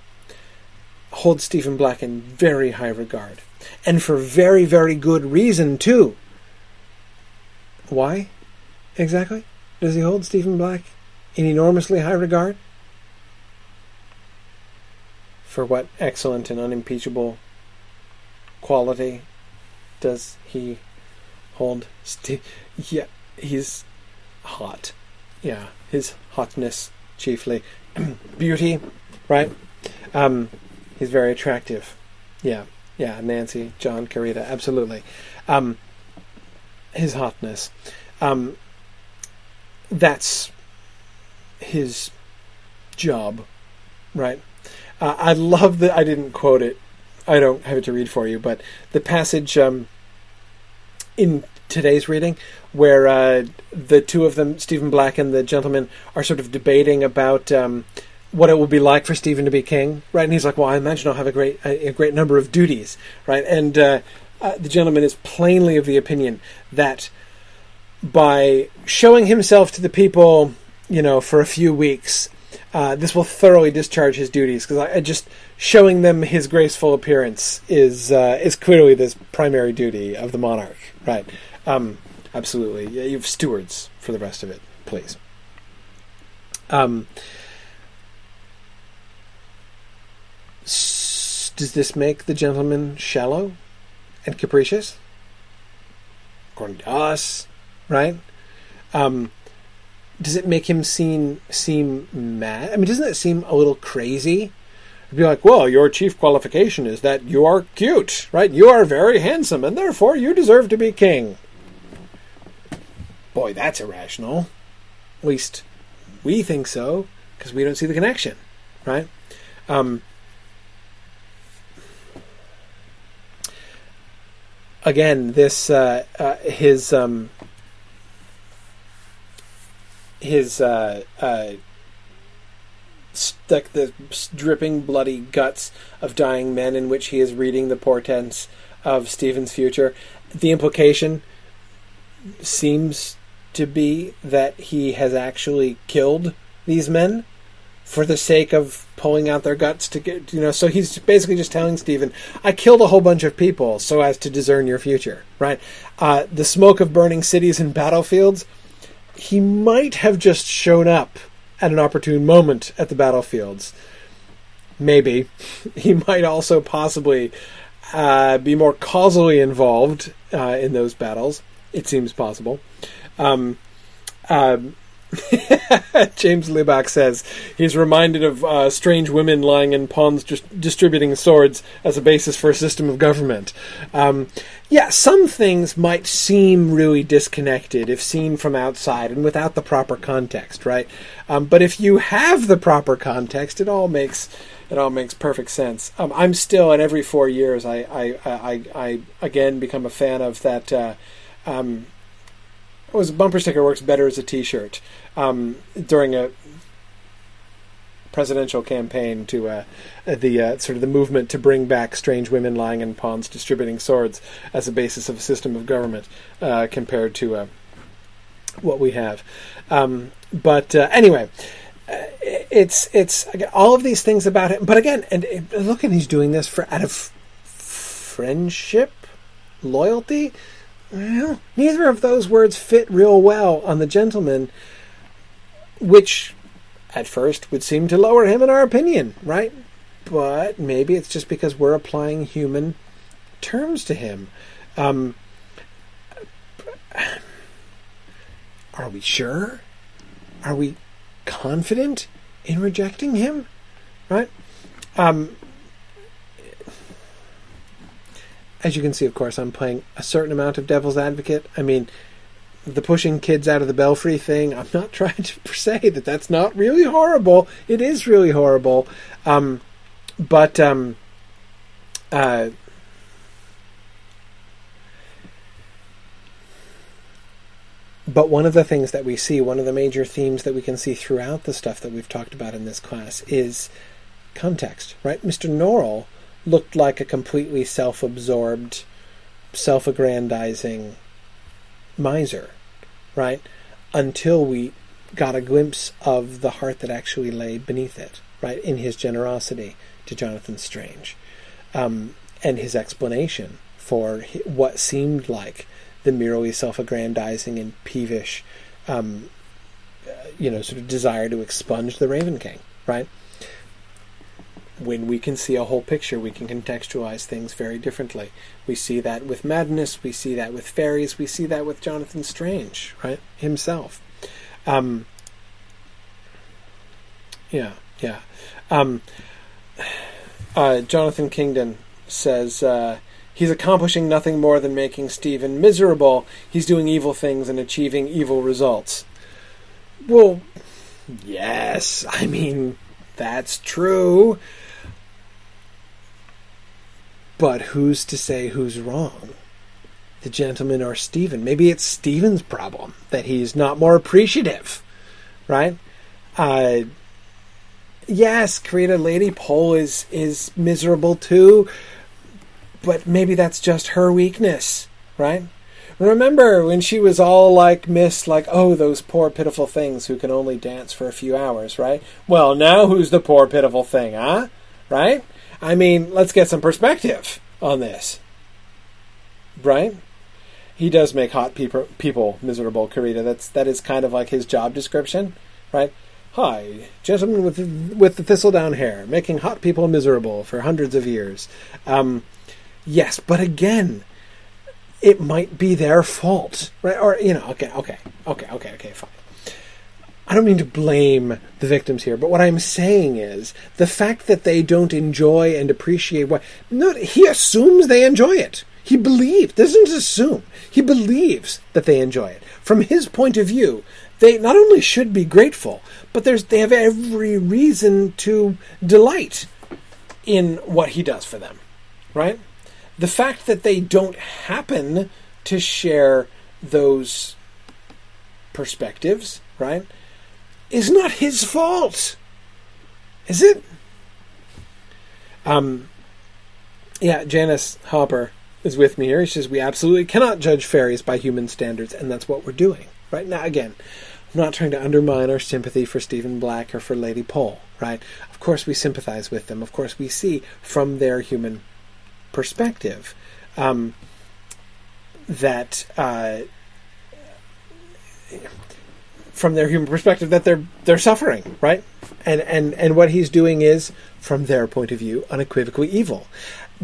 S2: Holds Stephen Black in very high regard. And for very, very good reason, too. Why exactly does he hold Stephen Black in enormously high regard? For what excellent and unimpeachable quality does he hold? St- yeah, he's hot. Yeah, his hotness chiefly. (clears throat) Beauty, right? Um, he's very attractive. Yeah, yeah, Nancy, John, Karita, absolutely. Um, his hotness. Um, that's his job, right? Uh, I love that I didn't quote it. I don't have it to read for you, but the passage um, in today's reading where uh, the two of them, Stephen Black and the gentleman, are sort of debating about um, what it will be like for Stephen to be king, right? And he's like, "Well, I imagine I'll have a great a, a great number of duties, right?" And uh, uh, the gentleman is plainly of the opinion that by showing himself to the people, you know, for a few weeks, uh, this will thoroughly discharge his duties because I just showing them his graceful appearance is uh, is clearly this primary duty of the monarch, right? Um, absolutely. Yeah, you have stewards for the rest of it, please. Um, s- does this make the gentleman shallow and capricious? According to us, right? Um, does it make him seem seem mad? I mean, doesn't that seem a little crazy? To be like, well, your chief qualification is that you are cute, right? You are very handsome, and therefore you deserve to be king. Boy, that's irrational. At least we think so because we don't see the connection, right? Um, again, this uh, uh, his um, his uh, uh, the dripping bloody guts of dying men, in which he is reading the portents of Stephen's future. The implication seems to be that he has actually killed these men for the sake of pulling out their guts to get you know so he's basically just telling stephen i killed a whole bunch of people so as to discern your future right? Uh, the smoke of burning cities and battlefields he might have just shown up at an opportune moment at the battlefields. Maybe. (laughs) He might also possibly uh, be more causally involved uh, in those battles. It seems possible um, um, (laughs) James Libach says he's reminded of uh, strange women lying in ponds just distributing swords as a basis for a system of government. Um, yeah, some things might seem really disconnected if seen from outside and without the proper context, right? Um, but if you have the proper context, it all makes it all makes perfect sense. Um, I'm still at every four years, I I, I, I again become a fan of that. Uh, um, was a bumper sticker works better as a T-shirt um, during a presidential campaign to uh, the uh, sort of the movement to bring back strange women lying in ponds distributing swords as a basis of a system of government uh, compared to uh, what we have. Um, but uh, anyway. uh, It's it's all of these things about it, but again, and, and look, and he's doing this for out of friendship, loyalty. Well, neither of those words fit real well on the gentleman, which at first would seem to lower him in our opinion, right? But maybe it's just because we're applying human terms to him. Um, are we sure? Are we confident in rejecting him? Right? Um, as you can see, of course, I'm playing a certain amount of devil's advocate. I mean, the pushing kids out of the belfry thing, I'm not (laughs) trying to say that that's not really horrible. It is really horrible. Um, but, um, uh, but one of the things that we see, one of the major themes that we can see throughout the stuff that we've talked about in this class is context, right? Mr. Norrell looked like a completely self absorbed, self aggrandizing miser, right? Until we got a glimpse of the heart that actually lay beneath it, right? In his generosity to Jonathan Strange. Um, and his explanation for what seemed like the merely self aggrandizing and peevish, um, uh, you know, sort of desire to expunge the Raven King, right? When we can see a whole picture, we can contextualize things very differently. We see that with madness, we see that with fairies, we see that with Jonathan Strange, right? Himself. Um, yeah, yeah. Um, uh, Jonathan Kingdon says uh, he's accomplishing nothing more than making Stephen miserable. He's doing evil things and achieving evil results. Well, yes, I mean, that's true. But who's to say who's wrong? The gentleman or Stephen? Maybe it's Stephen's problem that he's not more appreciative, right? Uh, yes, Karita Lady Pole is is miserable too, but maybe that's just her weakness, right? Remember when she was all like Miss, like, oh, those poor pitiful things who can only dance for a few hours, right? Well, now who's the poor pitiful thing, huh? Right? I mean, let's get some perspective on this. Right? he does make hot people people miserable. Karita. That's that is kind of like his job description, right? Hi, gentleman with with the thistledown hair, making hot people miserable for hundreds of years. Um, yes, but again, it might be their fault, right? Or you know, okay, okay, okay, okay, okay, fine. I don't mean to blame the victims here, but what I'm saying is the fact that they don't enjoy and appreciate what no, he assumes they enjoy it. He believes doesn't assume. He believes that they enjoy it. From his point of view, they not only should be grateful, but there's they have every reason to delight in what he does for them. Right? The fact that they don't happen to share those perspectives, right? Is not his fault. Is it? Um, yeah, Janice Hopper is with me here. She says we absolutely cannot judge fairies by human standards, and that's what we're doing right now. Again, I'm not trying to undermine our sympathy for Stephen Black or for Lady Pole. Right? Of course, we sympathize with them. Of course, we see from their human perspective um, that. Uh, from their human perspective that they're they're suffering, right? And and and what he's doing is, from their point of view, unequivocally evil.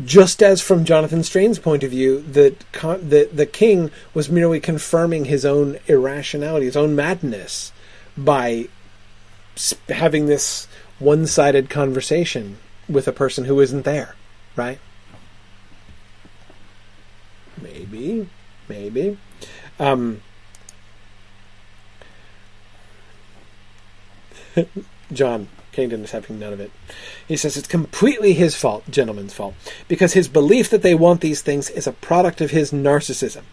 S2: Just as from Jonathan Strange's point of view, the the the king was merely confirming his own irrationality, his own madness, by having this one-sided conversation with a person who isn't there, right? Maybe, maybe. Um, John Kingdon is having none of it. He says it's completely his fault, gentleman's fault, because his belief that they want these things is a product of his narcissism.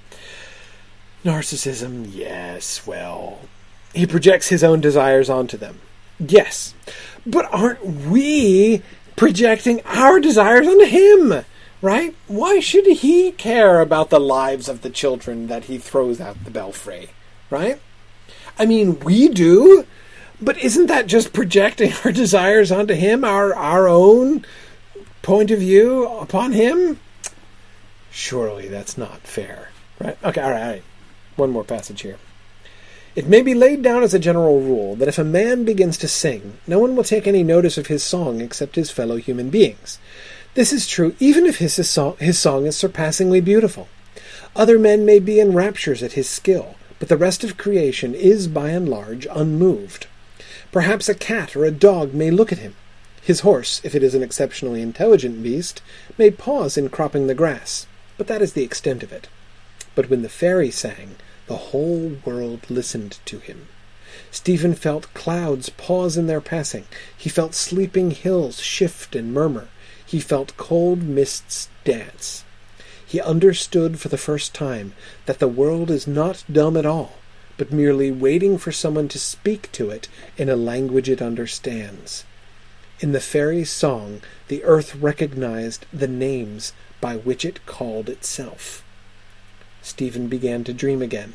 S2: Narcissism, yes, well, he projects his own desires onto them. Yes, but aren't we projecting our desires onto him? Right? Why should he care about the lives of the children that he throws out the belfry? Right? I mean, we do. But isn't that just projecting our (laughs) desires onto him, our our own point of view upon him? Surely that's not fair, right? Okay, all right, all right. One more passage here. It may be laid down as a general rule that if a man begins to sing, no one will take any notice of his song except his fellow human beings. This is true even if his, his, song, his song is surpassingly beautiful. Other men may be in raptures at his skill, but the rest of creation is by and large unmoved. Perhaps a cat or a dog may look at him. His horse, if it is an exceptionally intelligent beast, may pause in cropping the grass, but that is the extent of it. But when the fairy sang, the whole world listened to him. Stephen felt clouds pause in their passing. He felt sleeping hills shift and murmur. He felt cold mists dance. He understood for the first time that the world is not dumb at all, but merely waiting for someone to speak to it in a language it understands. In the fairy's song, the earth recognized the names by which it called itself. Stephen began to dream again.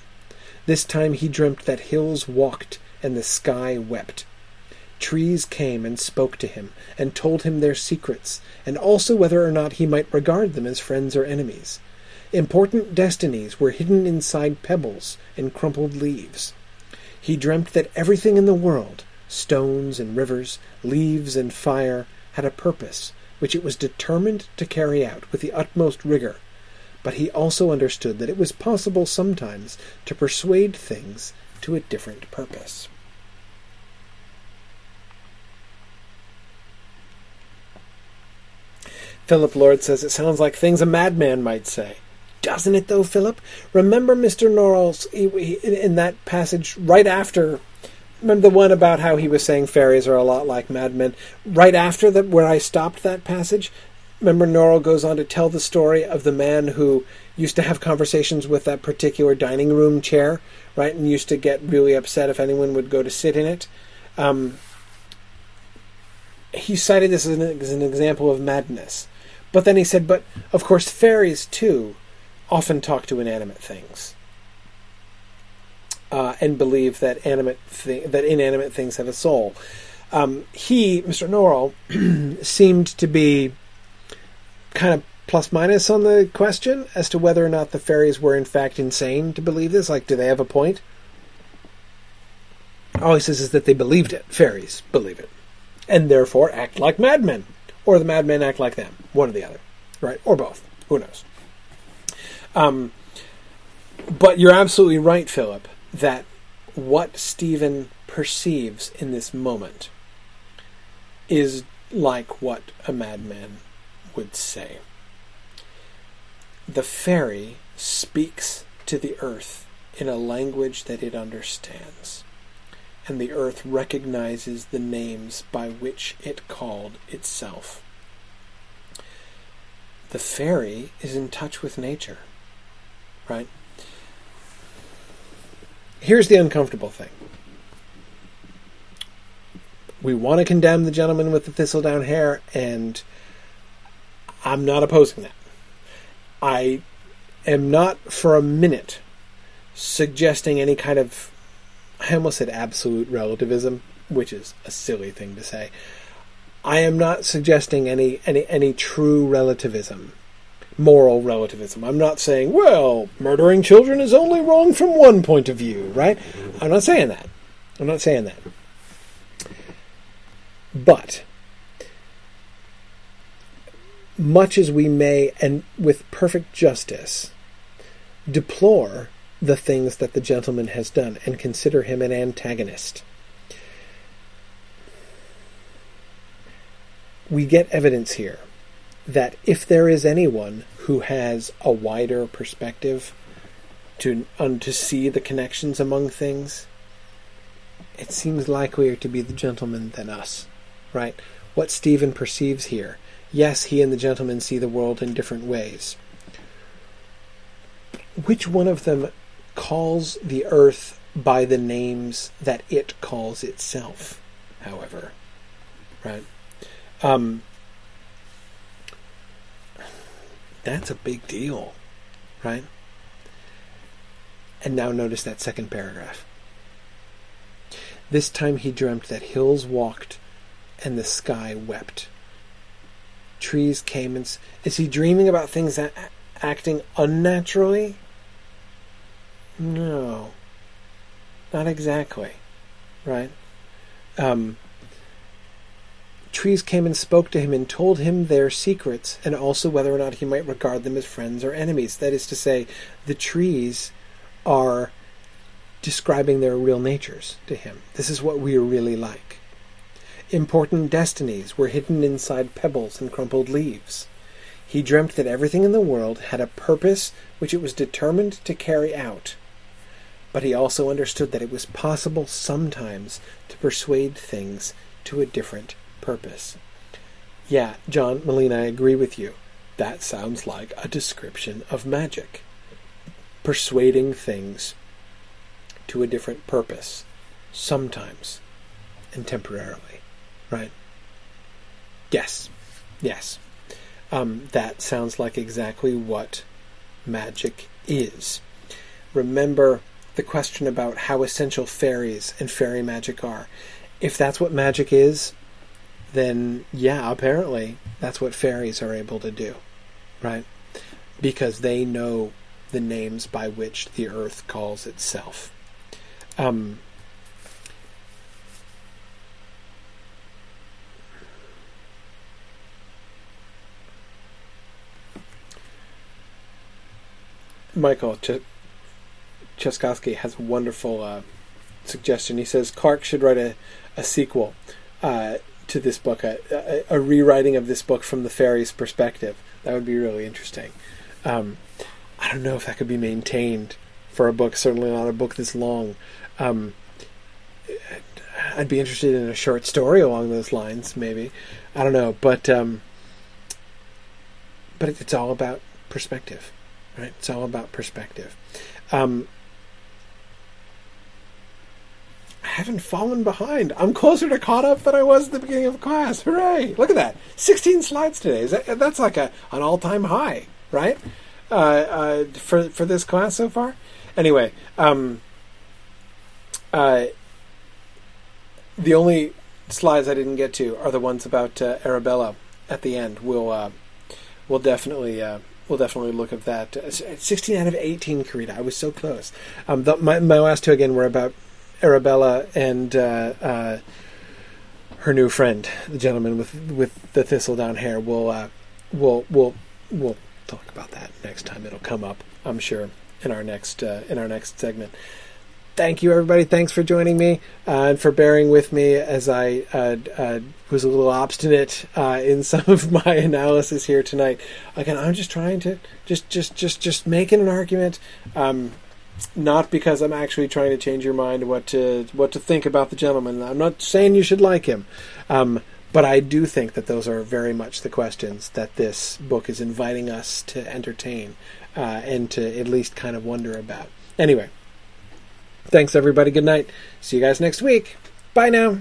S2: This time he dreamt that hills walked and the sky wept. Trees came and spoke to him, and told him their secrets, and also whether or not he might regard them as friends or enemies. Important destinies were hidden inside pebbles and crumpled leaves. He dreamt that everything in the world, stones and rivers, leaves and fire, had a purpose which it was determined to carry out with the utmost rigor, but he also understood that it was possible sometimes to persuade things to a different purpose. Philip Lord says it sounds like things a madman might say doesn't it though, Philip? Remember Mr. Norrell's in that passage right after. Remember the one about how he was saying fairies are a lot like madmen. Right after that, where I stopped that passage, remember Norrell goes on to tell the story of the man who used to have conversations with that particular dining room chair, right, and used to get really upset if anyone would go to sit in it. Um, he cited this as an, as an example of madness. But then he said, but of course, fairies too often talk to inanimate things uh, and believe that animate thi- that inanimate things have a soul. Um, he, Mr. Norrell, (clears throat) seemed to be kind of plus minus on the question as to whether or not the fairies were in fact insane to believe this? Like, do they have a point? All he says is that they believed it. Fairies believe it. And therefore act like madmen. Or the madmen act like them. One or the other. Right? Or both. Who knows? Um, but you're absolutely right, Philip, that what Stephen perceives in this moment is like what a madman would say. The fairy speaks to the earth in a language that it understands, and the earth recognizes the names by which it called itself. The fairy is in touch with nature, right? Here's the uncomfortable thing. We want to condemn the gentleman with the thistledown hair, and I'm not opposing that. I am not for a minute suggesting any kind of, I almost said absolute relativism, which is a silly thing to say. I am not suggesting any, any, any true relativism moral relativism. I'm not saying, well, murdering children is only wrong from one point of view, right? Mm-hmm. I'm not saying that. I'm not saying that. But, much as we may, and with perfect justice, deplore the things that the gentleman has done and consider him an antagonist, we get evidence here that if there is anyone who has a wider perspective to um, to see the connections among things, it seems likelier to be the gentleman than us, right? What Stephen perceives here. Yes, he and the gentleman see the world in different ways. Which one of them calls the earth by the names that it calls itself, however? Right? Um, That's a big deal, right? And now notice that second paragraph. This time he dreamt that hills walked and the sky wept. Trees came and. S- Is he dreaming about things a- acting unnaturally? No. Not exactly. Right? Um, trees came and spoke to him and told him their secrets, and also whether or not he might regard them as friends or enemies. That is to say, the trees are describing their real natures to him. This is what we are really like. Important destinies were hidden inside pebbles and crumpled leaves. He dreamt that everything in the world had a purpose which it was determined to carry out. But he also understood that it was possible sometimes to persuade things to a different purpose. Yeah, John Molina, I agree with you. That sounds like a description of magic. Persuading things to a different purpose, sometimes and temporarily, right? Yes, yes. Um, that sounds like exactly what magic is. Remember the question about how essential fairies and fairy magic are. If that's what magic is, then yeah, apparently that's what fairies are able to do, right? Because they know the names by which the earth calls itself. Um, Michael Ch- Cheskoski has a wonderful uh, suggestion. He says Clark should write a, a sequel. Uh, to this book, a, a, a, rewriting of this book from the fairy's perspective. That would be really interesting. Um, I don't know if that could be maintained for a book, certainly not a book this long. Um, I'd be interested in a short story along those lines, maybe. I don't know, but um, but it's all about perspective, right? It's all about perspective. Um, haven't fallen behind. I'm closer to caught up than I was at the beginning of class. Hooray! Look at that. 16 slides today. That, that's like a an all time high, right? Uh, uh, for for this class so far. Anyway, um, uh, the only slides I didn't get to are the ones about uh, Arabella at the end. We'll uh, we'll definitely uh, we'll definitely look at that. Uh, 16 out of 18, Karita. I was so close. Um, the, my, my last two again were about Arabella and uh, uh, her new friend, the gentleman with with the thistledown hair. We'll uh, we'll we'll we'll talk about that next time. It'll come up, I'm sure, in our next uh, in our next segment. Thank you, everybody. Thanks for joining me uh, and for bearing with me as I uh, uh, was a little obstinate in (laughs) some of my analysis here tonight. Again, I'm just trying to just just just just making an argument. Um, not because I'm actually trying to change your mind what to what to think about the gentleman. I'm not saying you should like him, um, but I do think that those are very much the questions that this book is inviting us to entertain uh, and to at least kind of wonder about. Anyway, thanks everybody. Good night. See you guys next week. Bye now.